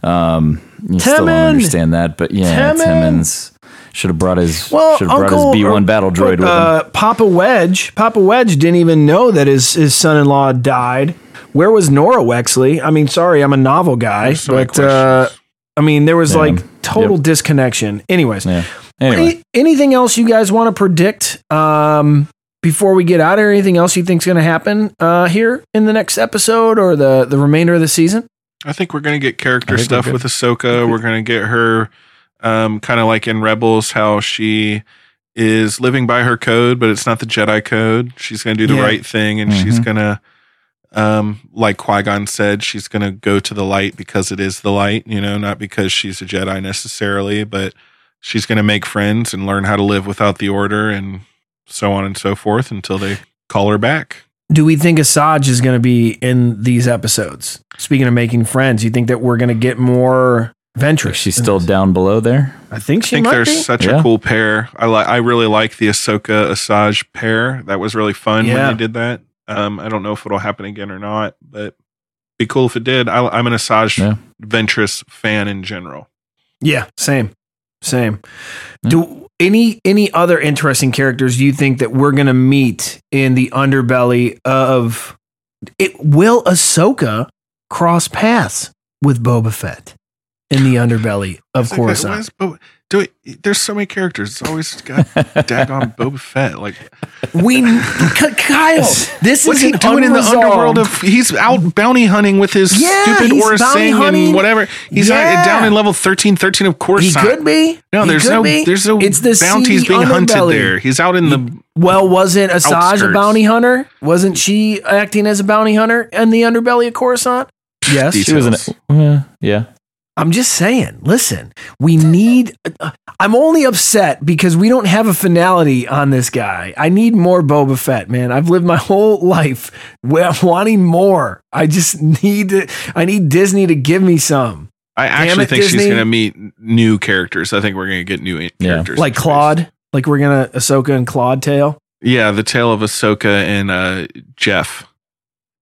um, you still don't understand that. But yeah, Temmin! Timmons should have brought his Well, should have brought his B one battle droid with him. uh, Papa Wedge. Papa Wedge didn't even know that his his son-in-law died. Where was Norra Wexley? I mean, sorry, I'm a novel guy, So but uh. I mean, there was Yeah. like total Yep. disconnection. Anyways, Yeah. Anyway, Any- anything else you guys want to predict um, before we get out of here? Anything else you think's going to happen uh, here in the next episode or the the remainder of the season? I think we're going to get character I think we're stuff with Ahsoka. We're going to get her, um, kind of like in Rebels, how she is living by her code, but it's not the Jedi code. She's going to do the Yeah. right thing, and she's Mhm. going to, um, like Qui Gon said, she's going to go to the light because it is the light. You know, not because she's a Jedi necessarily, but she's going to make friends and learn how to live without the Order, and so on and so forth until they call her back. Do we think Asajj is going to be in these episodes? Speaking of making friends, you think that we're going to get more Ventress. She's still down below there. I think I she think might they're be. such Yeah. a cool pair. I like. I really like the Ahsoka Asajj pair. That was really fun Yeah. when they did that. Um, I don't know if it'll happen again or not, but be cool if it did. I, I'm an Asajj Yeah. Ventress fan in general. Yeah, same, same. Do any any other interesting characters you think that we're gonna meet in the underbelly of it? Will Ahsoka cross paths with Boba Fett in the underbelly of It's Coruscant? is Boba- do it, there's so many characters. It's always got daggone Boba Fett. Like, We, K- Kyle, this what's is he doing in the underworld of? He's out bounty hunting with his Yeah, stupid he's Aurra bounty Sing hunting. and whatever. He's Yeah. out, down in level 13, 13 of course. He could be. No, He there's no, be. there's no It's the bounties being hunted underbelly. there. He's out in the. Well, wasn't Asajj a bounty hunter? Wasn't she acting as a bounty hunter in the underbelly of Coruscant? Yes, She was an. Uh, yeah. I'm just saying, listen, we need. uh, I'm only upset because we don't have a finality on this guy. I need more Boba Fett, man. I've lived my whole life wanting more. I just need to, I need Disney to give me some. I actually it, think she's going to meet new characters. I think we're going to get new characters. Like Klaud, like we're gonna Ahsoka and Klaud tail. Yeah, the tale of Ahsoka and uh, Jeff.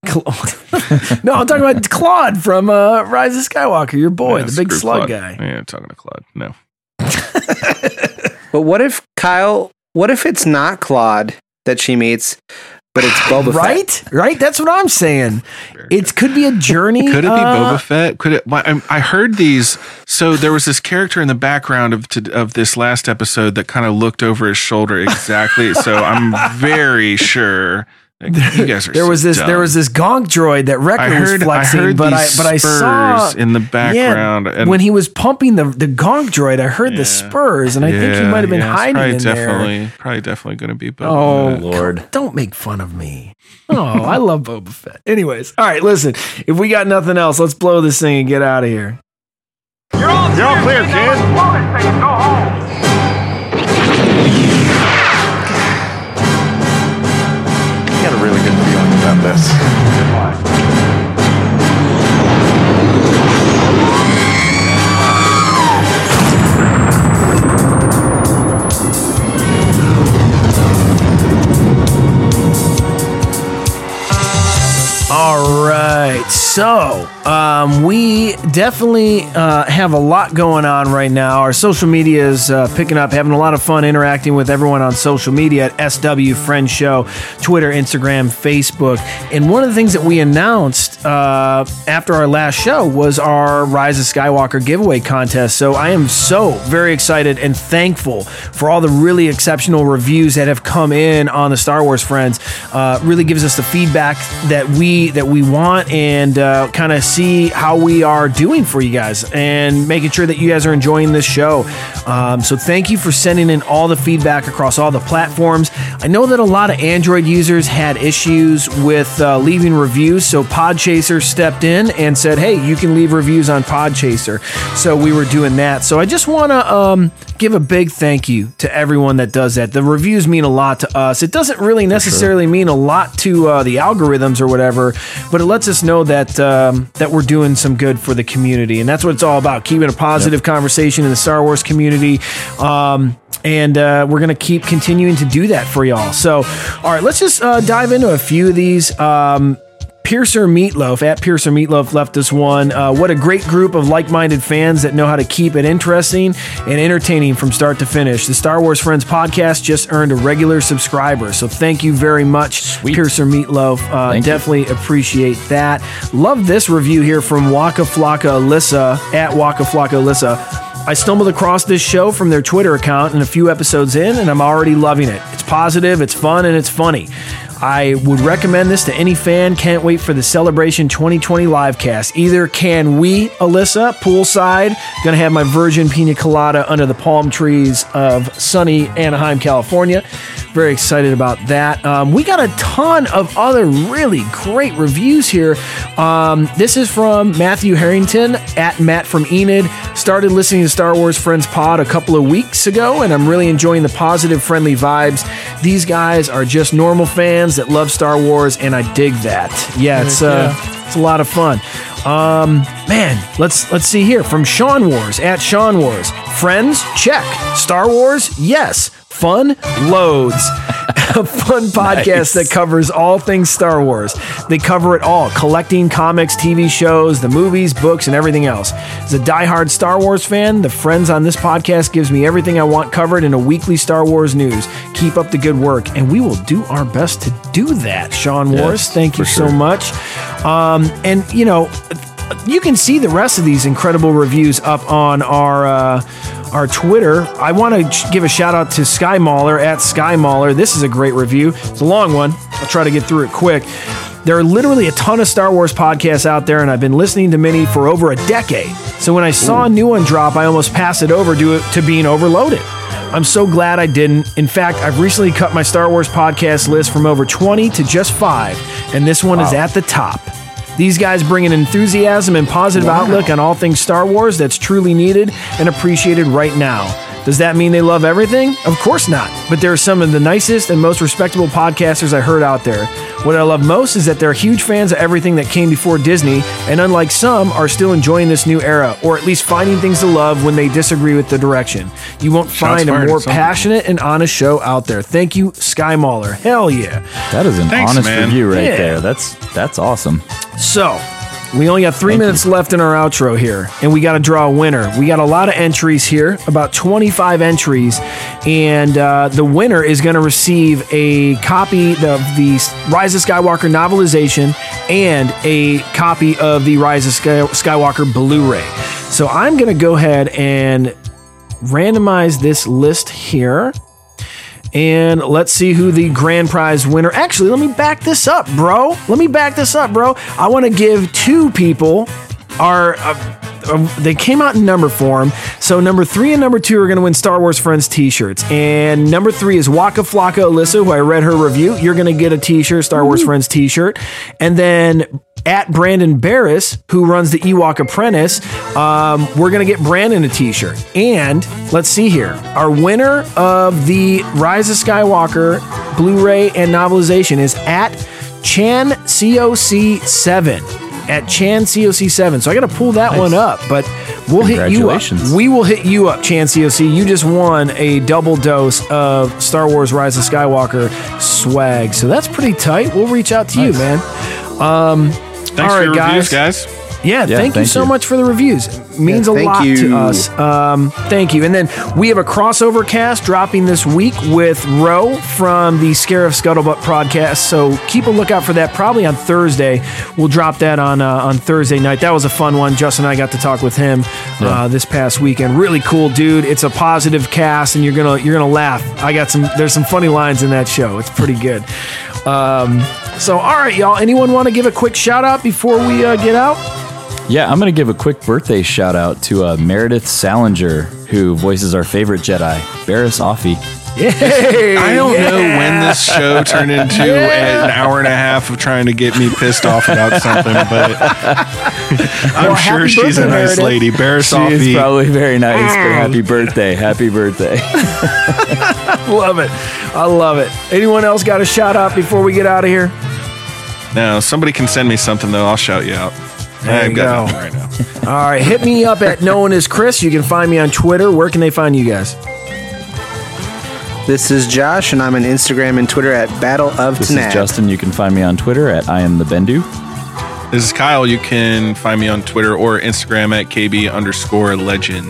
no, I'm talking about Klaud from uh, Rise of Skywalker, your boy, Yeah, the big slug Klaud. guy. Yeah, I'm talking to Klaud. No. But what if Kyle? What if it's not Klaud that she meets, but it's Boba Fett? right? Right? That's what I'm saying. It could be a journey. Could it be uh, Boba Fett? Could it? why- I I heard these. So there was this character in the background of to, of this last episode that kind of looked over his shoulder exactly. so I'm very sure. Like, you guys are. There so was this. dumb. There was this gonk droid that I Wrecker was heard. I heard but I but I saw in the background. Yeah, and when he was pumping the the gonk droid, I heard the spurs, and I think he might have been yeah, hiding probably in definitely, there. Probably definitely going to be Boba Oh Fett. Lord! Don't make fun of me. Oh, I love Boba Fett. Anyways, all right. Listen, if we got nothing else, let's blow this thing and get out of here. You're all clear, kid. I this. All right. So, um, we definitely uh, have a lot going on right now. Our social media is uh, picking up, having a lot of fun interacting with everyone on social media at SW Friends Show, Twitter, Instagram, Facebook. And one of the things that we announced uh, after our last show was our Rise of Skywalker giveaway contest. So, I am so very excited and thankful for all the really exceptional reviews that have come in on the Star Wars Friends. Uh, really gives us the feedback that we that we want and uh, kind of see how we are doing for you guys and making sure that you guys are enjoying this show. Um, so thank you for sending in all the feedback across all the platforms. I know that a lot of Android users had issues with uh, leaving reviews, so Podchaser stepped in and said, "Hey, you can leave reviews on Podchaser." So we were doing that. So I just want to um, give a big thank you to everyone that does that. The reviews mean a lot to us. It doesn't really necessarily mean a lot to uh, the algorithms or whatever, but it lets us know that um, that we're doing some good for the community, and that's what it's all about: keeping a positive conversation in the Star Wars community. Um, and uh, we're gonna keep continuing to do that for y'all. So, all right, let's just uh, dive into a few of these. Um, Piercer Meatloaf at Piercer Meatloaf left us one. Uh, what a great group of like minded fans that know how to keep it interesting and entertaining from start to finish. The Star Wars Friends podcast just earned a regular subscriber. So thank you very much, Sweet. Piercer Meatloaf. Uh, Thank you. definitely appreciate that. Love this review here from Waka Flocka Alyssa at Waka Flocka Alyssa. I stumbled across this show from their Twitter account and a few episodes in, and I'm already loving it. It's positive, it's fun, and it's funny. I would recommend this to any fan. Can't wait for the Celebration 2020 live cast. Either can we, Alyssa, poolside, gonna have my virgin pina colada under the palm trees of sunny Anaheim, California. Very excited about that. Um, we got a ton of other really great reviews here. Um, this is from Matthew Harrington at Matt from Enid. Started listening to Star Wars Friends Pod a couple of weeks ago, and I'm really enjoying the positive, friendly vibes. These guys are just normal fans that love Star Wars, and I dig that. Yeah, it's uh, it's a lot of fun. Um, man, let's let's see here from Sean Wars at Sean Wars. Friends, check. Star Wars, yes. Fun, loads. a fun podcast Nice. that covers all things Star Wars. They cover it all collecting comics, TV shows, the movies, books, and everything else. As a diehard Star Wars fan, the friends on this podcast gives me everything I want covered in a weekly Star Wars news. Keep up the good work, and we will do our best to do that, Sean Wars. Yes, Thank you for so much. Um, and, you know, you can see the rest of these incredible reviews up on our uh, our Twitter. I want to give a shout out to Sky Mauler at Sky Mauler. This is a great review. It's a long one. I'll try to get through it quick. There are literally a ton of Star Wars podcasts out there, and I've been listening to many for over a decade. So when I saw a new one drop, I almost passed it over to, to being overloaded. I'm so glad I didn't. In fact, I've recently cut my Star Wars podcast list from over 20 to just five, and this one is at the top. These guys bring an enthusiasm and positive outlook on all things Star Wars that's truly needed and appreciated right now. Does that mean they love everything? Of course not. But they're some of the nicest and most respectable podcasters I heard out there. What I love most is that they're huge fans of everything that came before Disney, and unlike some, are still enjoying this new era, or at least finding things to love when they disagree with the direction. You won't Shots find a more passionate and honest show out there. Thank you, Sky Mauler. Hell yeah. That is an Thanks, honest man. review right Yeah. there. That's that's awesome. So, we only got three minutes left in our outro here, and we got to draw a winner. We got a lot of entries here, about 25 entries, and uh, the winner is going to receive a copy of the Rise of Skywalker novelization and a copy of the Rise of Sky- Skywalker Blu ray. So, I'm going to go ahead and randomize this list here. And let's see who the grand prize winner. Actually, let me back this up, bro. Let me back this up, bro. I want to give two people our. Uh, uh, they came out in number form. So number three and number two are going to win Star Wars Friends T-shirts, and number three is Waka Flocka Alyssa, who I read her review. You're going to get a T-shirt, Star Wars Friends T-shirt, and then at Brandon Barris, who runs the Ewok Apprentice, um, we're going to get Brandon a t shirt. And let's see here. Our winner of the Rise of Skywalker Blu ray and novelization is at Chan COC7. At Chan COC7. So I got to pull that one up, but we'll hit you up. We will hit you up, Chan COC. You just won a double dose of Star Wars Rise of Skywalker swag. So that's pretty tight. We'll reach out to you, man. Um, Thanks all for your guys. reviews, guys. Yeah, Yeah, thank, you thank so you. much for the reviews. It means Yeah, a thank lot to us. Um, thank you. And then we have a crossover cast dropping this week with Ro from the Scarif Scuttlebutt podcast. So keep a lookout for that. Probably on Thursday. We'll drop that on uh, on Thursday night. That was a fun one. Justin and I got to talk with him uh, this past weekend. Really cool dude. It's a positive cast, and you're gonna you're gonna laugh. I got some. There's some funny lines in that show. It's pretty good. Um, so all right, y'all. Anyone want to give a quick shout out before we uh, get out? Yeah, I'm going to give a quick birthday shout out to uh, Meredith Salenger, who voices our favorite Jedi, Barriss Offee. Yay! I don't know when this show turned into an hour and a half of trying to get me pissed off about something, but I'm Well, sure happy she's a nice Meredith. lady. Barriss She is probably very nice, but happy birthday. Happy birthday. love it. I love it. Anyone else got a shout out before we get out of here? No, somebody can send me something though. I'll shout you out. There I've you got go. right now. All right, hit me up at no one is Chris. You can find me on Twitter. Where can they find you guys? This is Josh, and I'm on Instagram and Twitter at Battle of This Tanaab. is Justin. You can find me on Twitter at I am the Bendu. This is Kyle. You can find me on Twitter or Instagram at KB underscore legend.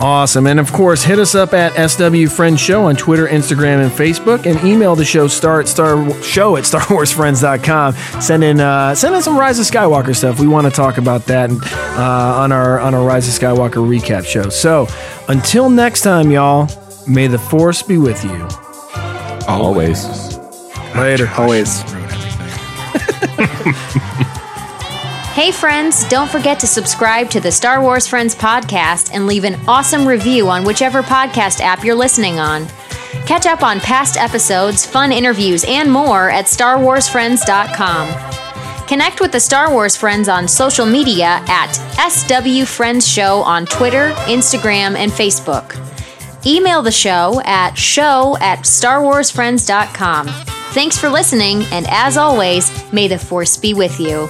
Awesome. And of course, hit us up at SW Friends Show on Twitter, Instagram, and Facebook, and email the show star at star show at StarWarsFriends.com. Send in uh, send in some Rise of Skywalker stuff. We want to talk about that uh, on our on our Rise of Skywalker recap show. So until next time, y'all, may the force be with you. Always. Later. Always. Hey friends, don't forget to subscribe to the Star Wars Friends podcast and leave an awesome review on whichever podcast app you're listening on. Catch up on past episodes, fun interviews, and more at StarWarsFriends.com. Connect with the Star Wars Friends on social media at SW Friends Show on Twitter, Instagram, and Facebook. Email the show at show at starwarsfriends.com. Thanks for listening, and as always, may the Force be with you.